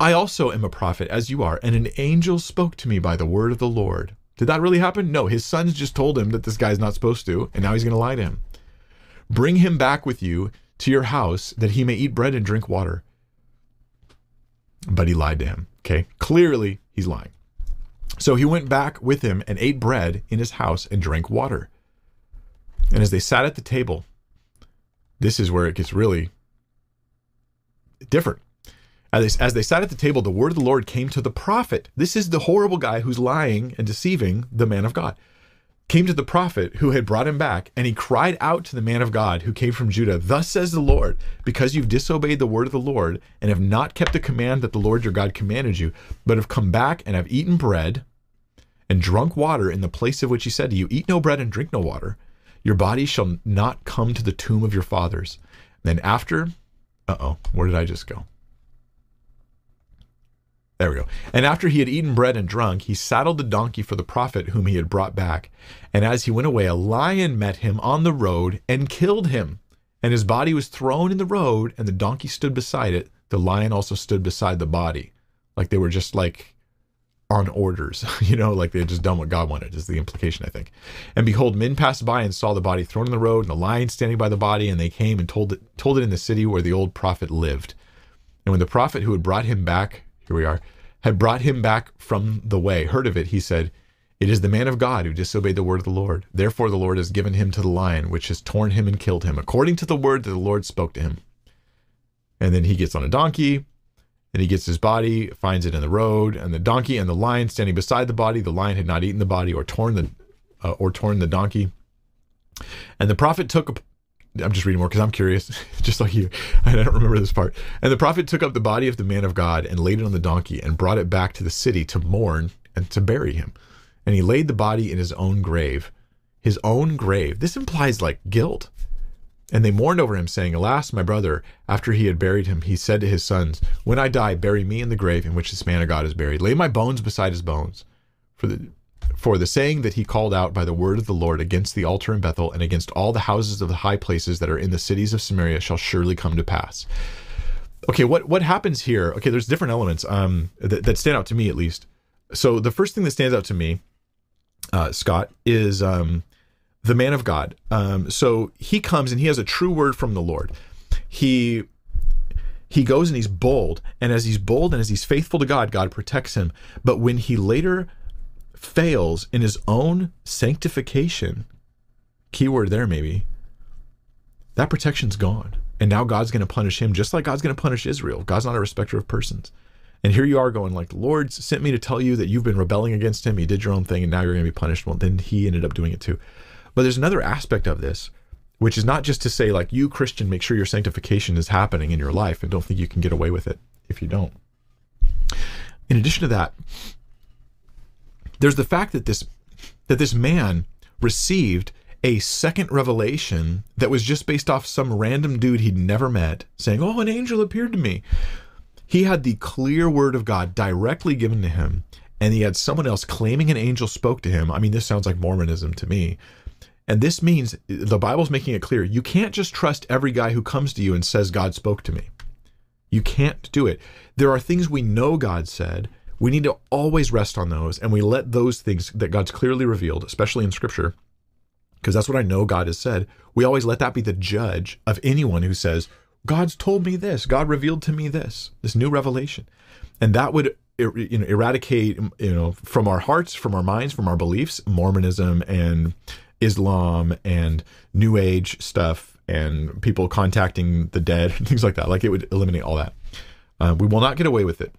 I also am a prophet, as you are, and an angel spoke to me by the word of the Lord. Did that really happen? No, his sons just told him that this guy's not supposed to, and now he's going to lie to him. Bring him back with you to your house that he may eat bread and drink water. But he lied to him. Okay. Clearly, he's lying. So he went back with him and ate bread in his house and drank water. And as they sat at the table, this is where it gets really different. As they, as they sat at the table, the word of the Lord came to the prophet. This is the horrible guy who's lying and deceiving the man of God came to the prophet who had brought him back, and he cried out to the man of God who came from Judah, Thus says the Lord, because you've disobeyed the word of the Lord, and have not kept the command that the Lord your God commanded you, but have come back and have eaten bread and drunk water in the place of which he said to you, Eat no bread and drink no water. Your body shall not come to the tomb of your fathers. And then after, uh oh, where did I just go? There we go. And after he had eaten bread and drunk, he saddled the donkey for the prophet whom he had brought back. And as he went away, a lion met him on the road and killed him. And his body was thrown in the road, and the donkey stood beside it. The lion also stood beside the body. Like they were just like on orders, you know, like they had just done what God wanted, is the implication, I think. And behold, men passed by and saw the body thrown in the road, and the lion standing by the body, and they came and told it, told it in the city where the old prophet lived. And when the prophet who had brought him back here we are, had brought him back from the way, heard of it, he said, It is the man of God who disobeyed the word of the Lord. Therefore the Lord has given him to the lion, which has torn him and killed him, according to the word that the Lord spoke to him. And then he gets on a donkey, and he gets his body, finds it in the road, and the donkey and the lion standing beside the body. The lion had not eaten the body or torn the uh, or torn the donkey. And the prophet took I'm just reading more because I'm curious, just like you. I don't remember this part. And the prophet took up the body of the man of God and laid it on the donkey and brought it back to the city to mourn and to bury him. And he laid the body in his own grave. His own grave. This implies like guilt. And they mourned over him, saying, Alas, my brother, after he had buried him, he said to his sons, When I die, bury me in the grave in which this man of God is buried. Lay my bones beside his bones. For the for the saying that he called out by the word of the Lord against the altar in Bethel and against all the houses of the high places that are in the cities of Samaria shall surely come to pass. Okay, what what happens here? Okay, there's different elements um, that, that stand out to me at least. So the first thing that stands out to me, uh, Scott, is um, the man of God. Um, so he comes and he has a true word from the Lord. He he goes and he's bold, and as he's bold and as he's faithful to God, God protects him. But when he later fails in his own sanctification, keyword there maybe, that protection's gone. And now God's going to punish him just like God's going to punish Israel. God's not a respecter of persons. And here you are going like, the Lord sent me to tell you that you've been rebelling against him. You did your own thing and now you're going to be punished. Well, then he ended up doing it too. But there's another aspect of this, which is not just to say like, you Christian, make sure your sanctification is happening in your life and don't think you can get away with it if you don't. In addition to that, there's the fact that this that this man received a second revelation that was just based off some random dude he'd never met saying, "Oh, an angel appeared to me." He had the clear word of God directly given to him, and he had someone else claiming an angel spoke to him. I mean, this sounds like Mormonism to me. And this means the Bible's making it clear you can't just trust every guy who comes to you and says, God spoke to me. You can't do it. There are things we know God said. We need to always rest on those, and we let those things that God's clearly revealed, especially in Scripture, because that's what I know God has said. We always let that be the judge of anyone who says, God's told me this, God revealed to me this, this new revelation. And that would you know eradicate you know from our hearts from our minds from our beliefs mormonism and islam and new age stuff and people contacting the dead and things like that like it would eliminate all that uh, we will not get away with it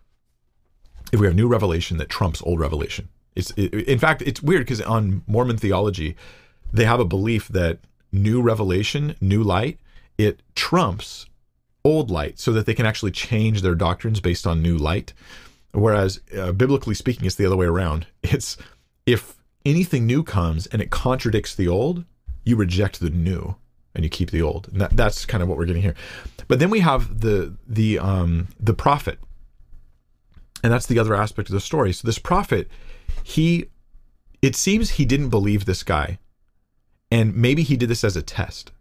if we have new revelation that trumps old revelation it's it, in fact it's weird because on mormon theology they have a belief that new revelation new light it trumps old light so that they can actually change their doctrines based on new light Whereas, uh, biblically speaking, it's the other way around. It's if anything new comes and it contradicts the old, you reject the new and you keep the old. And that, that's kind of what we're getting here. But then we have the the um, the prophet, and that's the other aspect of the story. So this prophet, he, it seems he didn't believe this guy, and maybe he did this as a test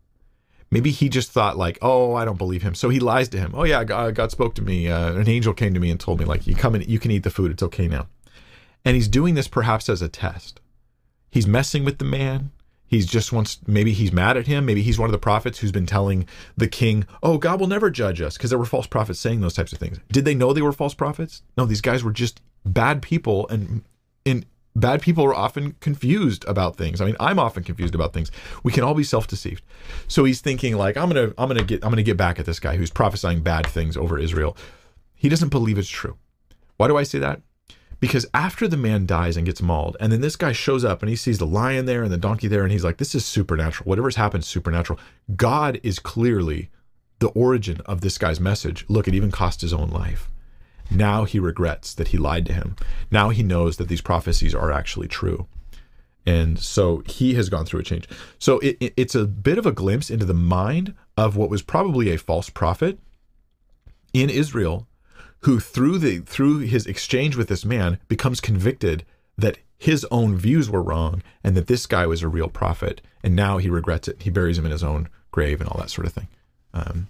maybe he just thought like, oh, I don't believe him, so he lies to him. Oh yeah, God, God spoke to me. Uh, an angel came to me and told me like, you come and you can eat the food. It's okay now. And he's doing this perhaps as a test. He's messing with the man. He's just wants maybe he's mad at him. Maybe he's one of the prophets who's been telling the king, "Oh, God will never judge us," because there were false prophets saying those types of things. Did they know they were false prophets? No, these guys were just bad people and in bad people are often confused about things. I mean, I'm often confused about things. We can all be self-deceived. So he's thinking like, I'm gonna, I'm gonna get, I'm gonna get back at this guy who's prophesying bad things over Israel. He doesn't believe it's true. Why do I say that? Because after the man dies and gets mauled, and then this guy shows up and he sees the lion there and the donkey there, and he's like, this is supernatural. Whatever's happened, supernatural. God is clearly the origin of this guy's message. Look, it even cost his own life. Now he regrets that he lied to him. Now he knows that these prophecies are actually true. And so he has gone through a change. So it, it, it's a bit of a glimpse into the mind of what was probably a false prophet in Israel, who through the through his exchange with this man becomes convicted that his own views were wrong and that this guy was a real prophet. And now he regrets it. He buries him in his own grave and all that sort of thing. Um,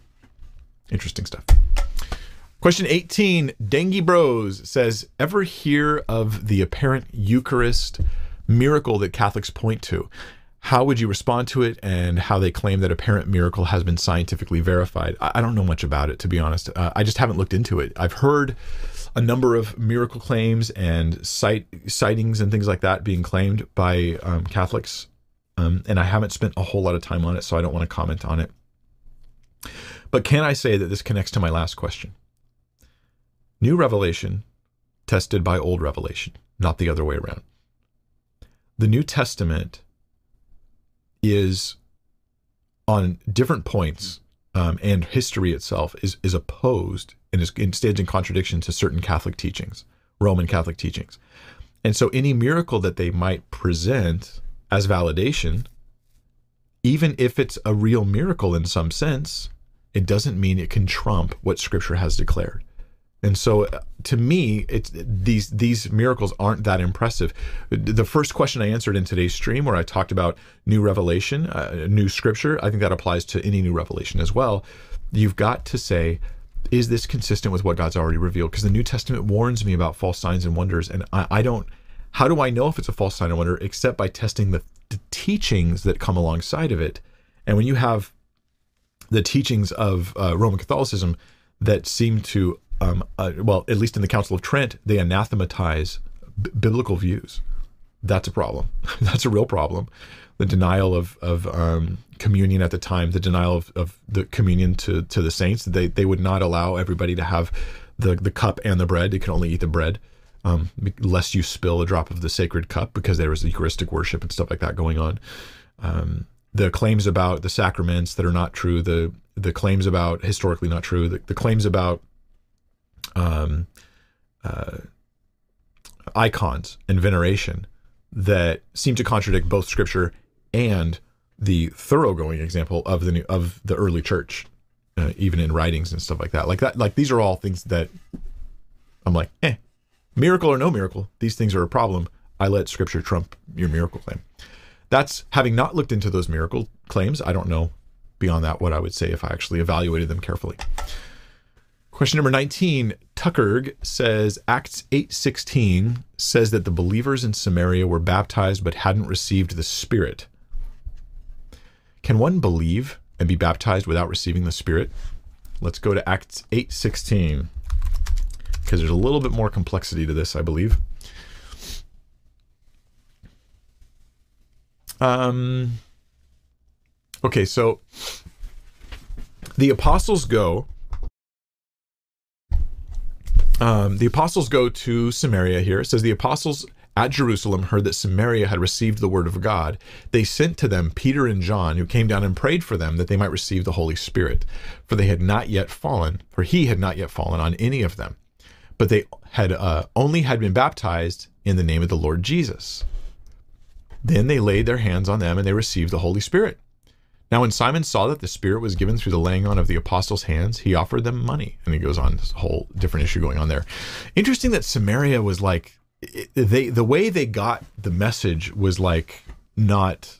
interesting stuff. Question 18, Dengue Bros says, Ever hear of the apparent Eucharist miracle that Catholics point to? How would you respond to it and how they claim that apparent miracle has been scientifically verified? I don't know much about it, to be honest. Uh, I just haven't looked into it. I've heard a number of miracle claims and sight, sightings and things like that being claimed by um, Catholics, um, and I haven't spent a whole lot of time on it, so I don't want to comment on it. But can I say that this connects to my last question? New revelation tested by old revelation, not the other way around. The New Testament is on different points, um, and history itself is is opposed and is instead in contradiction to certain Catholic teachings, Roman Catholic teachings. And so any miracle that they might present as validation, even if it's a real miracle in some sense, it doesn't mean it can trump what Scripture has declared. And so, uh, to me, it's these these miracles aren't that impressive. The first question I answered in today's stream, where I talked about new revelation, uh, new scripture, I think that applies to any new revelation as well. You've got to say, is this consistent with what God's already revealed? Because the New Testament warns me about false signs and wonders, and I, I don't. How do I know if it's a false sign and wonder except by testing the, the teachings that come alongside of it? And when you have the teachings of uh, Roman Catholicism that seem to um, uh, well, at least in the Council of Trent, they anathematize b- biblical views. That's a problem. That's a real problem. The denial of, of um, communion at the time, the denial of, of the communion to, to the saints, they, they would not allow everybody to have the, the cup and the bread. You can only eat the bread, um, lest you spill a drop of the sacred cup because there was Eucharistic worship and stuff like that going on. Um, the claims about the sacraments that are not true, the the claims about historically not true, the, the claims about um, uh, icons and veneration that seem to contradict both scripture and the thoroughgoing example of the new, of the early church, uh, even in writings and stuff like that. Like that, like these are all things that I'm like, eh, Miracle or no miracle, these things are a problem. I let scripture trump your miracle claim. That's having not looked into those miracle claims. I don't know beyond that what I would say if I actually evaluated them carefully. Question number 19, Tuckerg says Acts 8:16 says that the believers in Samaria were baptized but hadn't received the Spirit. Can one believe and be baptized without receiving the Spirit? Let's go to Acts 8:16 because there's a little bit more complexity to this, I believe. Um Okay, so the apostles go um, the apostles go to Samaria here. It says the apostles at Jerusalem heard that Samaria had received the word of God. They sent to them Peter and John, who came down and prayed for them that they might receive the Holy Spirit, for they had not yet fallen, for he had not yet fallen on any of them, but they had uh, only had been baptized in the name of the Lord Jesus. Then they laid their hands on them and they received the Holy Spirit. Now, when Simon saw that the Spirit was given through the laying on of the apostles' hands, he offered them money. And he goes on this whole different issue going on there. Interesting that Samaria was like, they the way they got the message was like not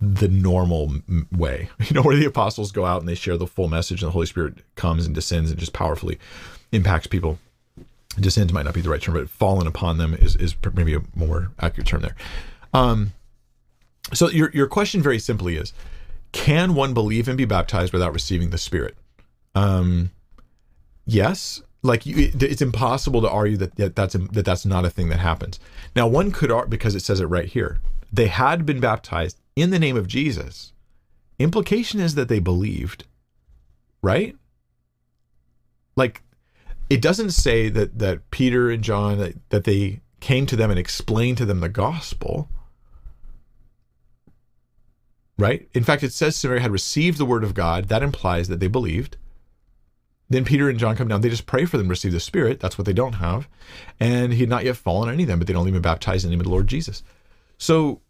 the normal way. You know, where the apostles go out and they share the full message, and the Holy Spirit comes and descends and just powerfully impacts people. Descends might not be the right term, but fallen upon them is, is maybe a more accurate term there. Um, so your your question very simply is can one believe and be baptized without receiving the Spirit? Um, yes. Like you, it's impossible to argue that, that that's that that's not a thing that happens. Now, one could argue because it says it right here. They had been baptized in the name of Jesus. Implication is that they believed, right? Like, it doesn't say that that Peter and John that, that they came to them and explained to them the gospel right? In fact, it says Samaria had received the word of God. That implies that they believed. Then Peter and John come down. They just pray for them to receive the Spirit. That's what they don't have. And he had not yet fallen on any of them, but they'd only been baptized in the name of the Lord Jesus. So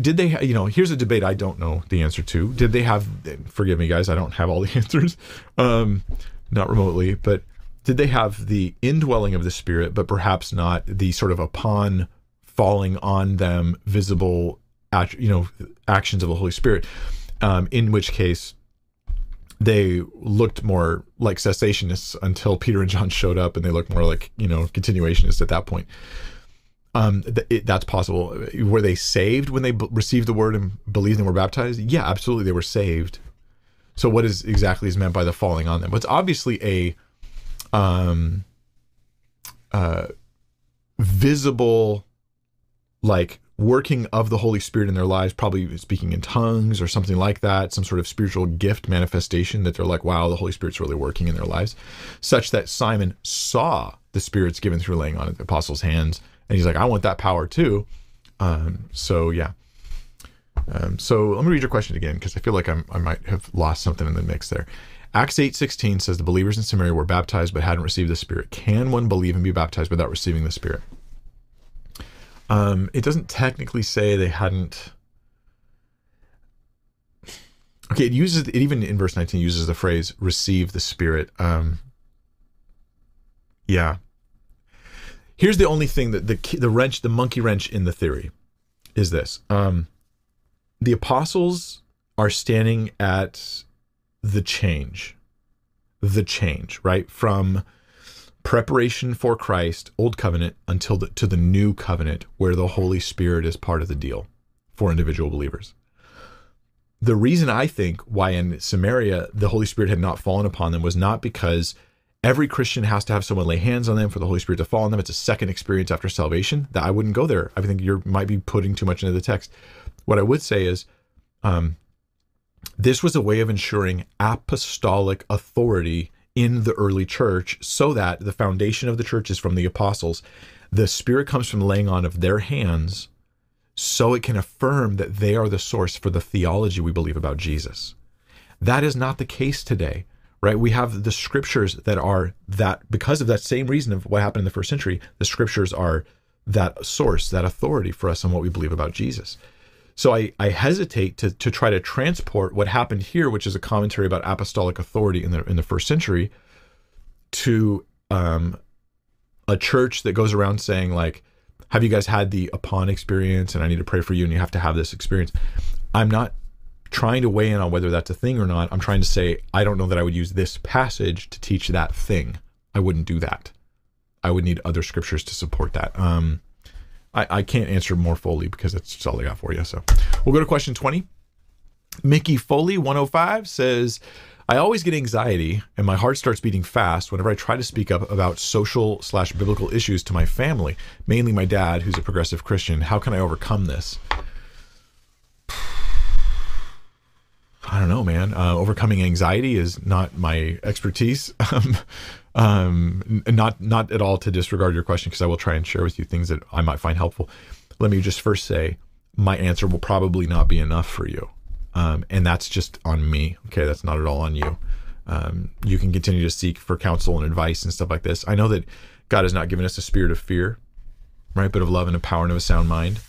did they, you know, here's a debate I don't know the answer to. Did they have, forgive me, guys, I don't have all the answers, um, not remotely, but did they have the indwelling of the Spirit, but perhaps not the sort of upon falling on them visible you know actions of the Holy Spirit. Um, in which case, they looked more like cessationists until Peter and John showed up, and they looked more like you know continuationists at that point. Um, th- it, that's possible. Were they saved when they b- received the word and believed and were baptized? Yeah, absolutely, they were saved. So, what is exactly is meant by the falling on them? Well, it's obviously a um, uh, visible, like working of the Holy Spirit in their lives, probably speaking in tongues or something like that, some sort of spiritual gift manifestation that they're like, wow, the Holy Spirit's really working in their lives, such that Simon saw the Spirit's given through laying on the apostles' hands. And he's like, I want that power too. Um, so, yeah. Um, so let me read your question again because I feel like I'm, I might have lost something in the mix there. Acts 8:16 says the believers in Samaria were baptized but hadn't received the Spirit. Can one believe and be baptized without receiving the Spirit? Um, it doesn't technically say they hadn't. Okay, it uses it even in verse 19 uses the phrase "receive the Spirit." Um, yeah. Here's the only thing that the the wrench, the monkey wrench in the theory, is this: um, the apostles are standing at the change, the change, right from preparation for Christ, old covenant, until the, to the new covenant, where the Holy Spirit is part of the deal for individual believers. The reason I think why in Samaria the Holy Spirit had not fallen upon them was not because every Christian has to have someone lay hands on them for the Holy Spirit to fall on them. It's a second experience after salvation. That I wouldn't go there. I think you might be putting too much into the text. What I would say is, um, this was a way of ensuring apostolic authority in the early church so that the foundation of the church is from the apostles. The Spirit comes from laying on of their hands so it can affirm that they are the source for the theology we believe about Jesus. That is not the case today, right? We have the scriptures that are that, because of that same reason of what happened in the first century, the scriptures are that source, that authority for us on what we believe about Jesus. So I, I hesitate to, to try to transport what happened here, which is a commentary about apostolic authority in the in the first century, to um, a church that goes around saying like, "Have you guys had the upon experience?" and I need to pray for you, and you have to have this experience. I'm not trying to weigh in on whether that's a thing or not. I'm trying to say I don't know that I would use this passage to teach that thing. I wouldn't do that. I would need other scriptures to support that. Um, I, I can't answer more fully because that's just all I got for you. So we'll go to question 20. Mickey Foley 105 says, I always get anxiety and my heart starts beating fast whenever I try to speak up about social slash biblical issues to my family, mainly my dad, who's a progressive Christian. How can I overcome this? I don't know, man. Uh, overcoming anxiety is not my expertise. Um, um, not not at all to disregard your question because I will try and share with you things that I might find helpful. Let me just first say my answer will probably not be enough for you, um, and that's just on me. Okay, that's not at all on you. Um, you can continue to seek for counsel and advice and stuff like this. I know that God has not given us a spirit of fear, right, but of love and of power and of a sound mind.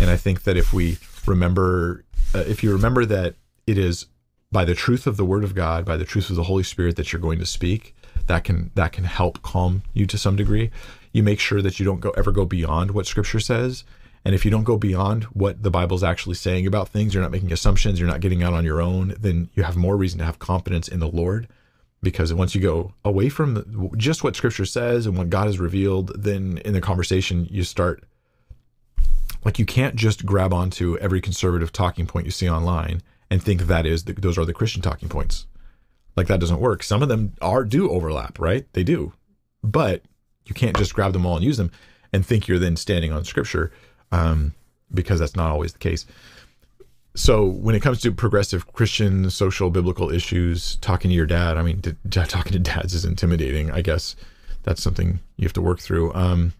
And I think that if we remember, uh, if you remember that it is by the truth of the word of God, by the truth of the Holy Spirit that you're going to speak, that can that can help calm you to some degree. You make sure that you don't go ever go beyond what scripture says. And if you don't go beyond what the Bible's actually saying about things, you're not making assumptions, you're not getting out on your own, then you have more reason to have confidence in the Lord. Because once you go away from just what scripture says and what God has revealed, then in the conversation, you start like you can't just grab onto every conservative talking point you see online and think that is the, those are the Christian talking points. Like that doesn't work. Some of them are do overlap, right? They do, but you can't just grab them all and use them and think you're then standing on Scripture, um, because that's not always the case. So when it comes to progressive Christian social biblical issues, talking to your dad, I mean, d- talking to dads is intimidating. I guess that's something you have to work through. Um,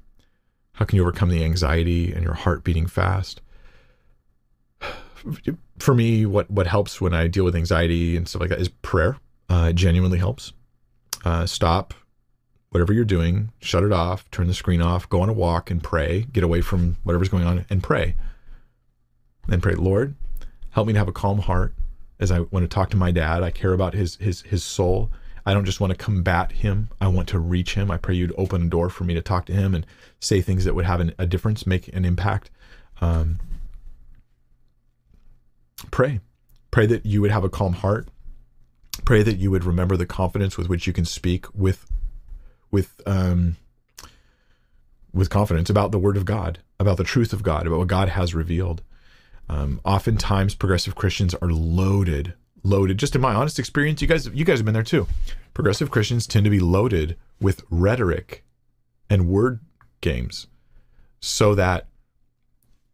how can you overcome the anxiety and your heart beating fast? for me, what what helps when I deal with anxiety and stuff like that is prayer. Uh, it genuinely helps. Uh, stop whatever you're doing, shut it off, turn the screen off, go on a walk and pray. Get away from whatever's going on and pray. Then pray, Lord, help me to have a calm heart as I want to talk to my dad. I care about his his his soul. I don't just want to combat him. I want to reach him. I pray you'd open a door for me to talk to him and say things that would have an, a difference, make an impact. Um, pray. Pray that you would have a calm heart. Pray that you would remember the confidence with which you can speak with with um with confidence about the word of God, about the truth of God, about what God has revealed. Um, oftentimes progressive Christians are loaded, loaded. Just in my honest experience, you guys you guys have been there too. Progressive Christians tend to be loaded with rhetoric and word games so that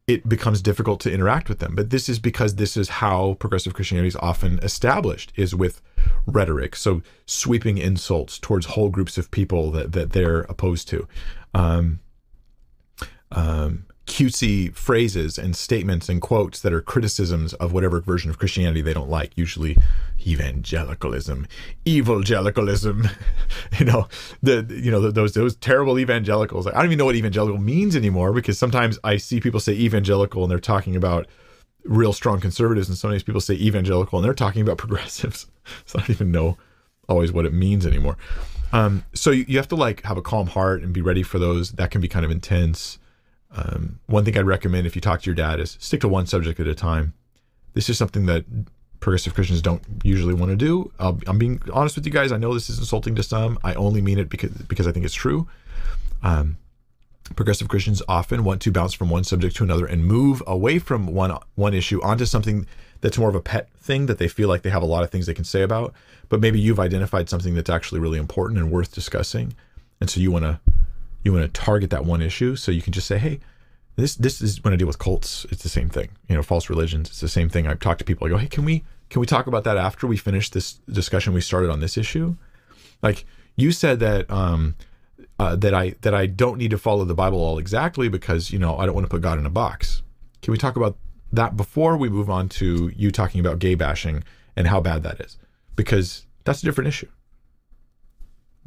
it becomes difficult to interact with them. But this is because this is how progressive Christianity is often established is with rhetoric. So sweeping insults towards whole groups of people that, that they're opposed to. Um, um, cutesy phrases and statements and quotes that are criticisms of whatever version of Christianity they don't like, usually evangelicalism, evangelicalism, you know, the you know those those terrible evangelicals. I don't even know what evangelical means anymore because sometimes I see people say evangelical and they're talking about real strong conservatives, and sometimes people say evangelical and they're talking about progressives. so I don't even know always what it means anymore. Um, so you, you have to like have a calm heart and be ready for those. That can be kind of intense. Um, one thing I'd recommend if you talk to your dad is stick to one subject at a time. This is something that progressive Christians don't usually want to do. I'll, I'm being honest with you guys. I know this is insulting to some. I only mean it because because I think it's true. Um, progressive Christians often want to bounce from one subject to another and move away from one one issue onto something that's more of a pet thing that they feel like they have a lot of things they can say about. But maybe you've identified something that's actually really important and worth discussing, and so you want to you want to target that one issue so you can just say, hey, this this is when I deal with cults, it's the same thing. You know, false religions, it's the same thing. I talk to people, I go, hey, can we can we talk about that after we finish this discussion we started on this issue? Like you said that um uh, that I that I don't need to follow the Bible all exactly because you know I don't want to put God in a box. Can we talk about that before we move on to you talking about gay bashing and how bad that is? Because that's a different issue.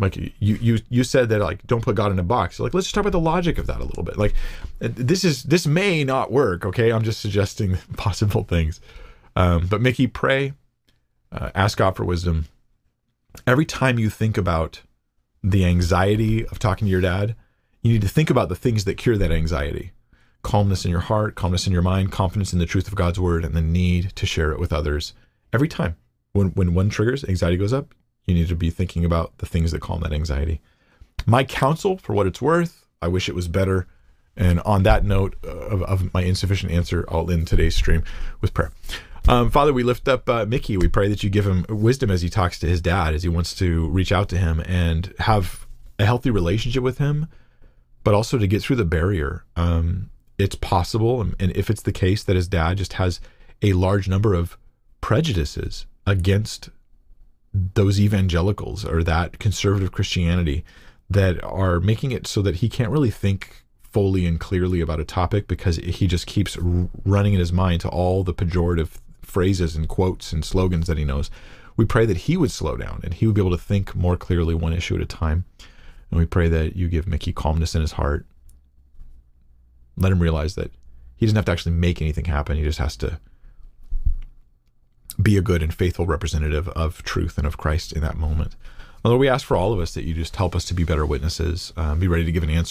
Like you, you, you said that like don't put God in a box. Like let's just talk about the logic of that a little bit. Like this is this may not work. Okay, I'm just suggesting possible things. Um, but Mickey, pray, uh, ask God for wisdom. Every time you think about the anxiety of talking to your dad, You need to think about the things that cure that anxiety calmness in your heart, calmness in your mind, confidence in the truth of God's word, and the need to share it with others every time. When, when one triggers, anxiety goes up, you need to be thinking about the things that calm that anxiety. My counsel, for what it's worth, I wish it was better. And on that note of, of my insufficient answer, I'll end today's stream with prayer. Um, Father, we lift up uh, Mickey. We pray that you give him wisdom as he talks to his dad, as he wants to reach out to him and have a healthy relationship with him, but also to get through the barrier. Um, it's possible, and if it's the case that his dad just has a large number of prejudices against those evangelicals or that conservative Christianity that are making it so that he can't really think fully and clearly about a topic because he just keeps running in his mind to all the pejorative phrases and quotes and slogans that he knows. We pray that he would slow down and he would be able to think more clearly one issue at a time. And we pray that you give Mickey calmness in his heart. Let him realize that he doesn't have to actually make anything happen. He just has to be a good and faithful representative of truth and of Christ in that moment. Lord, we ask for all of us that you just help us to be better witnesses, um, be ready to give an answer